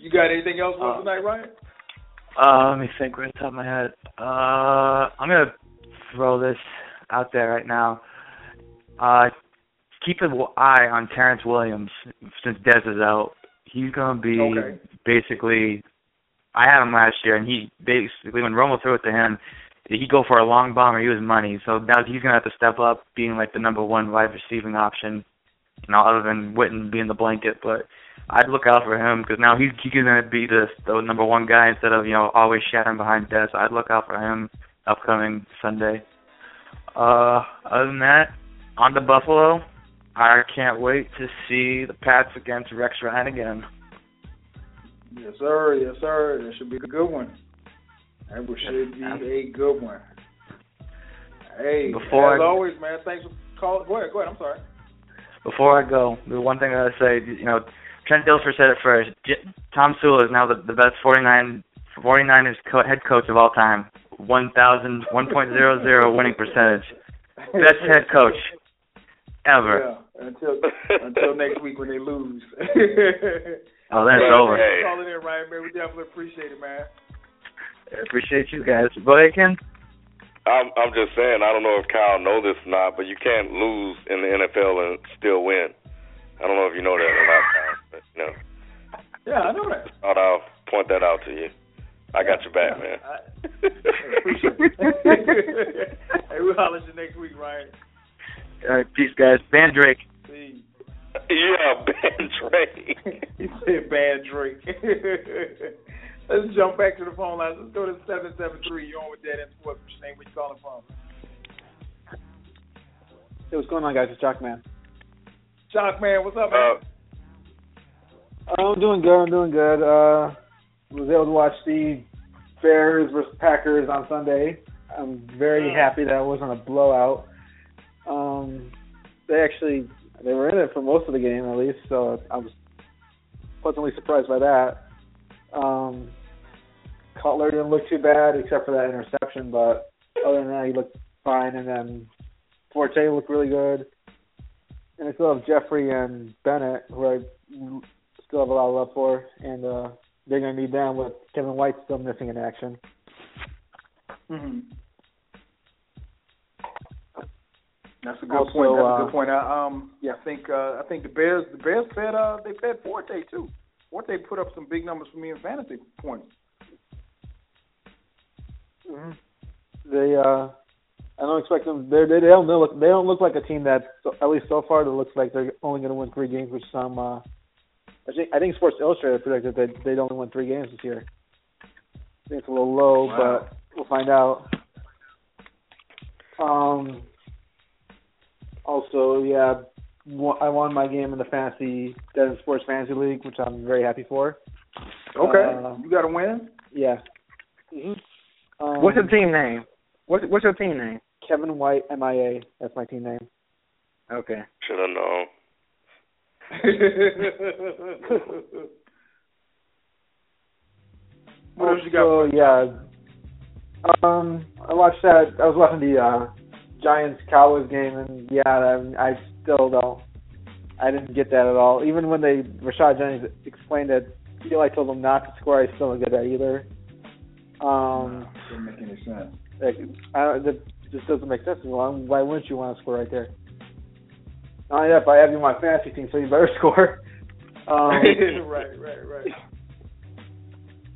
you got anything else for
Uh,
tonight, Ryan?
Uh, let me think right top of my head. Uh, I'm gonna throw this out there right now. Uh, keep an eye on Terrence Williams since Dez is out. He's gonna be
Okay.
basically. I had him last year, and he basically when Romo threw it to him, he'd go for a long bomb or he was money. So now he's gonna have to step up, being like the number one wide receiving option. You know, other than Witten being the blanket, but I'd look out for him because now he's he's gonna be the the number one guy instead of you know always shattering behind Dez. I'd look out for him upcoming Sunday. Uh, other than that, on to Buffalo. I can't wait to see the Pats against Rex Ryan again.
Yes, sir. Yes, sir. That should be a good one. That should be a good one. Hey,
Before
as
I-
always, man. Thanks for calling. Go ahead. Go ahead. I'm sorry.
Before I go, the one thing I gotta say, you know, Trent Dilfer said it first. J- Tomsula is now the, the best 49 49ers co- head coach of all time. 1,000 1.00 winning percentage. Best head coach ever.
Yeah. Until <laughs> until next week when they lose. <laughs>
Oh, that's it's
Hey,
over.
thanks for calling in, Ryan. Man, we definitely appreciate it, man.
I appreciate you guys. Go ahead, Ken.
I'm I'm just saying I don't know if Kyle know this or not, but you can't lose in the NFL and still win. I don't know if you know that or not, Kyle, but you know,
Yeah, I know that.
thought I'll point that out to you. I got your back, man. <laughs>
hey, we'll holler at you next week, Ryan.
All right, peace, guys. Van Drake.
See.
Yeah, <laughs> Ben Drake.
he said bad Drake. <laughs> Let's jump back to the phone lines. Let's go to seven seven three. You're on with Dead End Sports. What's your name? Where you calling from?
Hey, what's going on, guys? It's Jock Man.
Shock man, what's up, man?
Oh, I'm doing good. I'm doing good. Uh, was able to watch the Bears versus Packers on Sunday. I'm very happy that it wasn't a blowout. Um, they actually they were in it for most of the game at least, so I was pleasantly surprised by that. Um, Cutler didn't look too bad except for that interception, but other than that, he looked fine. And then Forte looked really good. And I still have Jeffery and Bennett, who I still have a lot of love for, and uh, they're going to need them with Kevin White still missing in action.
hmm That's a good
Also,
point. That's a
uh,
good point. I, um, yeah, I think uh, I think the Bears the Bears fed uh they fed Forte too. Forte put up some big numbers for me in fantasy points.
hmm They, uh, I don't expect them. They they don't look they don't look like a team that at least so far that looks like they're only going to win three games, which some uh, I think I think Sports Illustrated predicted that they'd only win three games this year. I think it's a little low,
Wow.
but we'll find out. Um. Also, yeah, I won my game in the fantasy Dead Sports Fantasy League, which I'm very happy for.
Okay,
Uh,
you got to win.
Yeah. hmm Um,
What's your team name? What's what's your team name?
Kevin White, MIA. That's my team name.
Okay.
Should have known. <laughs>
What else you got
Also, yeah. Um, I watched that. I was watching the uh, Giants Cowboys game, and yeah, I, I still don't. I didn't get that at all. Even when they Rashad Jennings explained that Eli told them not to score, I still don't get that either. Um,
Doesn't make any sense.
like, I don't, that just doesn't make sense. Why, why wouldn't you want to score right there? Not only that, but I have you on my fantasy team, so you better <laughs> score. Um, <laughs>
right, right, right. <laughs>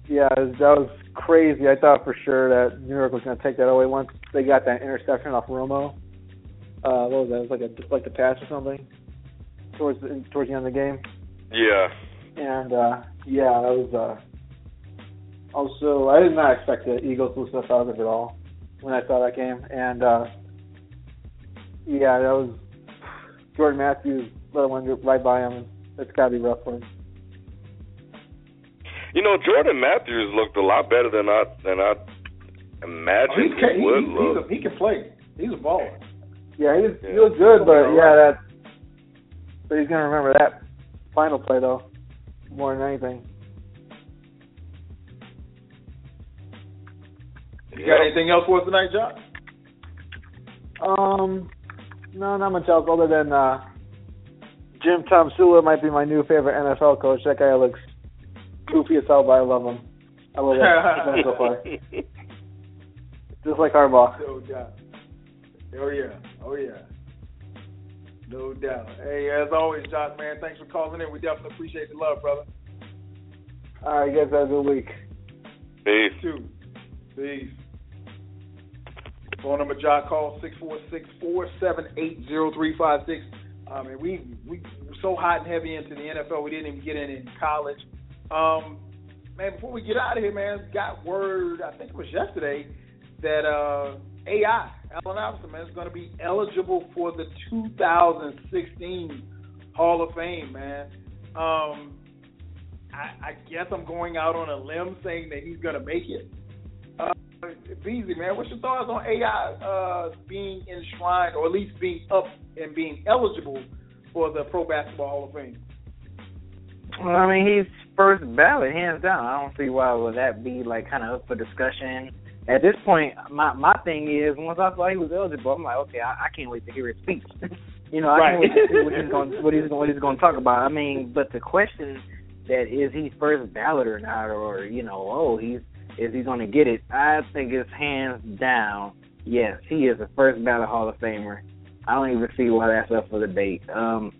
Yeah, that was crazy. I thought for sure that New York was going to take that away once they got that interception off Romo. Uh, what was that? It was like a like the pass or something towards the towards the end of the game.
Yeah.
And uh, yeah, that was. Uh, also, I did not expect the Eagles to lose the Falcons at all when I saw that game. And uh, yeah, that was Jordan Matthews let one right by him. It's got to be rough for him.
You know, Jordan Matthews looked a lot better than I than I
Oh,
imagined
he's,
he
he,
would
he's,
look.
a, he can play. He's a baller.
Yeah, he was, he
Yeah.
was good, but yeah,
all
that. But he's gonna remember that final play though, more than anything.
You got anything else for us tonight, John?
Um, no, not much else other than uh, Jim Tomsula might be my new favorite NFL coach. That guy looks goofy as hell, but I love him. I love that <laughs> so far. Just like Harbaugh.
No doubt. Oh yeah. Oh yeah. No doubt. Hey, as always, Josh, man, thanks for calling in. We definitely appreciate the love, brother.
All right, you guys have a good week.
Peace.
Two. Peace. Phone number, Josh, call 646-478-0356. I mean, we we were so hot and heavy into the NFL, we didn't even get in in college. Um, man, before we get out of here, man, got word, I think it was yesterday, that uh, AI, Allen Iverson, man, is going to be eligible for the 2016 Hall of Fame, man. Um, I, I guess I'm going out on a limb saying that he's going to make it. Uh, Beezy, man, what's your thoughts on AI uh, being enshrined, or at least being up and being eligible for the Pro Basketball Hall of Fame?
Well, I mean, he's first ballot, hands down. I don't see why would that be like kind of up for discussion. At this point, my my thing is once I saw he was eligible, I'm like, okay, I, I can't wait to hear his speech. <laughs> you know, I
Right.
can't wait to see what he's going what he's going what he's going to talk about. I mean, but the question that is he first ballot or not, or you know, oh, he's is he going to get it? I think it's hands down. Yes, he is the first ballot Hall of Famer. I don't even see why that's up for debate. Um,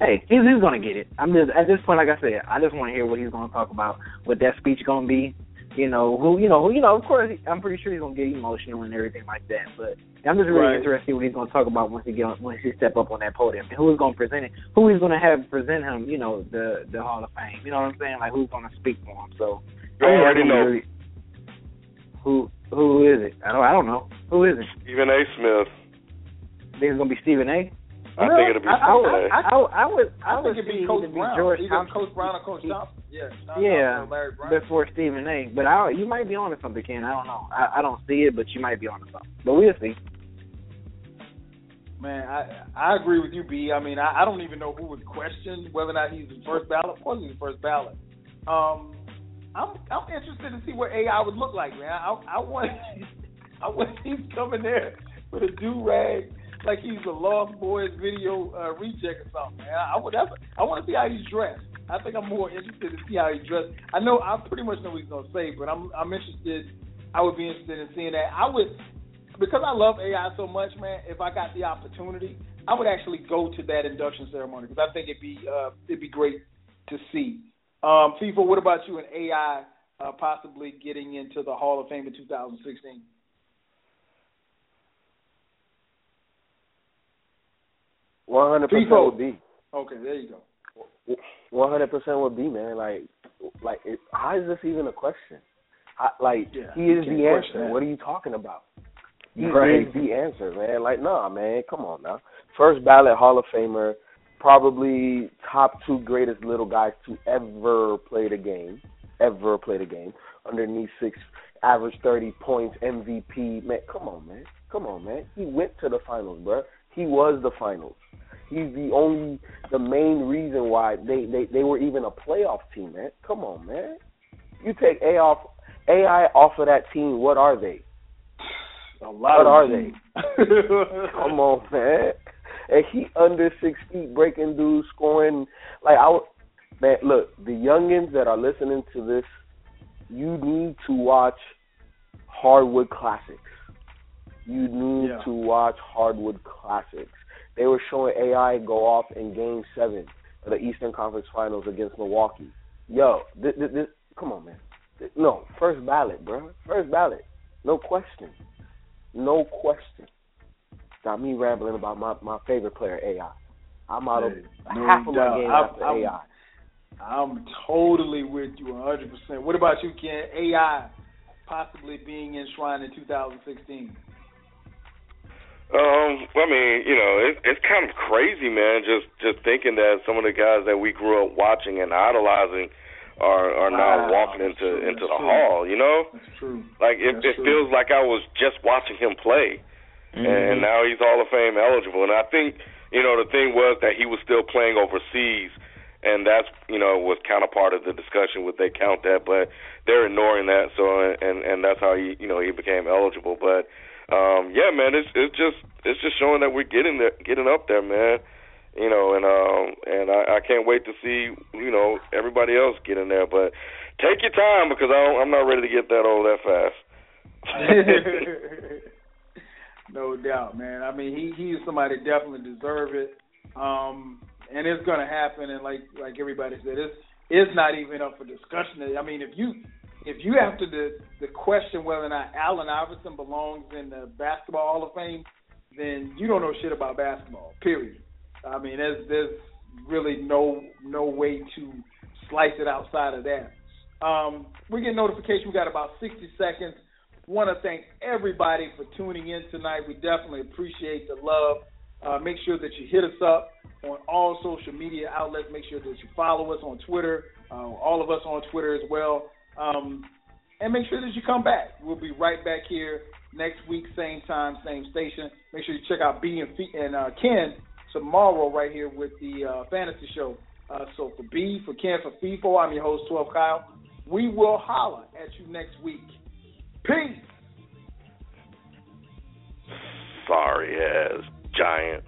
hey, he's, he's going to get it. I'm just at this point, like I said, I just want to hear what he's going to talk about, what that speech going to be. You know who, you know who, you know. Of course, I'm pretty sure he's going to get emotional and everything like that. But I'm just really
Right.
interested in what he's going to talk about once he get on, once he step up on that podium and who's to present it, who he's going to have present him. You know the the Hall of Fame. You know what I'm saying? Like who's going to speak for him. So I
already know.
really- Who who is it? I don't I don't know. Who is it?
Stephen A. Smith.
I Think it's gonna be Stephen A.
I think it'll be
I, I,
Stephen A.
I, I, I would I,
I
would
think it'd be Coach
either be
Brown.
George
Either
Thompson.
Coach Brown or Coach Thompson. Yeah. John
Yeah,
Larry Brown.
before Stephen A. But I, you might be on to something, Ken. I don't know. I, I don't see it, but you might be on to something. But we'll see.
Man, I I agree with you, B. I mean, I, I don't even know who would question whether or not he's the first ballot. Of course, he's the first ballot. Um, I'm I'm interested to see what AI would look like, man. I I want <laughs> I want he's coming there with a do rag like he's a Lost Boys video uh, reject or something. Man. I, would that's, I want to see how he's dressed. I think I'm more interested to see how he's dressed. I know I pretty much know what he's gonna say, but I'm I'm interested. I would be interested in seeing that. I would because I love AI so much, man. If I got the opportunity, I would actually go to that induction ceremony because I think it'd be uh, it'd be great to see. Um, Feefo, what about you and AI uh, possibly getting into the Hall of Fame in 2016?
One hundred percent would be.
Okay, there you go.
One hundred percent would be, man. Like, like, it, how is this even a question? Like,
Yeah,
he is the answer.
that.
What are you talking about? He
Right.
is the answer, man. Like, nah, man. Come on now. First ballot Hall of Famer, probably top two greatest little guys to ever play the game, ever play the game. Underneath six, average thirty points, MVP. Man, come on, man. Come on, man. He went to the finals, bro. He was the finals. He's the only, the main reason why they they they were even a playoff team, man. Come on, man. You take A off AI off of that team, what are they?
A lot
What are they? <laughs> Come on, man. And he under six feet, breaking dudes, scoring. Like I, man, look, the youngins that are listening to this, you need to watch Hardwood Classics. You need
Yeah.
to watch Hardwood Classics. They were showing AI go off in Game Seven of the Eastern Conference Finals against Milwaukee. Yo, this, this, this, come on, man. No, first ballot, bro. First ballot. No question. No question. Got me rambling about my my favorite player, AI. I'm out of
no
half of
doubt.
my game after
I'm-
AI.
I'm totally with you 100%. What about you, Ken? AI possibly being enshrined in 2016.
Um, I mean, you know, it, it's kind of crazy, man. Just just thinking that some of the guys that we grew up watching and idolizing are are now
Wow,
walking
that's
into
true,
into
that's
the
true.
hall. You know,
That's true.
like it,
That's
it
true.
feels like I was just watching him play, and now he's Hall of Fame eligible. And I think you know the thing was that he was still playing overseas, and that's you know was kind of part of the discussion. Would they count that? But they're ignoring that. So and and that's how he you know he became eligible. But um, yeah, man, it's it's just it's just showing that we're getting there, getting up there, man. You know, and um, and I, I can't wait to see you know everybody else get in there. But take your time because I don't, I'm not ready to get that old that fast. <laughs>
no doubt, man. I mean, he he's somebody that definitely deserve it. Um, and it's to happen. And like like everybody said, it's it's not even up for discussion. I mean, if you if you have to the the question whether or not Allen Iverson belongs in the Basketball Hall of Fame, then you don't know shit about basketball. Period. I mean, there's there's really no no way to slice it outside of that. Um, we get notification. We got about 60 seconds. Want to thank everybody for tuning in tonight. We definitely appreciate the love. Uh, make sure that you hit us up on all social media outlets. Make sure that you follow us on Twitter, uh, all of us on Twitter as well. Um, and make sure that you come back. We'll be right back here next week, same time, same station. Make sure you check out B and, F- and uh, Ken tomorrow right here with the uh, fantasy show. Uh, so for B, for Ken, for Feefo, I'm your host, 12 Kyle. We will holler at you next week. Peace.
Sorry as Giants.